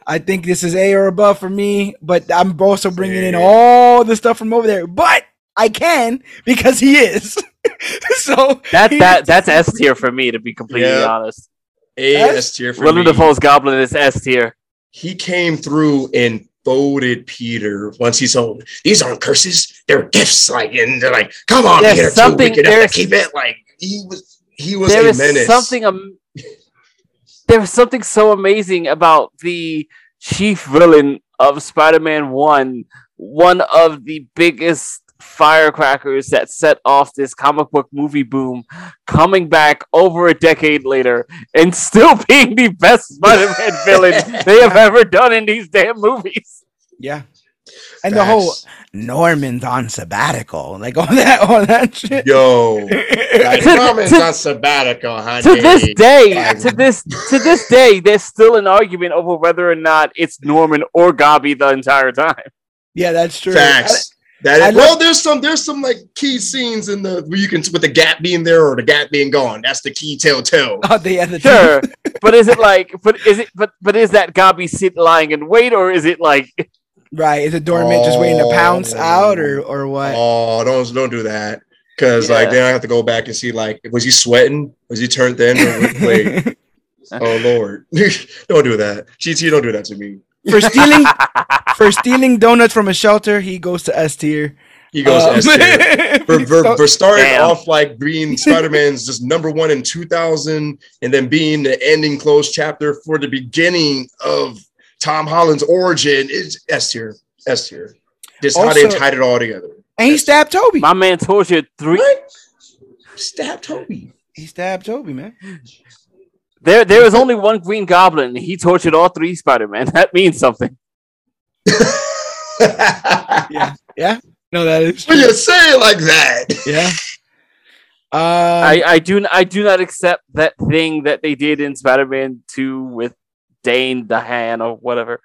I think this is A or above for me, but I'm also bringing in all the stuff from over there. But I can because he is. so That he- that that's S tier for me to be completely Yeah. honest. A S tier for Willem me. Dafoe's Goblin is S tier. he came through and folded Peter once he's saw these aren't curses, they're gifts. Like, and they're like, come on, There's Peter, too something- enough there's- keep it. Like, he was, he was There a menace. something um, there is something so amazing about the chief villain of Spider-Man One, one of the biggest firecrackers that set off this comic book movie boom, coming back over a decade later and still being the best Spider-Man villain they have ever done in these damn movies. yeah, and the whole Facts. Norman's on sabbatical, like all that, all that shit. Yo, like, To- Norman's to- on sabbatical, huh? to this day, Like- to this to this day, there's still an argument over whether or not it's Norman or Gabi the entire time. yeah, that's true. Facts. That I is, well, there's some there's some like key scenes in the where you can with the gap being there or the gap being gone. That's the key telltale. Oh, the other Sure, but is it like, but is it, but but is that Gabi sit lying in wait, or is it like, right? Is it Dormant just waiting to oh, pounce Oh. out, or or what? Oh, don't don't do that. Cause like then I have to go back and see like was he sweating? Was he turned thin? Or, wait, oh lord, don't do that. GT, don't do that to me. For stealing for stealing donuts from a shelter, he goes to S tier. He goes Um, S tier. For, for, for starting Damn. off like being Spider-Man's just number one in 2000 and then being the ending close chapter for the beginning of Tom Holland's origin is S tier. S tier. Just how they tied it all together. and he stabbed Tobey. my man tortured three? What? Stab Tobey. He stabbed Tobey, man. There, there is only one Green Goblin. and He tortured all three Spider-Man. That means something. Yeah, yeah. No, that is when you say it like that. Yeah. Um, I, I do I do not accept that thing that they did in Spider-Man 2 with Dane DeHaan or whatever.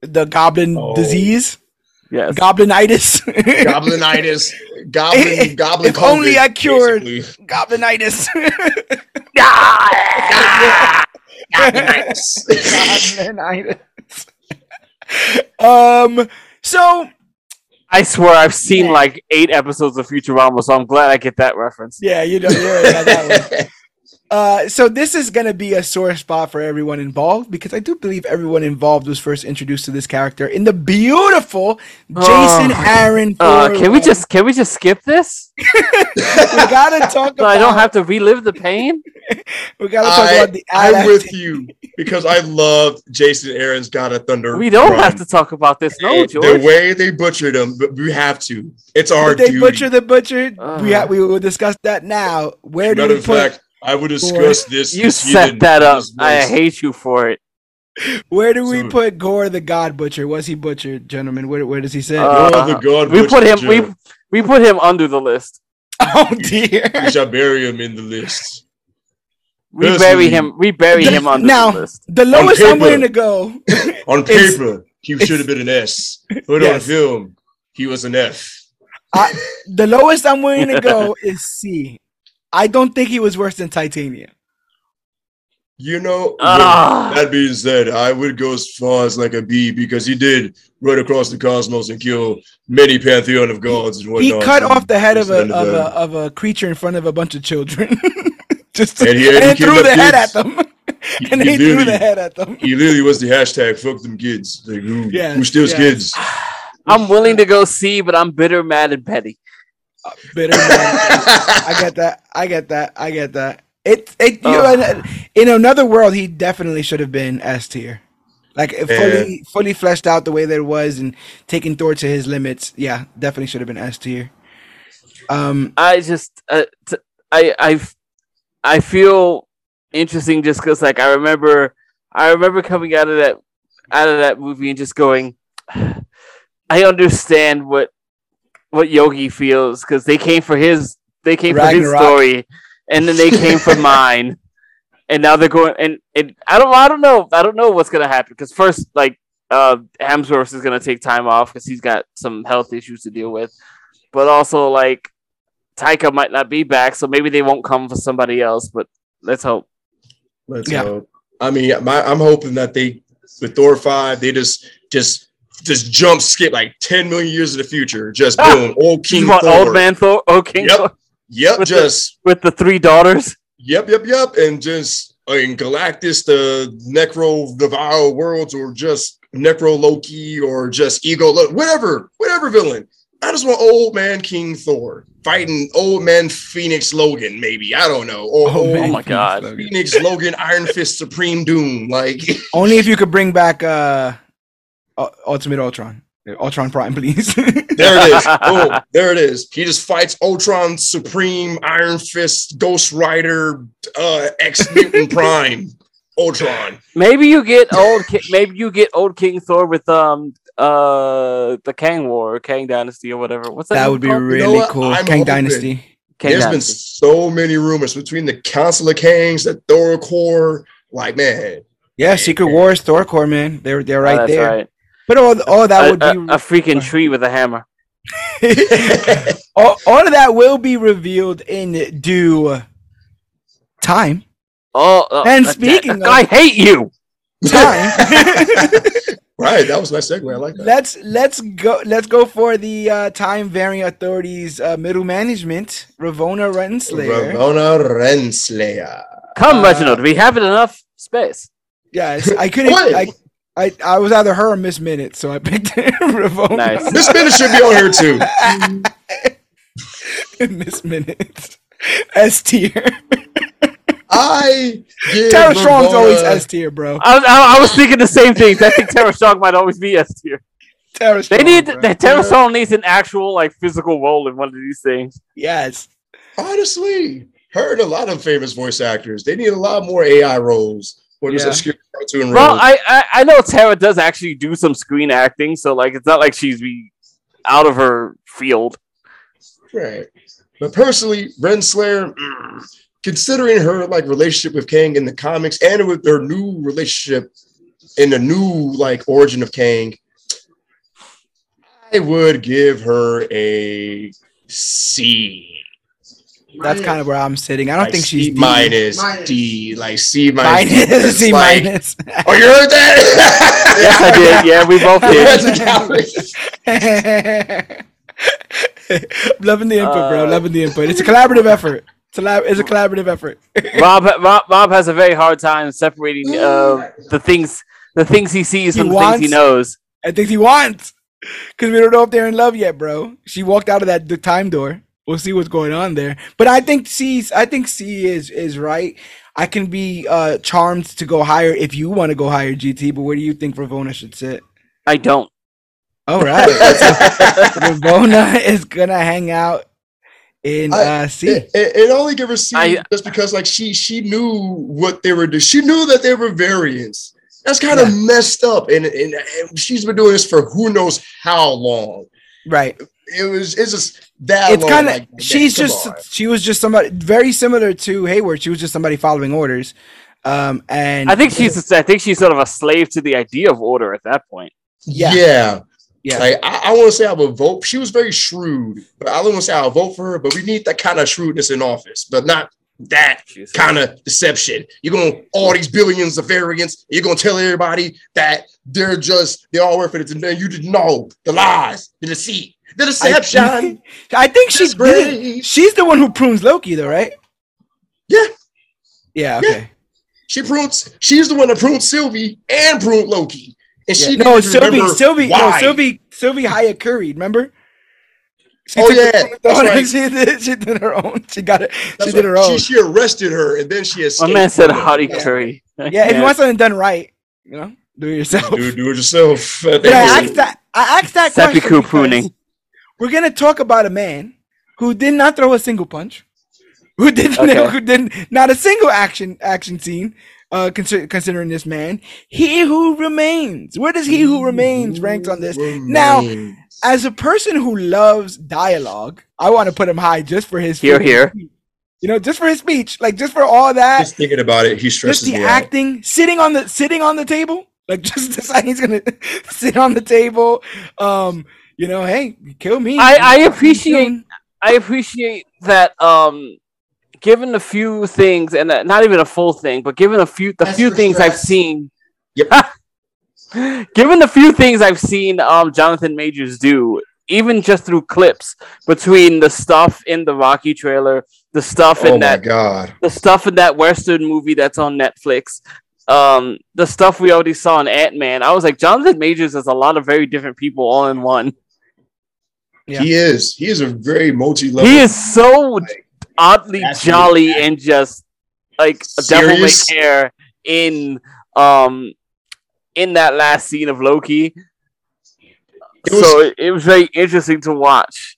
the goblin Oh. disease, Yes. goblinitis, Goblinitis, goblin, goblin. If only I cured- basically. goblinitis. Goblinitis. goblinitis. um. So I swear I've seen like eight episodes of Futurama, so I'm glad I get that reference. yeah, you know, you already got that one. Uh, so this is gonna be a sore spot for everyone involved because I do believe everyone involved was first introduced to this character in the beautiful Jason Oh. Aaron. Uh, can we just can we just skip this? we gotta talk So about. I don't have to relive the pain. We gotta talk I, about the. I'm adapt- with you because I loved Jason Aaron's God of Thunder. We don't run. have to talk about this, no, George. The way they butchered him, but we have to. It's our Did they duty. butcher the butcher? we Uh. ha- we will discuss that now. Where do Matter we of put? fact, I would discuss this. You set heathen that up. I hate you for it. Where do we So- put Gorr the God Butcher? Was he butchered, gentlemen? Where where does he sit? Uh, Oh, the God We put him. butchered We we put him under the list. oh dear. We shall bury him in the list. We bury him. We bury him under Now- the list. The lowest I'm willing to go. On paper, he should have been an S, but Yes. on film, he was an F. The lowest I'm willing to go is C. I don't think he was worse than Titania. You know, Ah. that being said, I would go as far as like a B because he did run across the cosmos and kill many pantheon of gods and He whatnot. cut and off the head of a end of a of a creature in front of a bunch of children. Just to, And he- and, and he threw the up head at them. He- and he he threw the head at them. He literally was the hashtag "fuck them kids." Like who, Yes, who steals yes. kids? I'm willing to go C, but I'm bitter, mad, and petty. Bitter man. I get that. I get that. I get that. It it you Ugh. know, in another world he definitely should have been S tier. Like if fully fully fleshed out the way that it was and taking Thor to his limits. Yeah, definitely should have been S tier. Um I just, uh, t- I, I, I feel interesting just because, like, I remember, I remember coming out of that, out of that movie and just going, I understand what, what Yogi feels because they came for his, they came for his story, and then they came for mine, and now they're going, and, and I don't, I don't know, I don't know what's gonna happen because first, like, uh, Hemsworth is gonna take time off because he's got some health issues to deal with, but also like Taika might not be back, so maybe they won't come for somebody else. But let's hope. Let's Yeah. hope. I mean, my, I'm hoping that they with Thor five, they just just just jump skip like 10 million years in the future. Just Ah! boom, old You King want Thor. old man Thor? Oh, King Yep. Thor Yep, with the- just with the three daughters. yep, yep, yep, and just uh, in Galactus, the Necro Devour worlds, or just Necro Loki, or just Ego, whatever, whatever villain. I just want old man King Thor fighting old man Phoenix Logan, maybe I don't know, or Oh, old man. Oh my god! Phoenix Logan Iron Fist Supreme Doom, like. only if you could bring back uh U- Ultimate Ultron. Ultron Prime, please. There it is. Boom. There it is. He just fights Ultron Supreme, Iron Fist, Ghost Rider, uh, X Mutant Prime, Ultron. Maybe you get old. Ki- maybe you get old King Thor with um uh the Kang War, or Kang Dynasty, or whatever. What's that? that would be called? really what? cool. I'm Kang hoping- Dynasty. Kang There's been so many rumors between the Council of Kangs, the Thor Corps. Like, man, Yeah, Secret Wars, Thor Corps, man. They're they're Oh, right that's there. right. But all all that a, would a- be a freaking tree with a hammer. all, all of that will be revealed in due time. Oh, oh, And that- speaking that- I hate you. Time. right. That was a nice segue. I like that. let's let's go let's go for the uh, time varying authorities uh, middle management. Ravonna Renslayer. Ravonna Renslayer. Come, Uh, Reginald. We have enough space. Yes, I couldn't. I, I I was either her or Miss Minute, so I picked Ravonna. Nice. Miss Minute should be on here too. Miss Minute. S tier. I give Tara Strong's always S tier, bro. I, was- I, I was thinking the same things. I think Tara Strong might always be S tier. Tara Strong, They need bro. the Tara Strong needs an actual like physical role in one of these things. Yes. honestly heard a lot of famous voice actors. They need a lot more AI roles. What is Yeah. a scary Well? I, I I know Tara does actually do some screen acting, so like it's not like she's be out of her field. Right. But personally, Renslayer, mm, considering her like relationship with Kang in the comics and with her new relationship in the new like origin of Kang, I would give her a C. That's kind of where I'm sitting. I don't Like think C she's D. minus Minus. D, like C minus. minus. C like- minus. Oh, you heard that? Yes, I did. Yeah, we both did. Loving the input, bro. Uh, Loving the input. It's a collaborative effort. It's a, lab, it's a collaborative effort. Rob, Rob Rob has a very hard time separating uh, the things the things he sees He from the things he knows. and things he wants. Because we don't know if they're in love yet, bro. She walked out of that the time door. We'll see what's going on there. But I think C's I think C is is right. I can be uh charmed to go higher if you want to go higher, GT. But where do you think Ravonna should sit? I don't. All right. Ravonna is gonna hang out in I- uh C. It, it, it only give her C I- just because like she she knew what they were doing. She knew that they were variants. That's kind of messed up, and, and and she's been doing this for who knows how long. Right. It was it's just that. it's kind of like, she's come just on. she was just somebody very similar to Hayward. She was just somebody following orders. Um and I think she's I think she's sort of a slave to the idea of order at that point. Yeah. yeah. Yeah. Like I, I want to say I would vote. She was very shrewd, but I don't want to say I'll vote for her. But we need that kind of shrewdness in office, but not that kind of deception. You're gonna all these billions of variants. You're going to tell everybody that they're just they all work for it, and then you didn't know the lies, the deceit, the I, deception. I think she's Disgrace. she's the one who prunes Loki though, right? Yeah. Yeah, Yeah. okay. She prunes. She's the one that pruned Sylvie and pruned Loki, and she Yeah. didn't No, even Sylvie, remember Sylvie, no, why. Sylvie, Sylvie Hyatt curried, remember? She Oh, yeah, that's right. she did she did her own. She got it. She That's did her right. own. She, she arrested her, and then she My escaped. man said from it. Hottie Curry. yeah, if you want something done right, you know, do it yourself. do, do it yourself. But I asked that I asked that question Seppuku because pruning. We're gonna talk about a man who did not throw a single punch, who did Okay. who did not a single action action scene. Uh, consider, considering this man, he who remains. Where does he who remains ranked on this? Now, as a person who loves dialogue, I want to put him high just for his Here, here. You know, just for his speech, like just for all that, just thinking about it, he just stresses the me out. acting, sitting on the sitting on the table, like just deciding he's gonna sit on the table. Um, you know, hey, kill me. I, I appreciate. I appreciate that um given the few things and that, not even a full thing, but given a few the That's few for things I've seen Yep. given the few things I've seen um Jonathan Majors do, even just through clips between the stuff in the Rocky trailer, the stuff Oh in my that god! the stuff in that Western movie that's on Netflix, um, the stuff we already saw in Ant Man. I was like, Jonathan Majors is a lot of very different people all in one. Yeah. He is. He is a very multi-level. He is so oddly jolly really- and just like a devil may care in um in that last scene of Loki. It was- so it, it was very interesting to watch.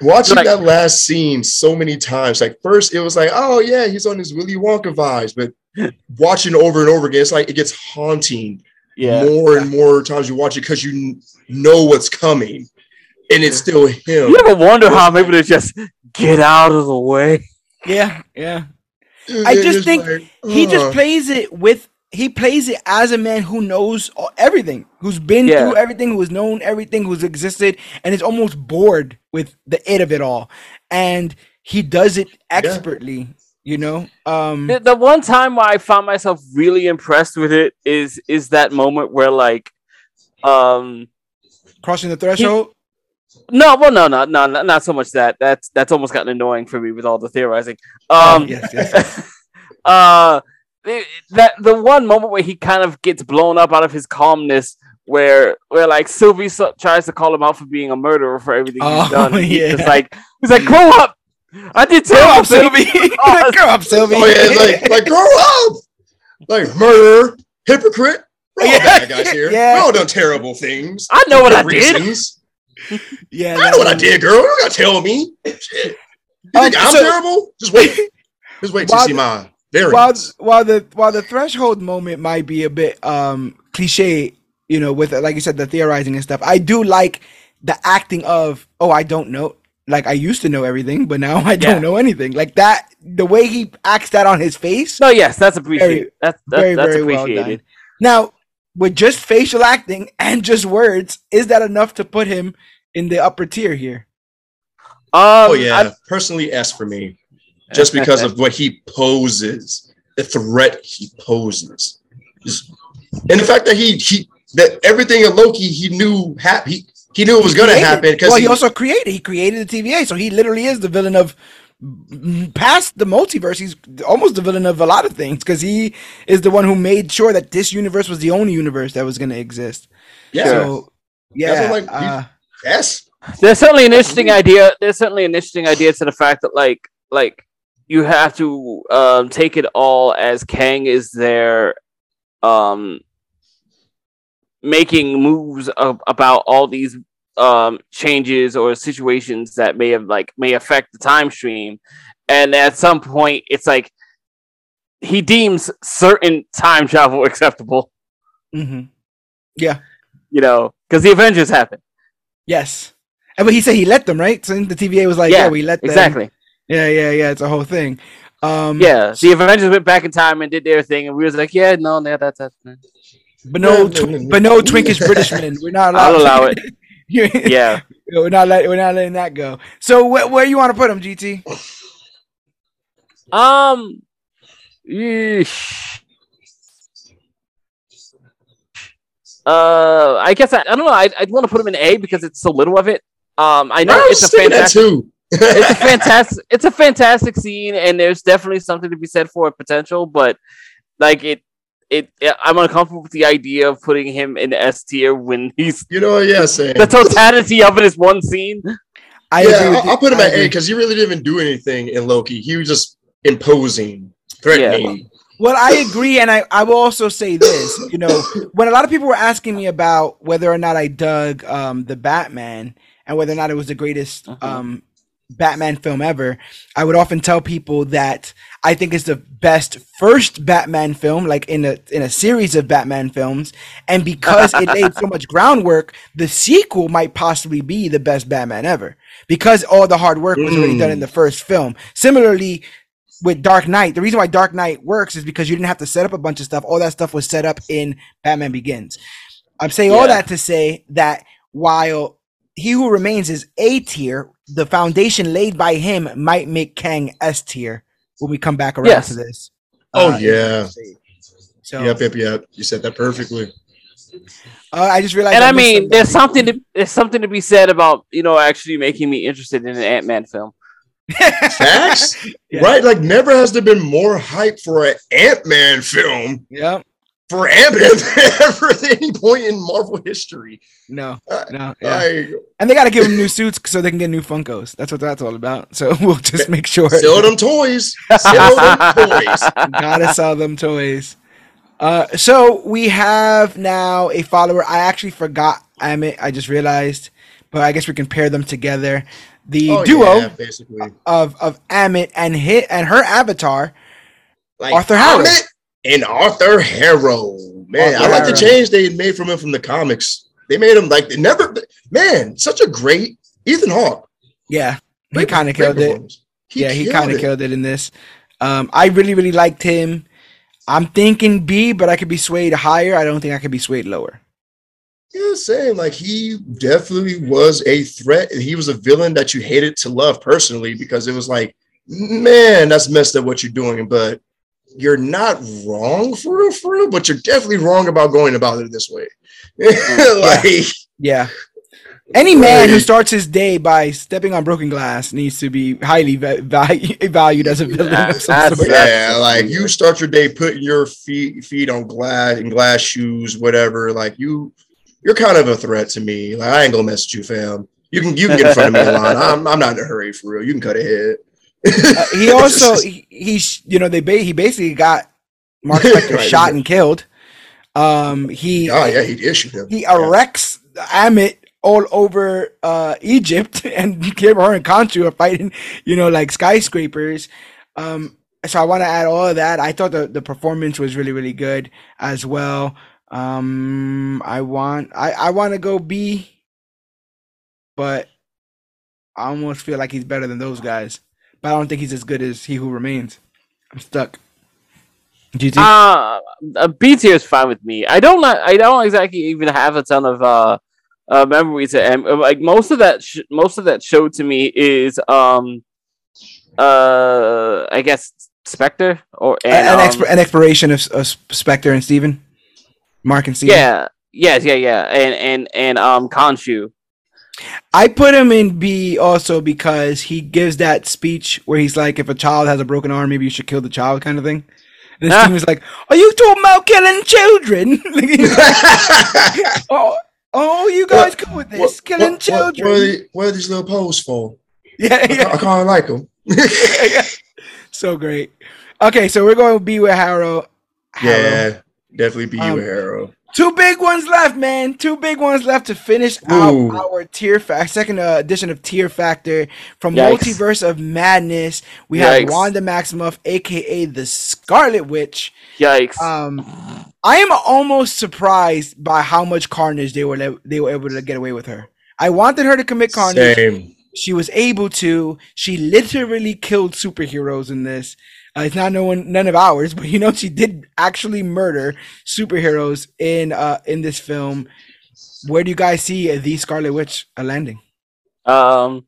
Watching Like- that last scene so many times, like first it was like, oh yeah, he's on his Willy Wonka vibes, but watching over and over again, it's like it gets haunting Yeah. more and more times you watch it because you kn- know what's coming, and it's still him. You ever wonder how I'm able to just get out of the way? Yeah, yeah. And I it's just think like, He just uh, plays it with. He plays it as a man who knows everything, who's been Yeah. through everything, who's known everything, who's existed, and is almost bored with the it of it all. And he does it expertly, you know. Um, The, the one time where I found myself really impressed with it is is that moment where like um crossing the threshold. No well no no no not, not so much that that's that's almost gotten annoying for me with all the theorizing um Oh, yes, yes. uh the- that the one moment where he kind of gets blown up out of his calmness where where like Sylvie so- tries to call him out for being a murderer for everything Oh, he's done and he's like he's like grow up I did Grow terrible up, Sylvie. things." Grow up, Sylvie. Oh yeah, like like grow up, like murderer, hypocrite. We're all Yeah, bad guys here. yeah. We all done terrible things. I know what I for did reasons. Yeah, I know what I did, girl. You don't gotta tell me. Shit. You Um, think I'm so- terrible? Just wait. Just wait till While you see the- mine. Very. while while the while the threshold moment might be a bit um cliche, you know, with like you said, the theorizing and stuff. I do like the acting of oh, I don't know. Like I used to know everything, but now I don't Yeah. know anything. Like that, the way he acts that on his face. No, yes, that's appreciated. that's that's, very, that's very well appreciated. done. Now, with just facial acting and just words, is that enough to put him in the upper tier here? Um, oh yeah, I- personally, S for me, just because of what he poses, the threat he poses, Just- and the fact that he he that everything in Loki he knew hap- he he knew it was going to happen because well, he, he, also created. He created the TVA, so he literally is the villain of past the multiverse. He's almost the villain of a lot of things because he is the one who made sure that this universe was the only universe that was going to exist. yeah So, yeah, what I'm like, uh, S. there's certainly an interesting idea. There's certainly an interesting idea to the fact that like like you have to um take it all as Kang is there, um, making moves of, about all these um changes or situations that may have like may affect the time stream, and at some point it's like he deems certain time travel acceptable. Mm-hmm. yeah, You know, because the Avengers happened. yes. And but he said he let them right. So the TVA was like, yeah, Yeah, we let them. Exactly. Yeah, yeah, yeah. It's a whole thing. Um, Yeah, the Avengers went back in time and did their thing, and we was like, yeah, no, no, that's that's. but no, tw- but no Twinkish British men. We're not allowed. I'll allow it. Yeah, Yeah, we're not let, we're not letting that go. So wh- where you want to put him, GT? um, yeesh. uh, I guess I, I don't know. I I'd want to put him in A because it's so little of it. Um, I know I it's a thinking that fantastic, too. it's a fantastic, it's a fantastic scene, and there's definitely something to be said for potential, but like it. It, I'm uncomfortable with the idea of putting him in S tier when he's you know, yeah, same. the totality of it is one scene. I yeah, with I'll. I'll put him I at A because he really didn't even do anything in Loki. He was just imposing, threatening. Well, I agree, and I, I will also say this. You know, when a lot of people were asking me about whether or not I dug um, the Batman and whether or not it was the greatest Mhm. um, Batman film ever, I would often tell people that I think it's the best first Batman film, like in a in a series of Batman films, and because it laid so much groundwork, the sequel might possibly be the best Batman ever because all the hard work was already done in mm. the first film. Similarly, with Dark Knight, the reason why Dark Knight works is because you didn't have to set up a bunch of stuff. All that stuff was set up in Batman Begins. I'm saying all that to say that while He Who Remains is A tier, the foundation laid by him might make Kang S tier when we come back around Yes. to this. Oh, Uh, yeah. So Yep, yep, yep. You said that perfectly. uh, I just realized. and I missed mean, some- there's something to there's something to be said about you know actually making me interested in an Ant Man film. Facts, Yeah. right? Like, never has there been more hype for an Ant Man film Yep. For Man ever at any point in Marvel history. No. Uh, No. Yeah. Like, And they got to give them new suits so they can get new Funkos. That's what that's all about. So we'll just make sure. sell them toys. Sell them toys. gotta sell them toys. Uh, so we have now a follower. I actually forgot Ammit. I just realized, but I guess we can pair them together. The Oh, duo yeah, basically. of of Ammit and hit and her avatar. Like Arthur Harrow. Ahmed and Arthur Harrow. Man, Arthur I like Harrow. the change they made from him from the comics. They made him like they never. Man, such a great Ethan Hawke. Yeah, he kind of killed it. performance. yeah, he kind of killed it in this. Um, I really really liked him. I'm thinking B, but I could be swayed higher. I don't think I could be swayed lower. Yeah, same. Like he definitely was a threat, and he was a villain that you hated to love personally because it was like, man, that's messed up what you're doing, but you're not wrong for real, for real, but you're definitely wrong about going about it this way. like, Yeah. Any man who starts his day by stepping on broken glass needs to be highly va- value- valued as a villain Yeah, of some sort. yeah, like you start your day putting your feet feet on glass and glass shoes, whatever. Like you, you're kind of a threat to me. Like I ain't gonna mess with you, fam. You can you can get in front of me in line. I'm I'm not in a hurry for real. You can cut ahead. Uh, he also he, he's you know they ba- he basically got Mark Spector Right. shot and killed. Um, he oh yeah, he did shoot him. he Yeah. erects Ammit all over uh Egypt, and him her and Khonshu are fighting, you know, like skyscrapers. Um, so I want to add all of that. I thought the, the performance was really really good as well. Um, I want I I want to go B, but I almost feel like he's better than those guys. But I don't think he's as good as He Who Remains. I'm stuck. GT. Uh, uh, B tier is fine with me. I don't like. I don't exactly even have a ton of uh, uh memories of M. Like most of that, sh- most of that show to me is um, uh, I guess Spector or and, an, um, exp- an exploration of, of Spector and Steven. Mark and Steven. yeah, yes, yeah, yeah, and and and um, Khonshu. I put him in B also because he gives that speech where he's like, if a child has a broken arm, maybe you should kill the child kind of thing. And Ah. Steven's like, Are you talking about killing children? Like, oh, oh, you guys go with this, What- killing what- children. What, what, are what are these little poses for? yeah, I, yeah. kind of like them. so great. Okay, so we're going to be with Harrow. Harrow. yeah, definitely be Um, you, Arrow. Two big ones left, man. Two big ones left to finish out Ooh. our tier fa- second uh, edition of Tier Factor from Yikes. Multiverse of Madness. We have Wanda Maximoff, aka the Scarlet Witch. Yikes! Um, I am almost surprised by how much carnage they were le- they were able to get away with her. I wanted her to commit carnage. Same. She was able to. She literally killed superheroes in this. Uh, it's not no one, none of ours, but you know she did actually murder superheroes in uh in this film. Where do you guys see the Scarlet Witch uh, landing? Um,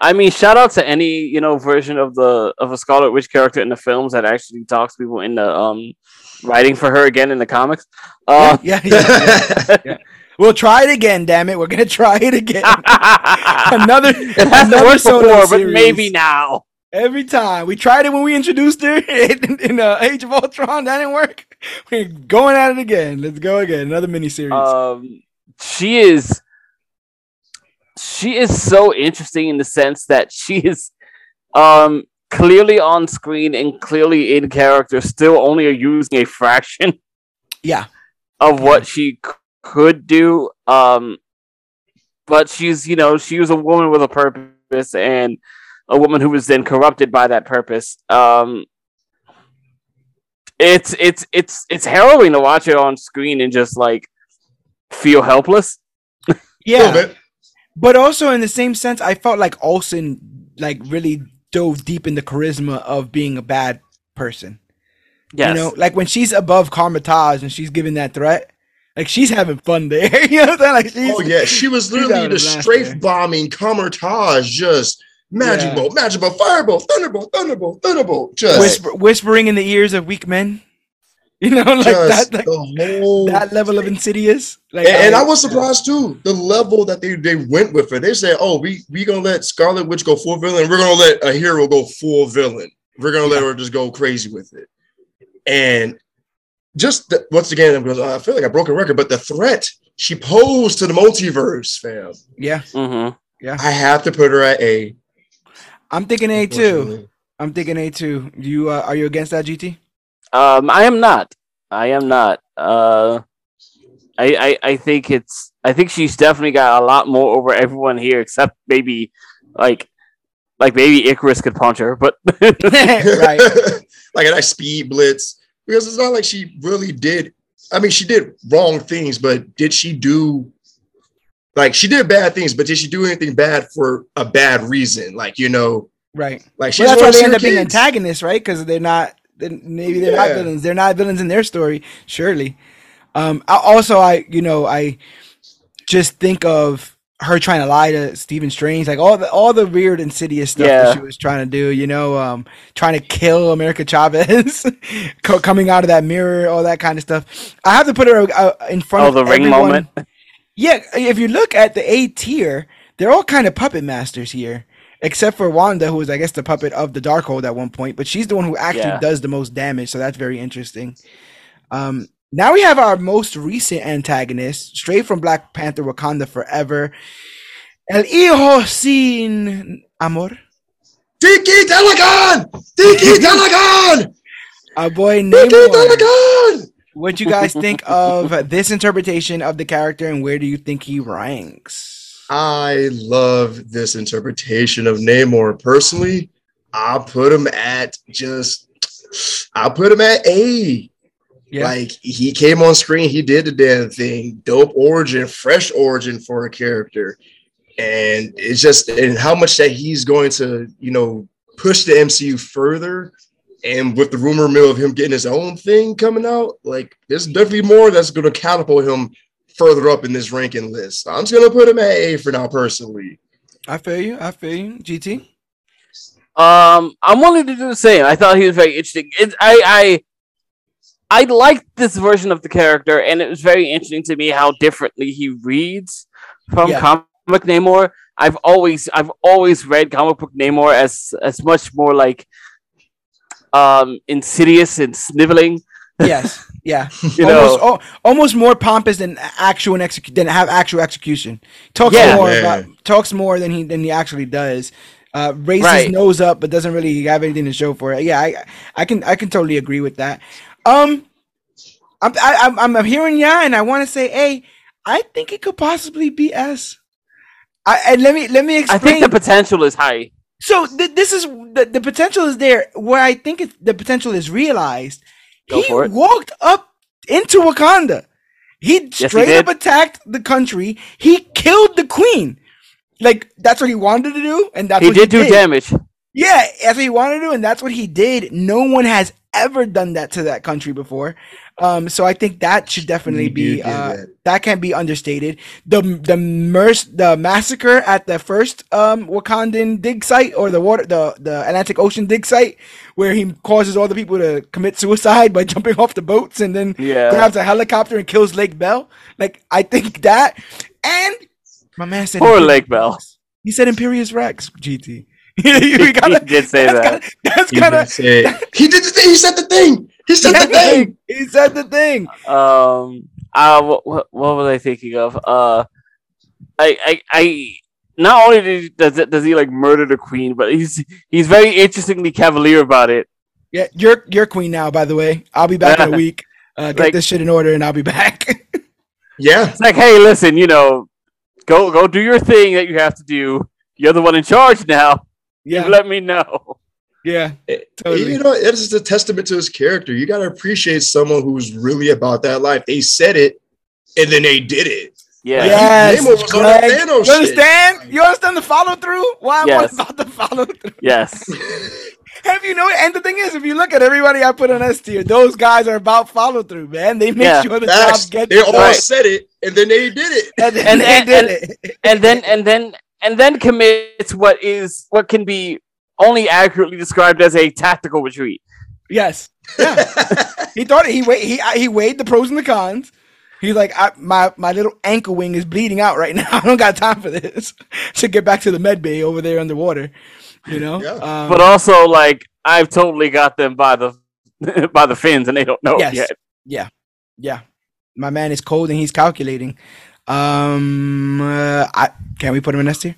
I mean, shout out to any you know version of the of a Scarlet Witch character in the films that actually talks people into um writing for her again in the comics. Uh, yeah, yeah, yeah. We'll try it again. Damn it, we're gonna try it again. another, it has to work before, but maybe now. Every time we tried it when we introduced her in, in uh, Age of Ultron, that didn't work. We're going at it again. Let's go again. Another miniseries. Um, she is she is so interesting in the sense that she is um clearly on screen and clearly in character, still only using a fraction yeah, of what she c- could do. Um, but she's, you know, she was a woman with a purpose and a woman who was then corrupted by that purpose. Um, it's it's it's it's harrowing to watch it on screen and just like feel helpless. yeah. Little bit. But also in the same sense, I felt like Olsen like really dove deep in the charisma of being a bad person. Yes. You know, like when she's above Kamar-Taj and she's giving that threat, like she's having fun there. you know what I'm saying? Like she's, Oh yeah, she was literally having the strafe bombing Kamar-Taj, just magic Yeah. bolt, magic bolt, firebolt, thunderbolt, thunderbolt, thunderbolt, just, whisper, whispering in the ears of weak men. You know, like just that, like, the whole. that level of insidious. Like, and, and I was surprised too, the level that they, they went with it. They said, "Oh, we we gonna let Scarlet Witch go full villain. We're gonna let a hero go full villain. We're gonna let her just go crazy with it." And just the, once again, because I feel like I broke a record, but the threat she posed to the multiverse, fam, yeah, Mm-hmm. I have to put her at A. I'm thinking A two. I'm thinking A two. You uh, are you against that GT? Um, I am not. I am not. Uh, I, I I think it's. I think she's definitely got a lot more over everyone here, except maybe like like maybe Ikaris could punch her, but right. like a nice speed blitz. Because it's not like she really did. I mean, she did wrong things, but did she do like she did bad things, but did she do anything bad for a bad reason? Like, you know, Right. like she's Well, that's why they end up being kids. antagonists, right? Because they're not. Then maybe they're not villains. They're not villains in their story. Surely. Um. I, also, I you know I just think of her trying to lie to Stephen Strange, like all the all the weird insidious stuff that she was trying to do. You know, um, trying to kill America Chavez, co- coming out of that mirror, all that kind of stuff. I have to put her uh, in front oh, of the ring moment. Yeah, if you look at the A tier, they're all kind of puppet masters here, except for Wanda, who was, I guess, the puppet of the Darkhold at one point, but she's the one who actually Yeah. does the most damage, so that's very interesting. Um, now we have our most recent antagonist, straight from Black Panther Wakanda Forever. El hijo sin amor. Tiki Delagon! Tiki Delagon! Our boy Tiki Namor. Delagon! What do you guys think of this interpretation of the character, and where do you think he ranks? I love this interpretation of Namor. Personally, I put him at just I'll put him at A. Yeah. Like he came on screen, he did the damn thing. Dope origin, fresh origin for a character. And it's just and how much that he's going to, you know, push the MCU further. And with the rumor mill of him getting his own thing coming out, like there's definitely more that's going to catapult him further up in this ranking list. I'm just gonna put him at A for now, personally. I feel you. I feel you. GT. Um, I'm willing to do the same. I thought he was very interesting. It, I, I, I liked this version of the character, and it was very interesting to me how differently he reads from Yeah. comic Namor. I've always, I've always read comic book Namor as as much more like um insidious and sniveling. Yes. Yeah. You know, almost, al- almost more pompous than actual and execu- than have actual execution. Talks Yeah. more Yeah. about talks more than he than he actually does. Uh, raises Right. nose up, but doesn't really have anything to show for it. Yeah, I I can I can totally agree with that. Um, I'm I, I'm I'm hearing yeah, and I want to say, hey, I think it could possibly be S. I and let me let me explain. I think the potential is high. So th- this is the, the potential is there where I think it's, the potential is realized. Go he for it. walked up into Wakanda. He he straight up attacked the country. He killed the queen. Like that's what he wanted to do, and that's what He what did do did. damage. Yeah, that's what he wanted to do, and that's what he did. No one has ever done that to that country before. Um, so I think that should definitely He be uh, that. that can't be understated. The the mers- the massacre at the first um Wakandan dig site or the water the the Atlantic Ocean dig site where he causes all the people to commit suicide by jumping off the boats and then Yeah. grabs a helicopter and kills Lake Bell. Like I think that and my man said Poor Lake Bell. He said Imperius Rex, GT. gotta, he did say that's that. Gotta, that's He gotta. did say- he did the thing. He said the thing. He said the thing. He said the thing. Um, uh, what, what, what was I thinking of? Uh, I, I, I. Not only did he, does it, does he like murder the queen, but he's he's very interestingly cavalier about it. Yeah, you're you're queen now. By the way, I'll be back in a week. Uh, get Like- this shit in order, and I'll be back. Yeah. It's like, hey, listen, you know, go go do your thing that you have to do. You're the one in charge now. yeah, You let me know. Yeah, eh, totally. You know, it's just a testament to his character. You got to appreciate someone who's really about that life. They said it, and then they did it. Yeah. Yes, Namor was on. Thanos you shit. understand? You understand the follow through? Why I'm Yes. about the follow through? Yes. Have you know? And the thing is, if you look at everybody I put on S tier, those guys are about follow through, man. They make Yeah. sure the Facts. job gets They all said it, and then they did it. and, And- and, they and- did and- it. and then and then and then commits what is what can be only accurately described as a tactical retreat. Yes. Yeah. he thought he weighed he he weighed the pros and the cons. He's like, I, my my little ankle wing is bleeding out right now. I don't got time for this. Should get back to the med bay over there underwater. You know. Yeah. Um, But also, like, I've totally got them by the by the fins, and they don't know Yes. yet. yeah, Yeah. my man is cold and he's calculating. Um, uh, I can we put him in S tier?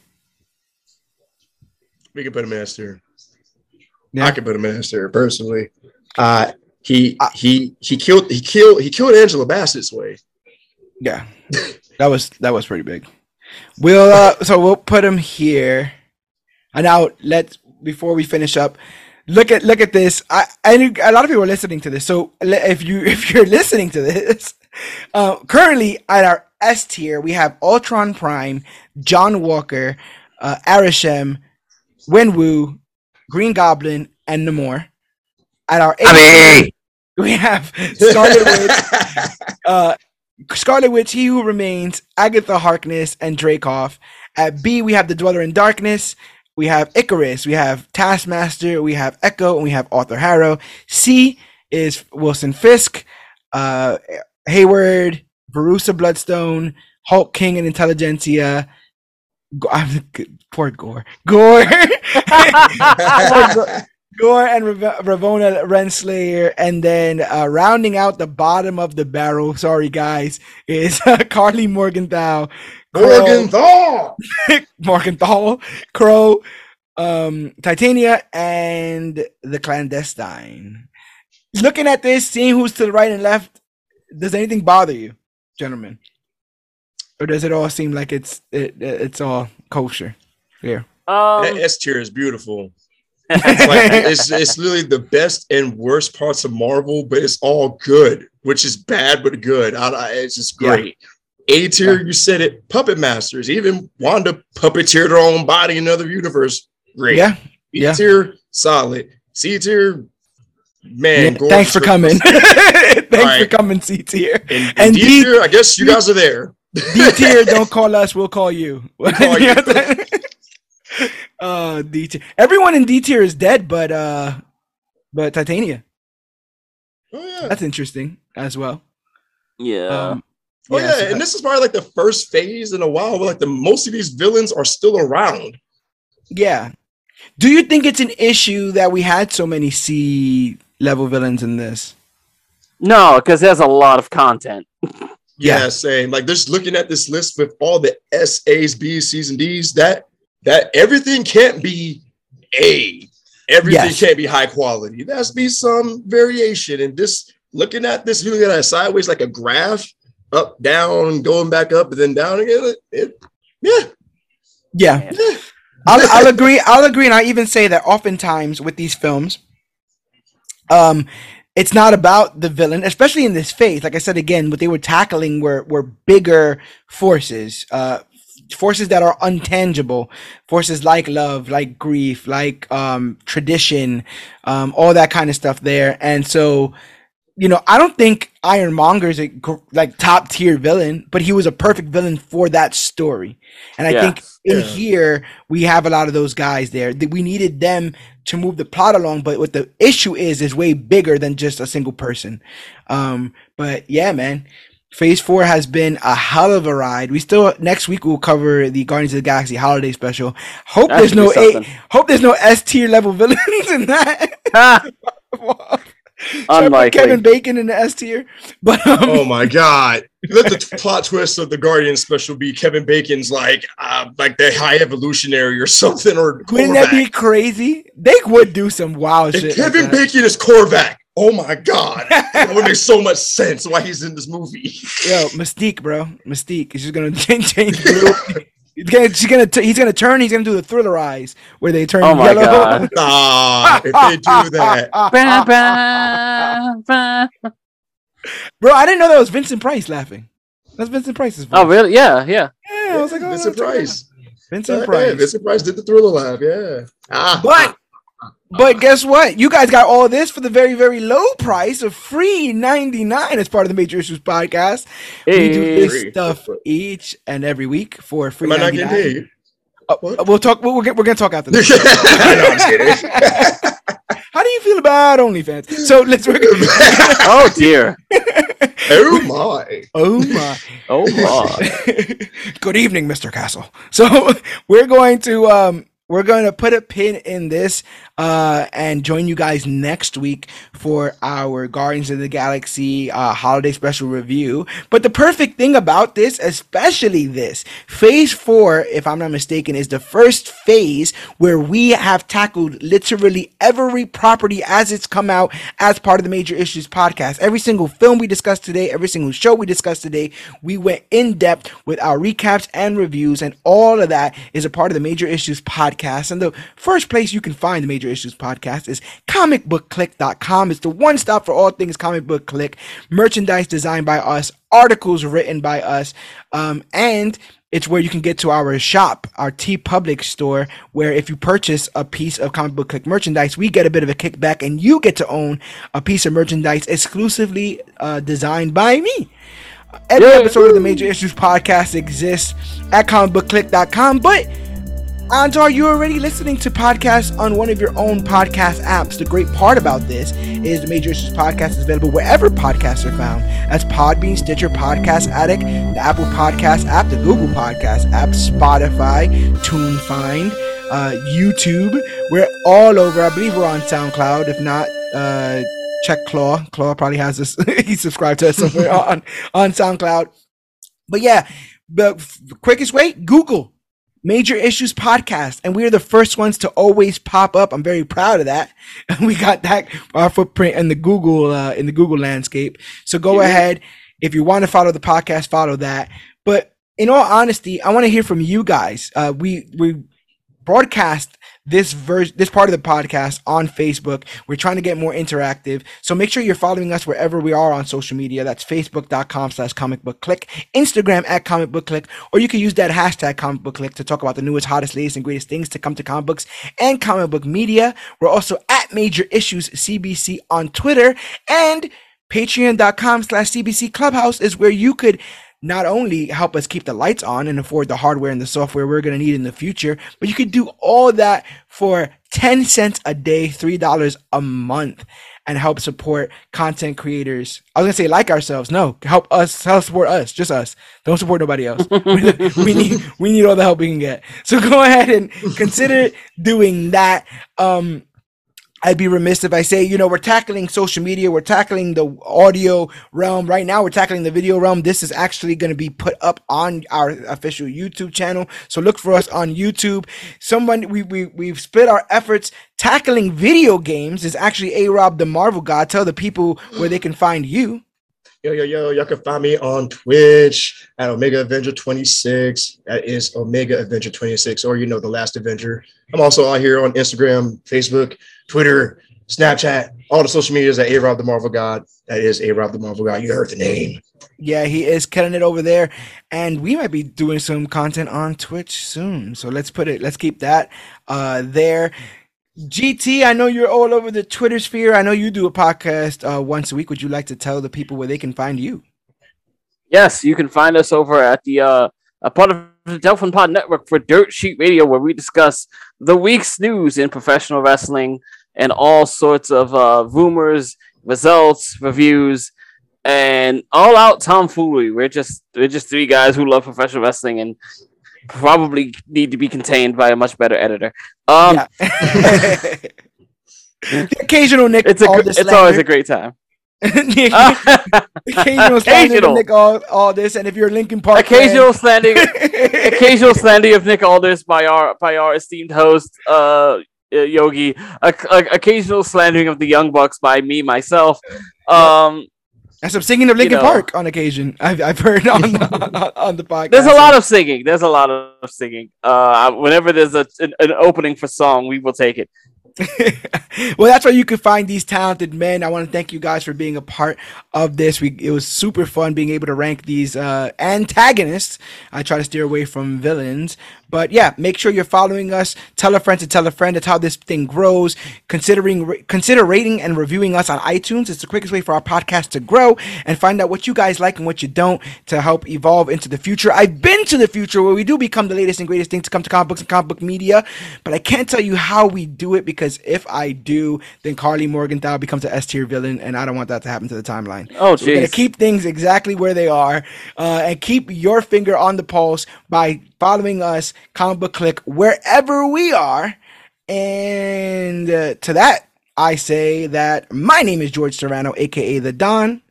We can put him in S tier. Yeah. I can put him in S tier personally. Uh, he he he killed he killed he killed Angela Bassett's way. Yeah, that was that was pretty big. We'll uh, so we'll put him here. And now let's before we finish up, look at look at this. I knew a lot of people are listening to this. So if you if you're listening to this, uh, currently at our S tier we have Ultron Prime, John Walker, uh, Arishem, Wenwu, Green Goblin, and Namor. At our A tier, we have Scarlet Witch, uh, Scarlet Witch, He Who Remains, Agatha Harkness, and Dreykov. At B, we have The Dweller in Darkness. We have Ikaris. We have Taskmaster. We have Echo, and we have Arthur Harrow. C is Wilson Fisk, uh, Hayward, Verussa Bloodstone, Hulk King and Intelligencia. I'm, poor Gorr. Gorr. Gorr and Rav- Ravonna Renslayer, and then uh, rounding out the bottom of the barrel. Sorry, guys, is Karli Morgenthau, Morgenthau. Morgenthau, Kro, um, Titania, and the clandestine. Looking at this, seeing who's to the right and left, does anything bother you, gentlemen, or does it all seem like it's it, it's all kosher Yeah. Um, That S tier is beautiful. It's like it's it's literally the best and worst parts of Marvel, but it's all good, which is bad but good. I, I- it's just Yeah. great. A tier, you said it. Puppet masters, even Wanda puppeteered her own body in another universe. Great. yeah. B yeah. tier, solid. C tier, man. Yeah, thanks for coming. thanks for coming, C tier. And, And and D- D tier, I guess you guys are there. D tier, don't call us, we'll call you. call you. uh D tier. Everyone in D tier is dead, but uh but Titania. Oh yeah. That's interesting as well. Yeah. Um Oh yeah, so- and this is probably like the first phase in a while where like the most of these villains are still around. yeah. Do you think it's an issue that we had so many C level villains in this? no, because there's a lot of content. Yeah, Yeah. same. Like just looking at this list with all the S, A's, B's, C's, and D's, that that everything can't be A. Everything Yes. can't be high quality. There has to be some variation. And just looking at this, you look at it sideways like a graph, up, down, going back up, and then down again. It, it yeah. Yeah. yeah. I'll, I'll agree. I'll agree, and I even say that oftentimes with these films, um, it's not about the villain, especially in this phase. Like I said again, what they were tackling were were bigger forces, uh, forces that are untangible, forces like love, like grief, like um, tradition, um, all that kind of stuff there. And so, you know, I don't think Ironmonger is a like top tier villain, but he was a perfect villain for that story. And I Yeah. think in Yeah. here we have a lot of those guys there. That we needed them to move the plot along, but what the issue is is way bigger than just a single person. Um, but yeah, man. Phase four has been a hell of a ride. We still next week we'll cover the Guardians of the Galaxy holiday special. Hope That there's no A, hope there's no S tier level villains in that. Ha! Should Unlikely. Kevin Bacon in the S tier, but um, Oh my god! Let the t- plot twist of the Guardian special be Kevin Bacon's like, uh, like the high evolutionary or something, or wouldn't that be crazy? They would do some wild If shit. Kevin that. Bacon is Korvac, oh my god, that would make so much sense why he's in this movie. Yo, Mystique, bro, Mystique. He's just gonna change. change the- he's gonna, she's gonna, t- he's gonna turn. He's gonna do the thriller eyes where they turn Oh my yellow. God. If they do that, bro, I didn't know that was Vincent Price laughing. That's Vincent Price's voice. Oh, really? Yeah, yeah. Yeah, I was like, oh, Vincent check it out. Price. Vincent Yeah, Price. Vincent Price did the Thriller Lab. Yeah. Ah, But but guess what? You guys got all this for the very very low price of free ninety nine as part of the Major Issues podcast. We do Hey. this stuff each and every week for free am I not ninety getting nine. paid? Uh, We'll talk. We'll, we're, gonna- we're gonna talk after this. no, I'm just kidding. How do you feel about OnlyFans? So let's. We're gonna, Oh dear. oh my! oh my. Oh my. Good evening, Mr. Castle. So we're going to um we're going to put a pin in this uh and join you guys next week for our Guardians of the Galaxy uh holiday special review. But the perfect thing about this, especially this, phase 4, if I'm not mistaken, is the first phase where we have tackled literally every property as it's come out as part of the Major Issues podcast. Every single film we discussed today, every single show we discussed today, we went in depth with our recaps and reviews, and all of that is a part of the Major Issues podcast. And the first place you can find the Major Issues podcast is comicbookclick.com. It's the one stop for all things comic book click, merchandise designed by us, articles written by us, um, and it's where you can get to our shop, our TeePublic store, where if you purchase a piece of comic book click merchandise, we get a bit of a kickback and you get to own a piece of merchandise exclusively uh, designed by me. Every episode of the Major Issues podcast exists at comicbookclick.com, but Antar, you're already listening to podcasts on one of your own podcast apps. The great part about this is the Major Issues podcast is available wherever podcasts are found. That's Podbean, Stitcher, Podcast Addict, the Apple Podcast app, the Google Podcast app, Spotify, TuneFind, uh, YouTube. We're all over. I believe we're on SoundCloud. If not, uh, check Claw. Claw probably has us. he subscribed to us somewhere on on SoundCloud. But yeah, the quickest way, Google Major Issues Podcast, and we are the first ones to always pop up. I'm very proud of that. we got that our footprint in the Google uh, in the Google landscape. So go Yeah. ahead if you want to follow the podcast, follow that. But in all honesty, I want to hear from you guys. Uh, we we broadcast this verse, this part of the podcast on Facebook. We're trying to get more interactive. So make sure you're following us wherever we are on social media. That's facebook.com slash comic book click, Instagram at comic book click, or you can use that hashtag comic book click to talk about the newest, hottest, latest, and greatest things to come to comic books and comic book media. We're also at major issues CBC on Twitter and patreon.com slash CBC clubhouse is where you could not only help us keep the lights on and afford the hardware and the software we're going to need in the future, but you could do all that for 10 cents a day, $3 a month and help support content creators. I was gonna say like ourselves. No, help us, help support us, just us. Don't support nobody else. we need we need all the help we can get. So go ahead and consider doing that. Um I'd be remiss if I say, you know, we're tackling social media, we're tackling the audio realm. Right now, we're tackling the video realm. This is actually going to be put up on our official YouTube channel. So look for us on YouTube. Someone we we we've split our efforts tackling video games is actually A Rob the Marvel God. Tell the people where they can find you. Yo, yo, yo, y'all can find me on Twitch at Omega Avenger 26. That is Omega Avenger 26, or you know, The Last Avenger. I'm also on here on Instagram, Facebook, Twitter, Snapchat, all the social medias at A Rob the Marvel God. That is A Rob the Marvel God. You heard the name. Yeah, he is killing it over there. And we might be doing some content on Twitch soon. So let's put it, let's keep that uh there. GT, I know you're all over the Twitter sphere. I know you do a podcast uh, once a week. Would you like to tell the people where they can find you? Yes, you can find us over at the uh, a part of the Delphin Pod Network for Dirt Sheet Radio, where we discuss the week's news in professional wrestling and all sorts of uh, rumors, results, reviews, and all out tomfoolery. We're just we're just three guys who love professional wrestling and probably need to be contained by a much better editor. Um, Yeah. the occasional Nick. it's a gr- Aldis it's always a great time. the occasional slander of Nick this, and if you're Linkin Park, occasional slandering, occasional slandering of Nick Aldis by our by our esteemed host uh, uh, Yogi. O- o- occasional slandering of the Young Bucks by me myself. Um, some singing of Linkin know. Park on occasion. I've, I've heard on the, on, on the podcast. there's a lot of singing. There's a lot of singing. Uh, whenever there's a, an, an opening for song, we will take it. well, that's where you can find these talented men. I want to thank you guys for being a part of this. We it was super fun being able to rank these uh, antagonists. I try to steer away from villains, but yeah, make sure you're following us. Tell a friend to tell a friend. That's how this thing grows. Considering consider rating and reviewing us on iTunes. It's the quickest way for our podcast to grow and find out what you guys like and what you don't to help evolve into the future. I've been to the future where we do become the latest and greatest thing to come to comic books and comic book media, but I can't tell you how we do it because if I do, then Karli Morgenthau becomes an S tier villain, and I don't want that to happen to the timeline. Oh, So we're gonna jeez. keep things exactly where they are, uh, and keep your finger on the pulse by following us, Comic Book Click, wherever we are. And uh, to that, I say that my name is George Serrano, aka the Don.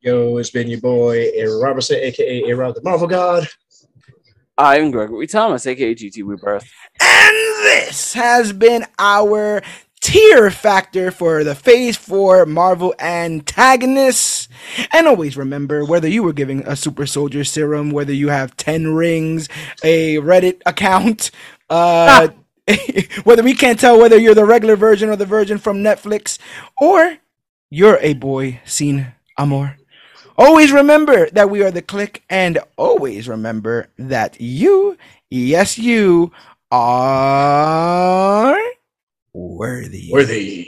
Yo, it's been your boy, Aaron Robertson, aka A Rob the Marvel God. I'm Gregory Thomas, aka GT Rebirth. And this has been our tier factor for the Phase 4 Marvel antagonists. And always remember whether you were giving a super soldier serum, whether you have 10 rings, a Reddit account, uh, whether we can't tell whether you're the regular version or the version from Netflix, or you're a boy sin amor. Always remember that we are the click, and always remember that you, yes, you, are worthy. Worthy.